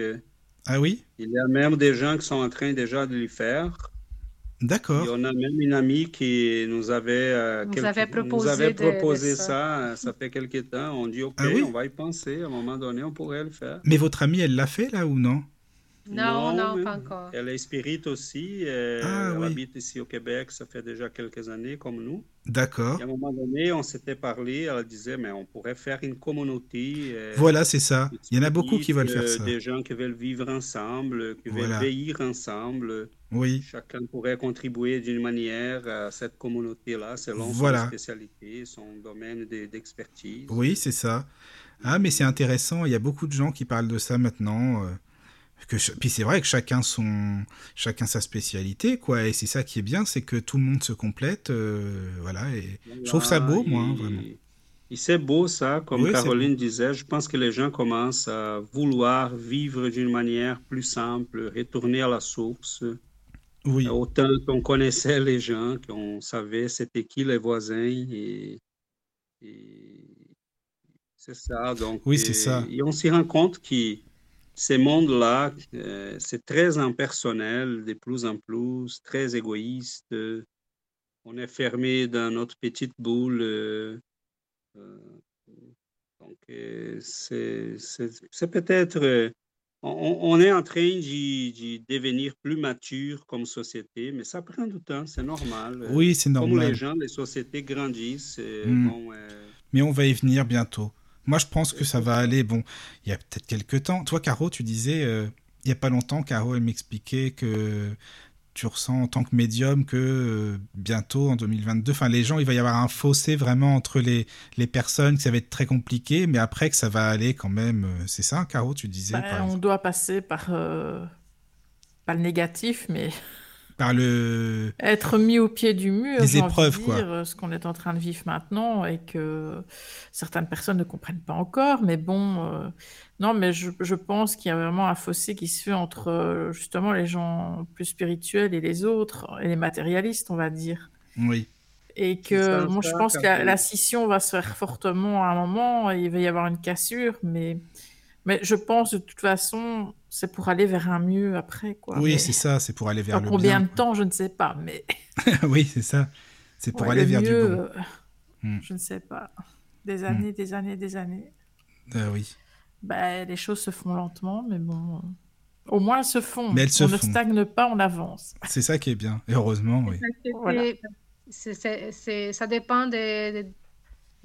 Ah oui? Il y a même des gens qui sont en train déjà de le faire. Et D'accord. on a même une amie qui nous avait, euh, quelques- nous avait proposé de, de proposé ça. ça, euh, ça fait quelque temps. On dit, OK, Ah oui? on va y penser. À un moment donné, on pourrait le faire. Mais votre amie, elle l'a fait là ou non? Non, Non, pas encore. elle est spirit aussi. euh, Ah elle oui, habite ici au Québec, ça fait déjà quelques années comme nous. d'accord. Et à un moment donné, on s'était parlé, elle disait, mais on pourrait faire une communauté euh, Voilà, c'est ça. Il y en a beaucoup qui veulent faire euh, ça. des gens qui veulent vivre ensemble, qui veulent Voilà. veillir ensemble. Oui, Chacun pourrait contribuer d'une manière à cette communauté-là selon son voilà. spécialité, son domaine de- d'expertise. Oui, c'est ça. Ah, mais c'est intéressant. Il y a beaucoup de gens qui parlent de ça maintenant. Que Puis c'est vrai que chacun son, chacun sa spécialité, quoi. Et c'est ça qui est bien, c'est que tout le monde se complète, euh, voilà. Et je trouve ça beau, moi, hein, vraiment. et, c'est beau ça, comme Oui. Caroline disait, je pense que les gens commencent à vouloir vivre d'une manière plus simple, retourner à la source. Oui, Autant qu'on connaissait les gens, qu'on savait c'était qui les voisins et, et c'est ça. Donc, oui, c'est ça. et, on s'y rend compte que ces mondes-là, euh, c'est très impersonnel, de plus en plus, très égoïste. On est fermé dans notre petite boule. euh, euh, donc, c'est peut-être... on, on est en train de, de devenir plus mature comme société, mais ça prend du temps, c'est normal. Oui, c'est Comme les normal. gens, les sociétés grandissent. Hmm. bon, Mais on va y venir bientôt. Moi, je pense que ça va aller. Bon, il y a peut-être quelques temps. Toi, Caro, tu disais, euh, il y a pas longtemps, Caro, elle m'expliquait que tu ressens en tant que médium que euh, bientôt, en 2022, enfin, les gens, il va y avoir un fossé vraiment entre les, les personnes, que ça va être très compliqué, mais après que ça va aller quand même. euh, C'est ça, Caro, tu disais, Ben, par on exemple? doit passer par, euh, pas le négatif, mais Par le... être mis au pied du mur, les épreuves, quoi. dire, euh, ce qu'on est en train de vivre maintenant et que certaines personnes ne comprennent pas encore. Mais bon, euh, non, mais je, je pense qu'il y a vraiment un fossé qui se fait entre euh, justement les gens plus spirituels et les autres, et les matérialistes, on va dire. Oui, Et que moi, je pense que la scission va se faire fortement à un moment, et il va y avoir une cassure, mais, mais je pense de toute façon, c'est pour aller vers un mieux après, quoi. oui, Mais c'est ça, c'est pour aller vers en le combien bien. de temps, je ne sais pas, mais [LAUGHS] oui, c'est ça. C'est pour ouais, aller le vers du mieux, bon. euh, Hmm. je ne sais pas. Des Hmm. années, des années, des années. Euh, oui. Ben, les choses se font lentement, mais bon, euh, au moins elles se font. Mais elles se on ne font. stagne pas, on avance. C'est ça qui est bien. Et heureusement, oui. Voilà. Ça dépend de- de-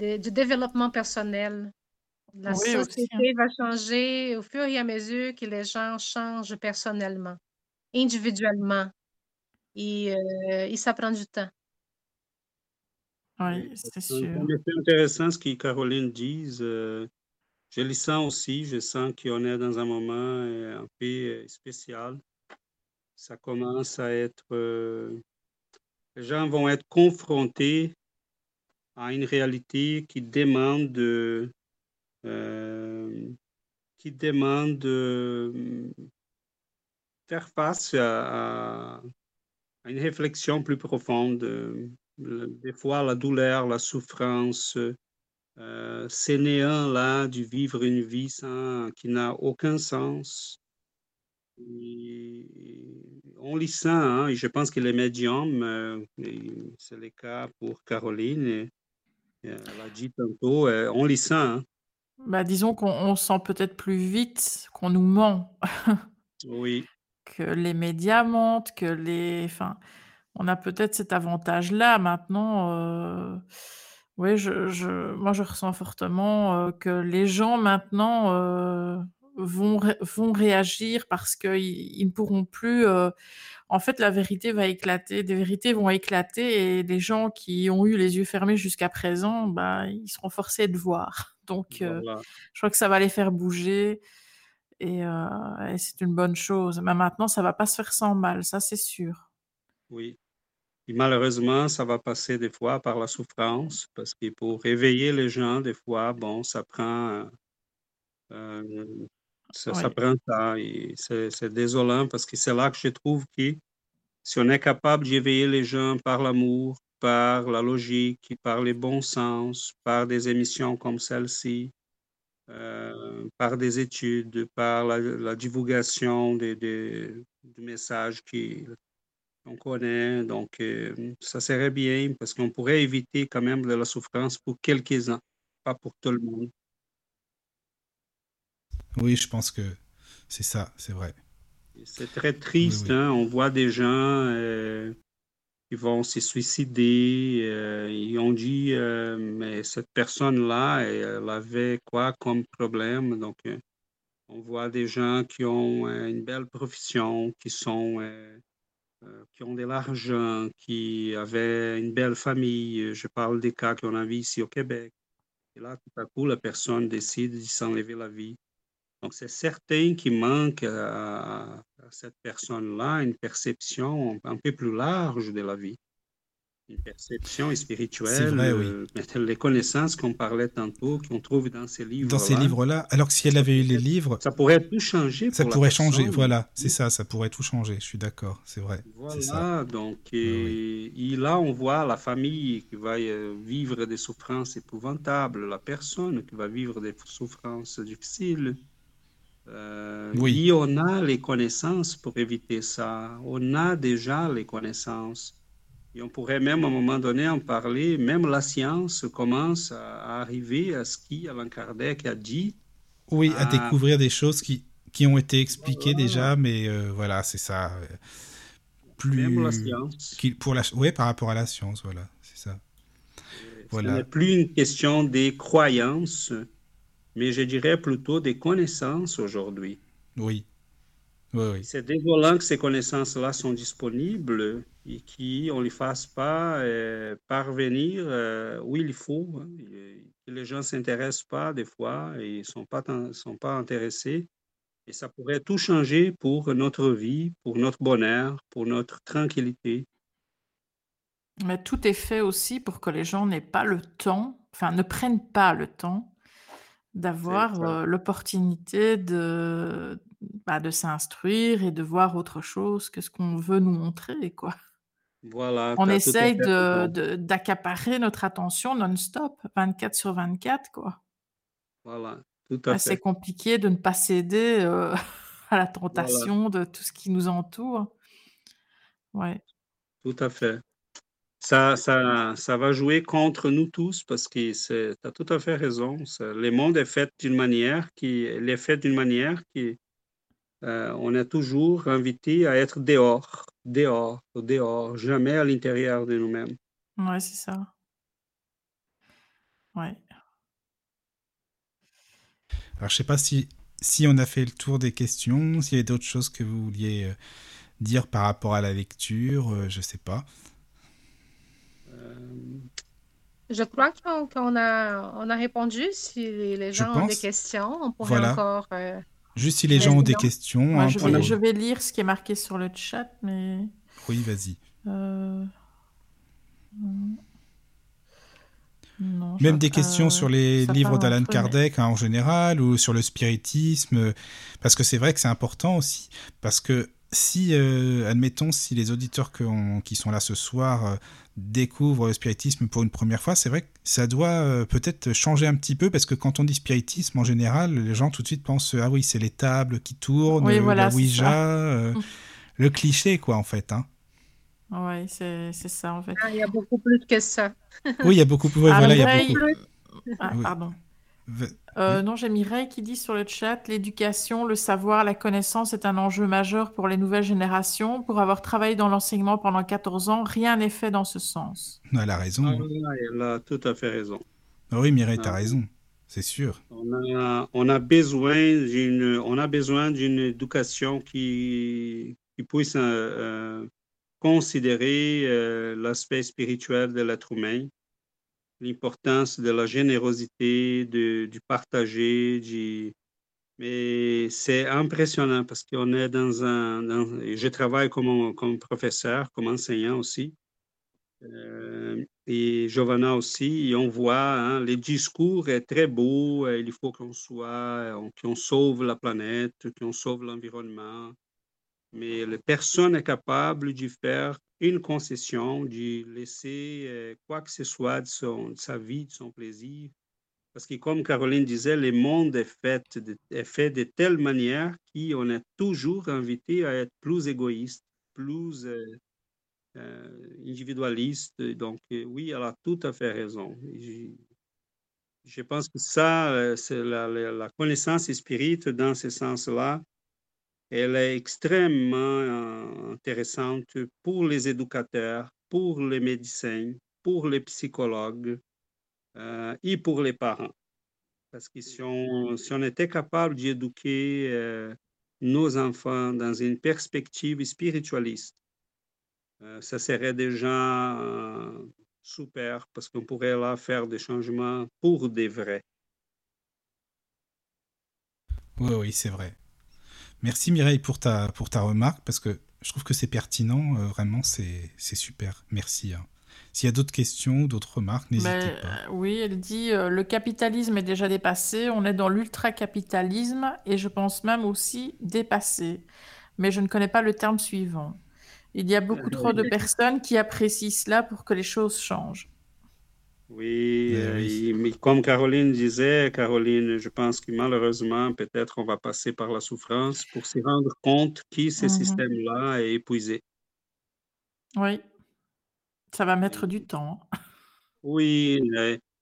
de- du développement personnel. La Oui, aussi, hein. société va changer au fur et à mesure que les gens changent personnellement, individuellement. Et, euh, et ça prend du temps. Oui, c'est C'est sûr. effet intéressant ce que Caroline dit. euh, je le sens aussi, je sens qu'on est dans un moment euh, un peu euh, spécial. Ça commence à être... euh, les gens vont être confrontés à une réalité qui demande de... euh, qui demande de faire face à, une réflexion plus profonde. euh, Des fois, la douleur, la souffrance, euh, ces néants-là du vivre une vie qui n'a aucun sens. On lit ça, hein, je pense que les médiums, euh, c'est le cas pour Caroline, elle a dit tantôt, euh, on lit ça. hein. Bah, disons qu'on on sent peut-être plus vite qu'on nous ment, [LAUGHS] Oui, que les médias mentent, que les enfin, on a peut-être cet avantage-là maintenant, heu, ouais, je je moi, je ressens fortement, heu, que les gens maintenant, heu, vont ré vont réagir parce qu'ils ils ne pourront plus, heu en fait, la vérité va éclater, des vérités vont éclater et les gens qui ont eu les yeux fermés jusqu'à présent, bah, ils seront forcés de voir. Donc voilà, je crois que ça va les faire bouger et heu et c'est une bonne chose. Mais maintenant, ça va pas se faire sans mal, ça, c'est sûr. oui. Et malheureusement, ça va passer des fois par la souffrance, parce que pour réveiller les gens, des fois, bon, ça prend, euh, ça, prend ça. Et c'est désolant parce que c'est là que je trouve que si on est capable d'éveiller les gens par l'amour, par la logique, par les bons sens, par des émissions comme celle-ci, euh, par des études, par la, la divulgation des, des, du message qui, on connaît. Donc, euh, ça serait bien parce qu'on pourrait éviter quand même de la souffrance pour quelques-uns, pas pour tout le monde. Oui, je pense que c'est ça, c'est vrai. C'est très Oui, triste, oui. hein. On voit des gens euh, qui vont se suicider. euh, ils ont dit, euh, mais cette personne-là, elle avait quoi comme problème? Donc, euh, on voit des gens qui ont une belle profession, qui sont, qui ont de l'argent, qui avaient une belle famille. Je parle des cas qu'on a vus ici au Québec. Et là, tout à coup, la personne décide de s'enlever la vie. Donc, c'est certain qu'il manque à, cette personne-là une perception un peu plus large de la vie, une perception spirituelle, vrai, oui. euh, les connaissances qu'on parlait tantôt, qu'on trouve dans ces Dans ces livres-là. livres-là, alors que si elle avait eu les livres, ça pourrait tout changer ça pour la pourrait changer. personne. Voilà, c'est ça, ça pourrait tout changer. Je suis d'accord, c'est vrai, ça. Voilà, donc, oui. et, et là, on voit la famille qui va euh, vivre des souffrances épouvantables, la personne qui va vivre des souffrances difficiles. Euh, Oui, on a les connaissances pour éviter ça. On a déjà les connaissances. Et on pourrait même à un moment donné en parler. Même la science commence à, arriver à ce qu'Alain Kardec a dit. oui, à À, découvrir des choses qui, qui ont été expliquées voilà, déjà, mais euh, voilà, c'est ça. euh, même la Plus. science. qui- Pour la... Ouais, par rapport à la science, voilà, c'est ça. Ce n'est Voilà. plus une question des croyances, mais je dirais plutôt des connaissances aujourd'hui. Oui, oui, oui. C'est désolant que ces connaissances-là sont disponibles et qu'on ne les fasse pas euh, parvenir euh, où il faut. hein, les gens ne s'intéressent pas des fois et ne sont pas, sont pas intéressés. Et ça pourrait tout changer pour notre vie, pour notre bonheur, pour notre tranquillité. mais tout est fait aussi pour que les gens n'aient pas le temps, enfin, ne prennent pas le temps d'avoir, l'opportunité de, bah, de s'instruire et de voir autre chose que ce qu'on veut nous montrer, quoi. Voilà, On tu as tout à essaye fait de raison. de d'accaparer notre attention non-stop, 24 sur 24, quoi. Voilà, tout à Bah, c'est fait. compliqué de ne pas céder, [LAUGHS] à la Voilà, tentation de tout ce qui nous entoure. Ouais. tout à fait. Ça, ça, ça va jouer contre nous tous parce que c'est, tu as tout à fait raison. Ça- le monde est fait d'une manière qui, il est fait d'une manière qui, euh, on est toujours invité à être dehors, dehors, dehors, jamais à l'intérieur de nous-mêmes. Ouais, c'est ça. Ouais. Alors, je sais pas si, si on a fait le tour des questions, s'il y avait d'autres choses que vous vouliez euh, dire par rapport à la lecture, euh, je sais pas. Euh, Je crois qu'on a, on a répondu. Si les gens ont des questions, on pourrait Voilà. encore. euh, Juste si les gens ont des questions. Moi, hein, je pour- vais, je vais lire ce qui est marqué sur le chat, mais... Oui, vas-y. euh. Non, Même des questions euh, sur les livres d'Alan Kardec hein, en général ou sur le spiritisme, parce que c'est vrai que c'est important aussi, parce que si, euh, admettons, si les auditeurs que on- qui sont là ce soir euh, découvrent le spiritisme pour une première fois, c'est vrai que ça doit euh, peut-être changer un petit peu, parce que quand on dit spiritisme, en général, les gens tout de suite pensent ah oui, c'est les tables qui tournent, Oui, voilà, la Ouija, euh, Mm. le cliché quoi en fait. Hein. Ouais, c'est c'est ça, en fait. ah, il y a beaucoup plus que ça. Oui, il y a beaucoup, ouais, Ah, voilà, il y a beaucoup. Ah, Oui. pardon. V- Euh, non, j'ai Mireille qui dit sur le chat, l'éducation, le savoir, la connaissance est un enjeu majeur pour les nouvelles générations. Pour avoir travaillé dans l'enseignement pendant 14 ans, rien n'est fait dans ce sens. Elle a raison. Ah, elle a tout à fait raison. Ah oui, Mireille, t'as Ah. raison, c'est sûr. On a, on a besoin d'une, on a besoin d'une éducation qui, qui puisse euh, euh, considérer euh, l'aspect spirituel de l'être humain, l'importance de la générosité, de, du partager, mais c'est impressionnant parce qu'on est dans un, je travaille comme, comme professeur, comme enseignant aussi. Euh, et Giovanna aussi, et on voit, hein, les discours est très beau, euh, il faut qu'on soit, euh, qu'on sauve la planète, qu'on sauve l'environnement, mais personne est capable de faire une concession, de laisser euh, quoi que ce soit de, son- sa vie, de son plaisir. Parce que comme Caroline disait, le monde est fait de, est fait de telle manière qu'on est toujours invité à être plus égoïste, plus euh, euh, individualiste. Donc, oui, elle a tout à fait raison. Je, pense que ça, c'est la, la- connaissance spirite dans ce sens-là, elle est extrêmement euh, intéressante pour les éducateurs, pour les médecins, pour les psychologues euh, et pour les parents. Parce que si on, si on était capable d'éduquer euh, nos enfants dans une perspective spiritualiste, ça serait déjà super parce qu'on pourrait là faire des changements pour des vrais. Oui, oui, c'est vrai. Merci Mireille pour ta, pour ta remarque, parce que je trouve que c'est pertinent, euh, vraiment, c'est c'est super. Merci. hein. S'il y a d'autres questions, d'autres remarques, n'hésitez Mais, pas. euh, oui, elle dit euh, le capitalisme est déjà dépassé, on est dans l'ultracapitalisme et je pense même aussi dépassé. Mais je ne connais pas le terme suivant. Il y a beaucoup trop de personnes qui apprécient cela pour que les choses changent. Oui, Eh euh, mais comme Caroline disait, Caroline, je pense que malheureusement, peut-être on va passer par la souffrance pour se rendre compte que ce Mhm. système-là est épuisé. Oui, ça va mettre du temps. hein. Oui,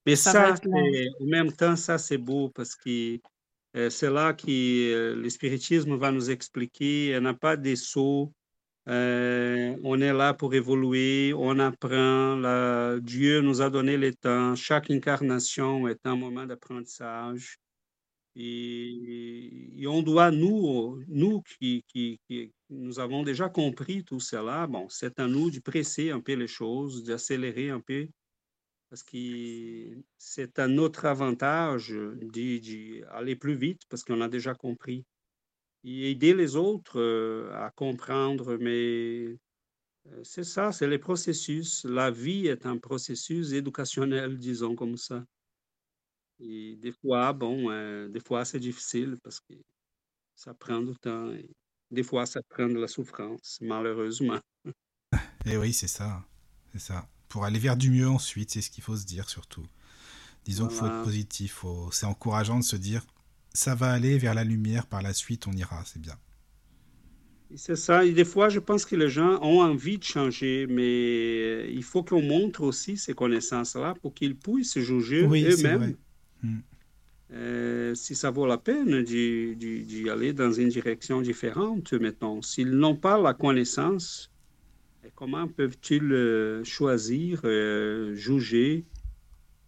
mais Ça va ça, être long. c'est- en même temps, ça c'est beau parce que euh, c'est là que euh, le spiritisme va nous expliquer, il n'y a pas des sauts, euh, on est là pour évoluer, on apprend, Dieu nous a donné le temps, chaque incarnation est un moment d'apprentissage. Et, et on doit, nous, nous qui, qui, qui- nous avons déjà compris tout cela, bon, c'est à nous de presser un peu les choses, d'accélérer un peu parce que c'est à notre avantage d'aller plus vite parce qu'on a déjà compris. Et aider les autres euh, à comprendre, mais euh, c'est ça, c'est le processus. La vie est un processus éducationnel, disons comme ça. Et des fois, bon, euh, des fois c'est difficile parce que ça prend du temps. et des fois, ça prend de la souffrance, malheureusement. Et oui, c'est ça. C'est ça. Pour aller vers du mieux ensuite, c'est ce qu'il faut se dire surtout. Disons qu'il faut être positif. faut- C'est encourageant de se dire ça va aller vers la lumière par la suite, on ira, c'est bien. C'est ça. Et des fois, je pense que les gens ont envie de changer, mais il faut qu'on montre aussi ces connaissances-là pour qu'ils puissent juger Oui, eux-mêmes. Mm. euh, si ça vaut la peine d'y aller dans une direction différente, mettons. S'ils n'ont pas la connaissance, comment peuvent-ils euh, choisir, euh, juger?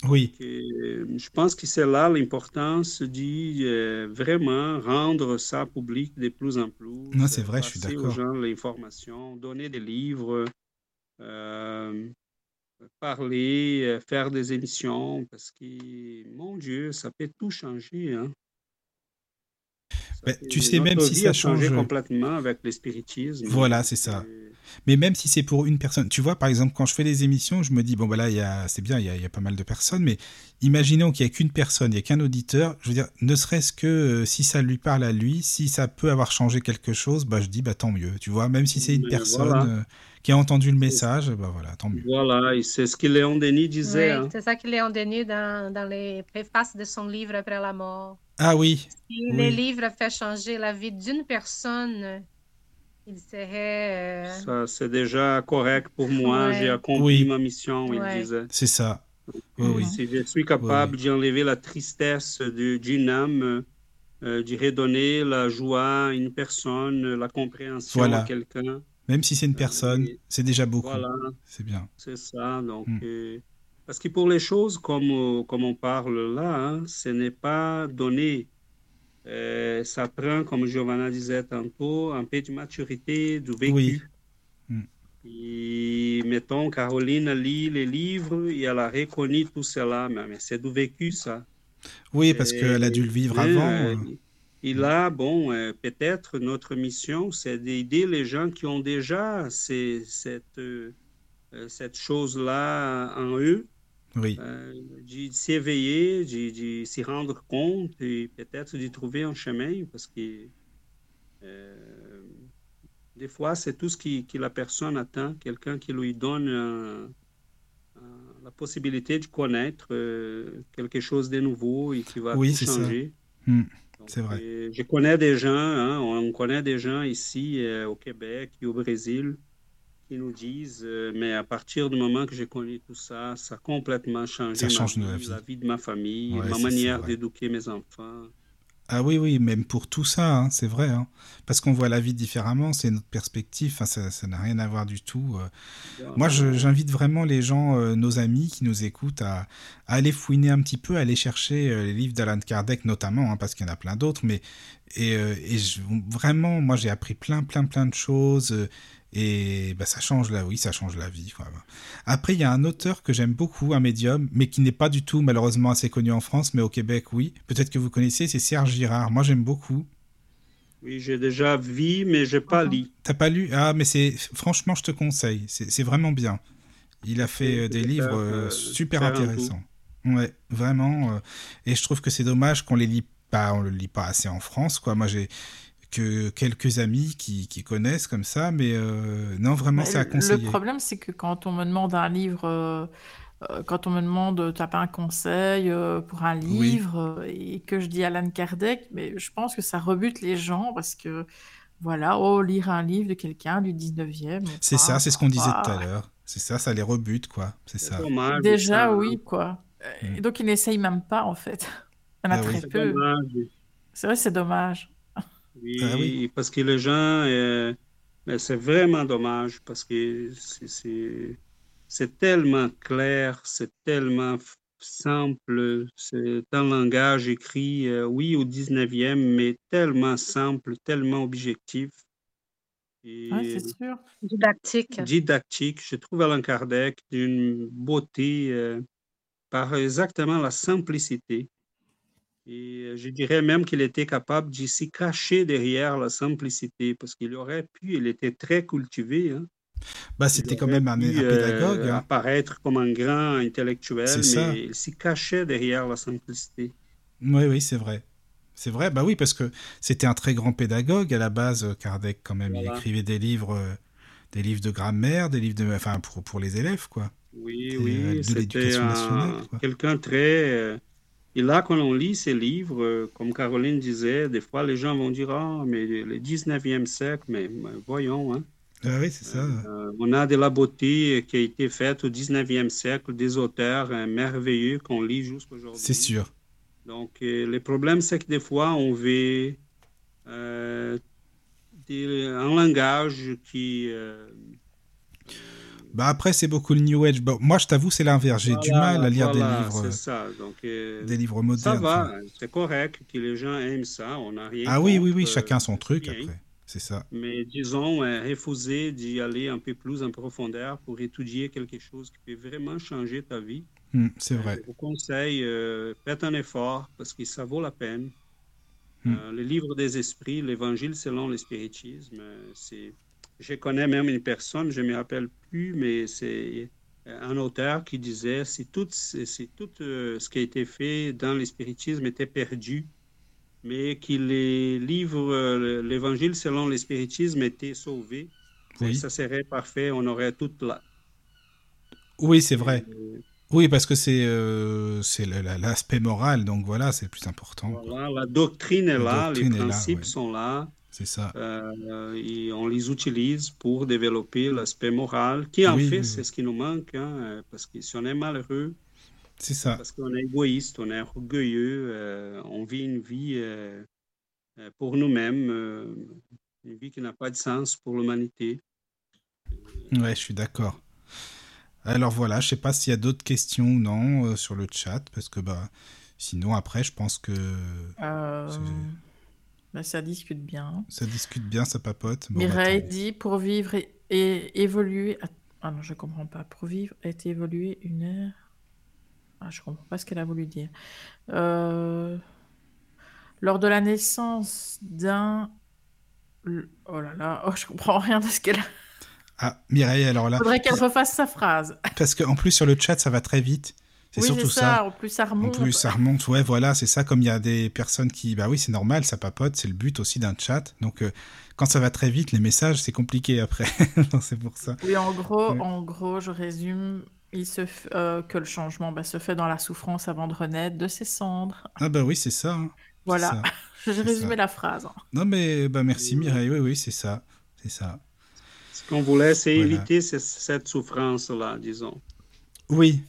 Oui, je pense que c'est là l'importance de euh, vraiment rendre ça public de plus en plus. Non, c'est euh, vrai, je suis passer aux d'accord. gens l'information, donner des livres. euh, parler, faire des émissions, parce que, mon Dieu, ça peut tout changer. Hein. Ben, tu sais, même si ça change. complètement avec le spiritisme. Voilà, c'est ça. Et- Mais même si c'est pour une personne, tu vois, par exemple, quand je fais les émissions, je me dis, bon, bah là, il y a, c'est bien, il y a, il y a pas mal de personnes, mais imaginons qu'il n'y a qu'une personne, il n'y a qu'un auditeur, je veux dire, ne serait-ce que euh, si ça lui parle à lui, si ça peut avoir changé quelque chose, bah je dis, bah tant mieux, tu vois, même si c'est une Mais personne voilà. euh, qui a entendu le message, bah voilà, tant mieux. Voilà, et c'est ce que Léon Denis disait. Oui, hein. c'est ça que Léon Denis, dans, dans les préfaces de son livre Après la mort. Ah oui, Si Oui. le livre fait changer la vie d'une personne, il serait... euh, Ça, c'est déjà correct pour moi. Ouais. J'ai accompli Oui. ma mission, il disait. c'est ça. Oui, oui. Si je suis capable d'enlever la tristesse d'une âme, euh, de redonner la joie à une personne, la compréhension Voilà. à quelqu'un, Même si c'est une personne, oui. c'est déjà beaucoup. voilà, C'est bien. c'est ça. Donc, Mm. euh, parce que pour les choses comme, euh, comme on parle là, hein, ce n'est pas donné. Euh, ça prend, comme Giovanna disait tantôt, un peu de maturité, du vécu. Oui. Mm. Et mettons, Caroline lit les livres et elle a reconnu tout cela, mais, mais c'est du vécu, ça. Oui, parce qu'elle a dû le vivre avant. euh, Et là, bon, euh, peut-être notre mission, c'est d'aider les gens qui ont déjà ces- cette, cette chose-là en eux, Oui. euh, de s'éveiller, de, de s'y rendre compte et peut-être de trouver un chemin, parce que euh, des fois, c'est tout ce qui, que la personne attend, quelqu'un qui lui donne un- un- la possibilité de connaître euh, quelque chose de nouveau et qui va Oui, tout c'est ça. changer. Mm. Donc, C'est vrai. euh, je connais des gens, hein, on connaît des gens ici euh, au Québec et au Brésil qui nous disent, euh, mais à partir du moment que j'ai connu tout ça, ça a complètement changé Ça ma change vie, la vie. la vie de ma famille, Ouais, ma manière d'éduquer mes enfants. Ah oui, oui, même pour tout ça, hein, c'est vrai. hein. Parce qu'on voit la vie différemment, c'est notre perspective, enfin, ça n'a rien à voir du tout. euh. Moi, j'invite vraiment les gens, euh, nos amis qui nous écoutent, à, à aller fouiner un petit peu, à aller chercher euh, les livres d'Alan Kardec notamment, hein, parce qu'il y en a plein d'autres. Mais et, et je- vraiment, moi, j'ai appris plein, plein, plein de choses. Et bah, ça change la, oui, ça change la vie. quoi. Après, il y a un auteur que j'aime beaucoup, un médium, mais qui n'est pas du tout malheureusement assez connu en France, mais au Québec, oui. Peut-être que vous connaissez, c'est Serge Girard. Moi, j'aime beaucoup. Oui, j'ai déjà vu, mais j'ai pas lu. T'as pas lu? Ah, mais c'est franchement, je te conseille. C'est vraiment bien. Il a fait euh, des livres euh, euh, super intéressants. Ouais, vraiment. euh, et je trouve que c'est dommage qu'on les lit pas, on le lit pas assez en France, quoi. Moi, j'ai que quelques amis qui, qui connaissent comme ça, mais euh, non, vraiment, c'est à le conseiller. problème, c'est que quand on me demande un livre, euh, euh, quand on me demande, t'as pas un conseil euh, pour un Oui. livre, et que je dis Alan Kardec, mais je pense que ça rebute les gens parce que, voilà, oh, lire un livre de quelqu'un du 19e. C'est ça, c'est ce qu'on disait tout à l'heure. C'est ça, ça les rebute, quoi. C'est ça. dommage. Déjà, ça, oui, quoi. Et donc, ils n'essayent même pas, en fait. [LAUGHS] Il y en a Ah oui. très C'est peu. dommage. C'est vrai, c'est dommage. Oui, Ah oui. parce que les gens, euh, mais c'est vraiment dommage parce que c'est- tellement clair, c'est tellement simple, c'est un langage écrit, euh, oui, au 19e, mais tellement simple, tellement objectif et Ouais, c'est sûr. didactique. didactique. Je trouve Alain Kardec d'une beauté euh, par exactement la simplicité. Et euh, je dirais même qu'il était capable de s'y cacher derrière la simplicité, parce qu'il aurait pu, il était très cultivé. hein. Bah, c'était quand même un, un pu, euh, pédagogue. hein. apparaître comme un grand intellectuel, ça. mais il s'y cachait derrière la simplicité. Oui, oui, c'est vrai. C'est vrai, bah oui, parce que c'était un très grand pédagogue à la base, euh, Kardec, quand même. Il écrivait des livres, euh, des livres de grammaire, des livres de, enfin, pour, pour les élèves, quoi. Oui, Et, euh, oui, de c'était l'éducation un- nationale, quoi. quelqu'un très... euh, Et là, quand on lit ces livres, euh, comme Caroline disait, des fois les gens vont dire, ah, mais le 19e siècle, mais, mais voyons, hein. Ah oui, c'est ça. Euh, on a de la beauté qui a été faite au 19e siècle, des auteurs euh, merveilleux qu'on lit jusqu'aujourd'hui. C'est sûr. Donc, euh, le problème, c'est que des fois, on veut euh, des- un langage qui... Bah après, c'est beaucoup le New Age. Bon, moi, je t'avoue, c'est l'inverse. J'ai du mal à lire voilà, des livres, ça. Donc, euh, euh, des livres ça modernes. va, enfin. c'est correct que les gens aiment ça. On n'a rien Ah oui, oui, oui, euh, chacun son truc bien. après. C'est ça. Mais disons, euh, refuser d'y aller un peu plus en profondeur pour étudier quelque chose qui peut vraiment changer ta vie. Hmm, c'est vrai. Je vous conseille, euh, faites un effort parce que ça vaut la peine. Hmm. Le livre des esprits, l'évangile selon le spiritisme, euh, c'est... Je connais même une personne, je ne me rappelle plus, mais c'est un auteur qui disait si tout, si tout euh, ce qui a été fait dans le spiritisme était perdu, mais que les livres, euh, l'évangile selon le spiritisme était sauvé, Oui. ça serait parfait, on aurait tout là. Oui, c'est vrai. Euh, Oui, parce que c'est euh, l'aspect moral, donc voilà, c'est le plus important. Voilà, la doctrine est La là, doctrine les là, principes ouais. sont là, C'est ça. euh, et on les utilise pour développer l'aspect moral, qui en Oui, fait, oui, c'est ce qui nous manque, hein, euh, parce que si on est malheureux, C'est ça. parce qu'on est égoïste, on est orgueilleux, euh, on vit une vie euh, pour nous-mêmes, euh, une vie qui n'a pas de sens pour l'humanité. Ouais, je suis d'accord. Alors voilà, je sais pas s'il y a d'autres questions ou non euh, sur le chat, parce que bah sinon après, je pense que Euh, bah, ça discute bien. ça discute bien, ça papote. Bon, Mireille dit pour vivre et, et évoluer. Ah non, je comprends pas. Pour vivre et évoluer une ère. Ah, je comprends pas ce qu'elle a voulu dire. Euh, Lors de la naissance d'un. Oh là là, oh, je comprends rien de ce qu'elle a. Ah, Mireille, alors là, Faudrait qu'elle refasse sa phrase. parce qu'en plus sur le chat, ça va très vite. C'est Oui, surtout ça. ça. En plus, ça En remonte. plus, ça remonte, ouais, voilà, c'est ça. Comme il y a des personnes qui, bah oui, c'est normal, ça papote, c'est le but aussi d'un chat. Donc, euh, quand ça va très vite, les messages, c'est compliqué après. [LAUGHS] C'est pour ça. Oui, en gros, Ouais. en gros, je résume. Il se f- euh, que le changement bah, se fait dans la souffrance avant de renaître de ses cendres. Ah bah oui, c'est ça. hein. Voilà, j'ai résumé ça. [LAUGHS] la phrase. hein. Non mais bah merci. Mireille, oui oui, c'est ça, c'est ça. Ce qu'on voulait, c'est Voilà. éviter ce- cette souffrance-là, disons. Oui,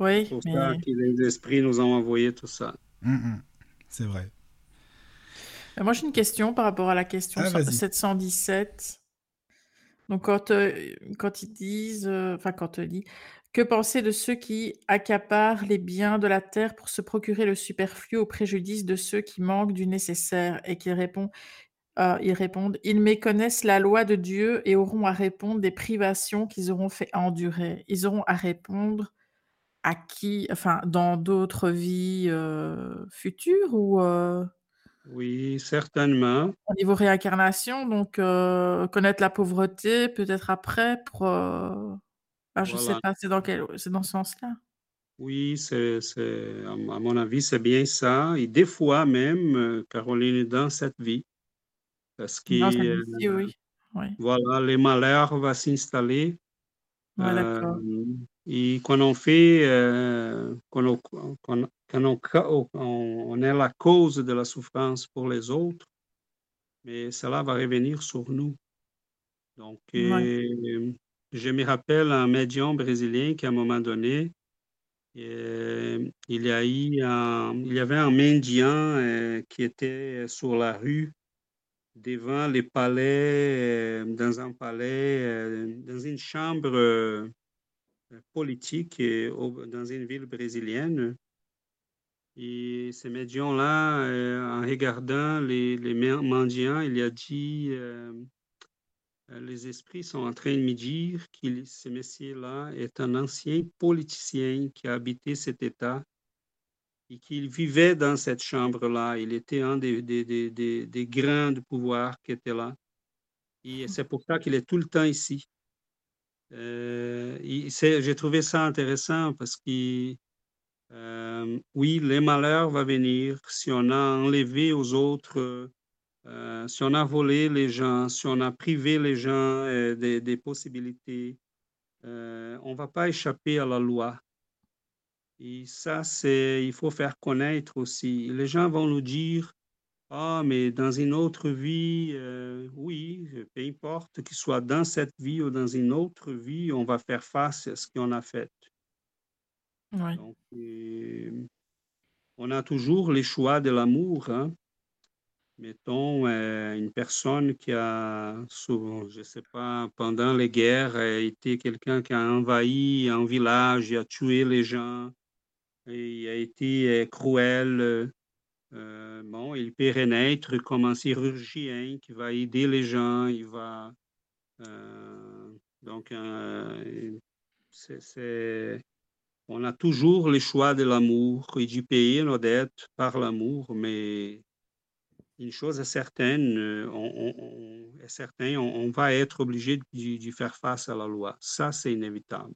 Oui, C'est pour mais ça que les esprits nous ont envoyé tout ça. Hum, hum. c'est vrai. mais moi j'ai une question par rapport à la question Ah, vas-y. 717. Donc quand, euh, quand ils disent, euh, enfin quand on dit, que penser de ceux qui accaparent les biens de la terre pour se procurer le superflu au préjudice de ceux qui manquent du nécessaire et qui répondent, euh, ils répondent, ils méconnaissent la loi de Dieu et auront à répondre des privations qu'ils auront fait endurer. Ils auront à répondre à qui, enfin dans d'autres vies euh, futures ou euh, Oui, certainement. au niveau réincarnation, donc euh, connaître la pauvreté, peut-être après pour. euh, ah, je sais Voilà. pas, c'est dans quel, c'est dans ce sens-là? Oui, c'est, c'est, à m- à mon avis, c'est bien ça. Et des fois même, euh, Caroline, dans cette vie, parce que Dans cette euh, oui. Oui, voilà, les malheurs vont s'installer. ouais, d'accord. Euh, et quand on fait, euh, quand, on, quand, quand on, est la cause de la souffrance pour les autres, mais cela va revenir sur nous. Donc, Ouais. euh, je me rappelle un médium brésilien qui, à un moment donné, euh, il y a eu un- il y avait un mendiant euh, qui était sur la rue devant les palais, dans un palais, dans une chambre politique dans une ville brésilienne. Et ce médium-là, euh, en regardant les, les men- mendiants, il a dit, euh, euh, les esprits sont en train de me dire que ce monsieur-là est un ancien politicien qui a habité cet État et qu'il vivait dans cette chambre-là. Il était un des, des, des, des, grands de pouvoir qui étaient là. Et c'est pour ça qu'il est tout le temps ici. Euh, J'ai trouvé ça intéressant parce que euh, oui, les malheurs vont venir si on a enlevé aux autres, euh, si on a volé les gens, si on a privé les gens des, des possibilités. on ne va pas échapper à la loi. Et ça, il faut faire connaître aussi. Les gens vont nous dire, ah, mais dans une autre vie, euh, oui, peu importe qu'il soit dans cette vie ou dans une autre vie, on va faire face à ce qu'on a fait. Donc, euh, on a toujours les choix de l'amour. hein. Mettons, euh, une personne qui a, souvent, je ne sais pas, pendant les guerres, a été quelqu'un qui a envahi un village, il a tué les gens, et il a été euh, cruel. Euh, bon, il peut renaître comme un chirurgien qui va aider les gens, il va... euh, donc, euh, on a toujours le choix de l'amour et du payer nos dettes par l'amour, mais une chose est certaine, on, est certain, on, va être obligé de faire face à la loi. Ça, c'est inévitable.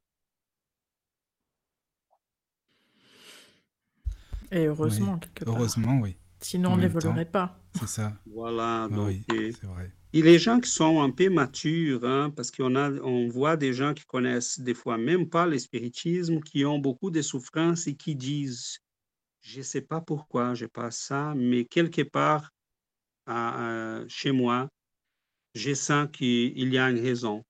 Et heureusement, Oui. quelque part. Heureusement, oui. Sinon, En on même n'évoluerait pas. C'est ça. [LAUGHS] Voilà, donc... oui, c'est vrai. Et les gens qui sont un peu matures, hein, parce qu'on a, on voit des gens qui connaissent des fois même pas le spiritisme, qui ont beaucoup de souffrances et qui disent, je ne sais pas pourquoi je passe ça, mais quelque part à- à- chez moi, je sens qu'il y a une raison.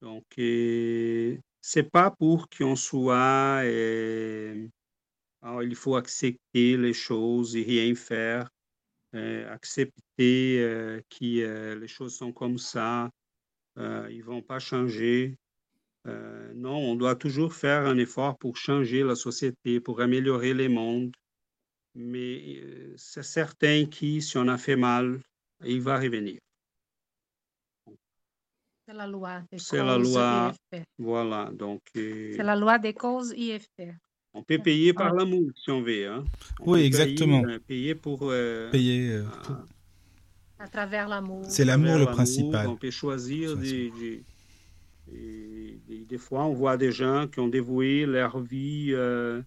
Donc, euh, c'est pas pour qu'on soit, euh, il faut accepter les choses et rien faire euh, accepter euh, que euh, les choses sont comme ça, ils vont pas changer. Non, on doit toujours faire un effort pour changer la société, pour améliorer les mondes. Mais c'est certain que si on a fait mal, il va revenir. C'est la loi des C'est la causes loi. Voilà, donc C'est la loi des causes et effets. On peut payer par l'amour si on veut. hein. On Oui, peut exactement. Payer, euh, payer pour... euh, Payer. euh, pour- À travers l'amour. C'est l'amour le principal. On peut choisir des, des- et- et des fois, on voit des gens qui ont dévoué leur vie euh,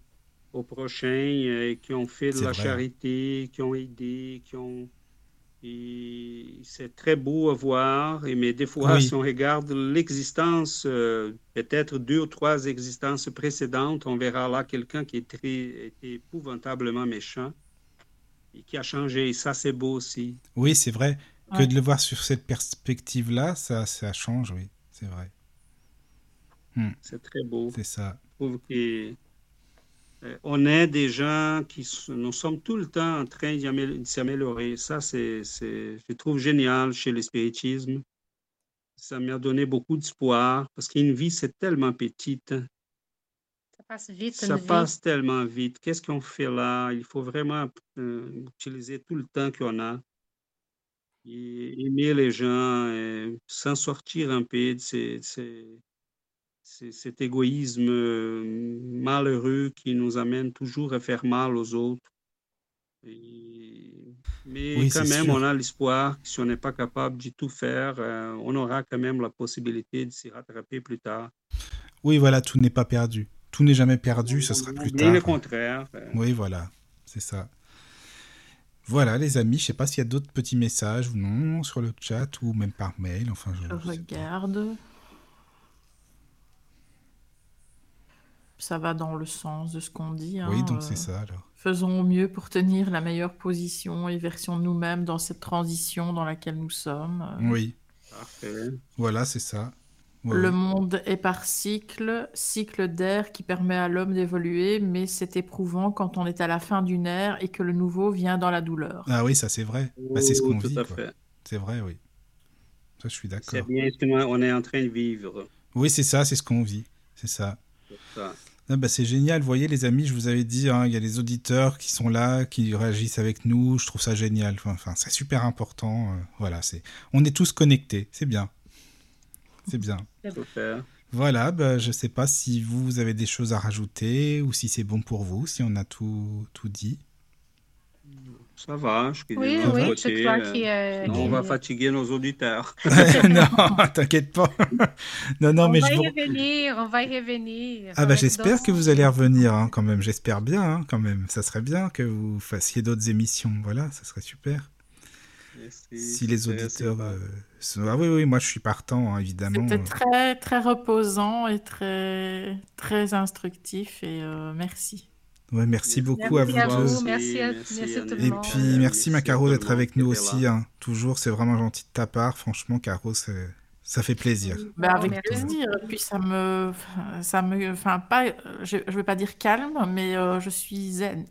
au prochain, euh, qui ont fait de la vrai. charité, qui ont aidé, qui ont... C'est très beau à voir, et, mais des fois, Oui. si on regarde l'existence, euh, peut-être deux ou trois existences précédentes, on verra là quelqu'un qui est très, épouvantablement méchant et qui a changé. Et ça, c'est beau aussi. Oui, c'est vrai. Que Ouais. de le voir sur cette perspective-là, ça, ça change, oui. C'est vrai. C'est très beau. C'est ça. trouve que on est des gens qui nous sommes tout le temps en train de s'améliorer. Ça, c'est, c'est, je trouve génial chez le spiritisme. Ça m'a donné beaucoup d'espoir parce qu'une vie, c'est tellement petite. Ça passe vite, Ça vie. passe tellement vite. Qu'est-ce qu'on fait là? Il faut vraiment euh, utiliser tout le temps qu'on a. Et aimer les gens, et s'en sortir un peu de ces- cet égoïsme euh, malheureux qui nous amène toujours à faire mal aux autres. Et- Mais Oui, quand même, sûr. on a l'espoir que si on n'est pas capable de tout faire, euh, on aura quand même la possibilité de s'y rattraper plus tard. Oui, voilà, tout n'est pas perdu. Tout n'est jamais perdu, ce sera plus Bien le tard. contraire. euh, Oui, voilà, c'est ça. Voilà, les amis, je sais pas s'il y a d'autres petits messages ou non sur le chat ou même par mail. Enfin, je, Je je sais pas. Ça va dans le sens de ce qu'on dit. Oui, hein, donc euh, c'est ça alors. Faisons au mieux pour tenir la meilleure position et version de nous-mêmes dans cette transition dans laquelle nous sommes. Euh, Oui, Parfait. voilà, c'est ça. Ouais, Le monde est par cycle, cycle d'air qui permet à l'homme d'évoluer, mais c'est éprouvant quand on est à la fin d'une ère et que le nouveau vient dans la douleur. Ah oui, ça c'est vrai. Bah, c'est ce Oh, qu'on vit. C'est vrai, oui. Ça, je suis C'est d'accord. bien ce qu'on est en train de vivre. Oui, c'est ça, c'est ce qu'on vit. C'est ça. Ça. Ah bah, c'est génial, vous voyez les amis, je vous avais dit, hein, il y a les auditeurs qui sont là, qui réagissent avec nous, je trouve ça génial, enfin, c'est super important, euh, voilà, c'est, on est tous connectés, c'est bien, c'est bien. Super. Voilà, bah, je sais pas si vous, vous avez des choses à rajouter ou si c'est bon pour vous, si on a tout, tout dit. Ça va. Je suis Oui, oui, côté, je crois euh, qu'il euh, sinon on va fatiguer nos auditeurs. [LAUGHS] non, [LAUGHS] t'inquiète pas. [LAUGHS] non, non, on mais va je y vous... revenir, on va y revenir. Ah bah j'espère que vous allez revenir hein, quand même, j'espère bien hein, quand même. Ça serait bien que vous fassiez d'autres émissions, voilà, ça serait super. Merci. Si les auditeurs... c'est- euh, sont- Ah oui, oui, moi je suis partant, hein, évidemment. C'était très, très reposant et très, très instructif et euh, merci. Ouais, merci beaucoup à vous Merci à deux. merci à, Merci, merci à tout le Et monde. puis Euh, merci merci Macaro d'être avec nous aussi, hein. toujours, c'est vraiment gentil de ta part, franchement Caro, c'est- ça fait plaisir. Ben, avec merci. plaisir. Et puis ça me, ça me, enfin pas, je, je vais pas dire calme, mais euh, je suis zen.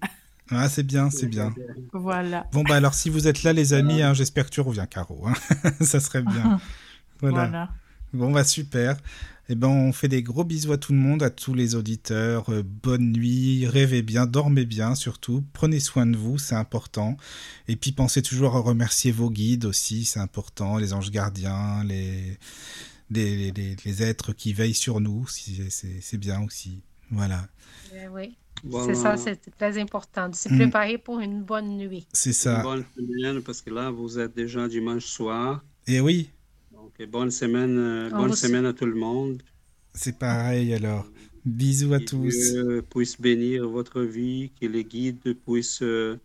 Ah c'est bien, c'est bien. Voilà. Bon bah alors si vous êtes là les amis, hein, j'espère que tu reviens Caro, hein. [LAUGHS] ça serait bien. [LAUGHS] Voilà. Voilà. Bon bah super. Eh ben, on fait des gros bisous à tout le monde, à tous les auditeurs. Euh, bonne nuit, rêvez bien, dormez bien surtout. Prenez soin de vous, c'est important. Et puis pensez toujours à remercier vos guides aussi, c'est important. Les anges gardiens, les, les, les- les êtres qui veillent sur nous, si- c'est c'est bien aussi. Voilà, Euh, oui, Voilà. c'est ça, c'est très important de se Mm. préparer pour une bonne nuit. c'est Une ça. bonne semaine, parce que là, vous êtes déjà dimanche soir. Et oui, Bonne semaine, euh, On bonne semaine à tout le monde. c'est pareil alors. Bisous à Que tous. Dieu puisse bénir votre vie, que les guides puissent euh,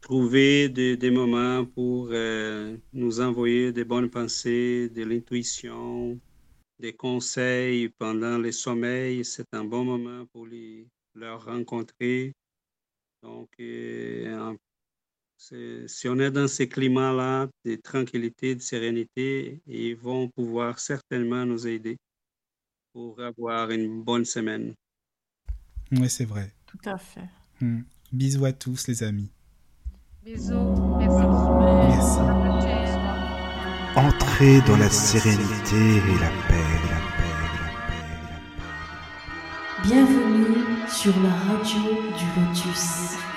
trouver des, des moments pour euh, nous envoyer des bonnes pensées, de l'intuition, des conseils pendant les sommeils. C'est un bon moment pour les, leur rencontrer. Donc, euh, en- si on est dans ces climats-là de tranquillité, de sérénité, ils vont pouvoir certainement nous aider pour avoir une bonne semaine. Oui, c'est vrai. Tout à fait. Hmm. Bisous à tous les amis. Bisous, merci. Entrez dans la sérénité et la paix, la paix, la paix, la paix. Bienvenue sur la radio du Lotus.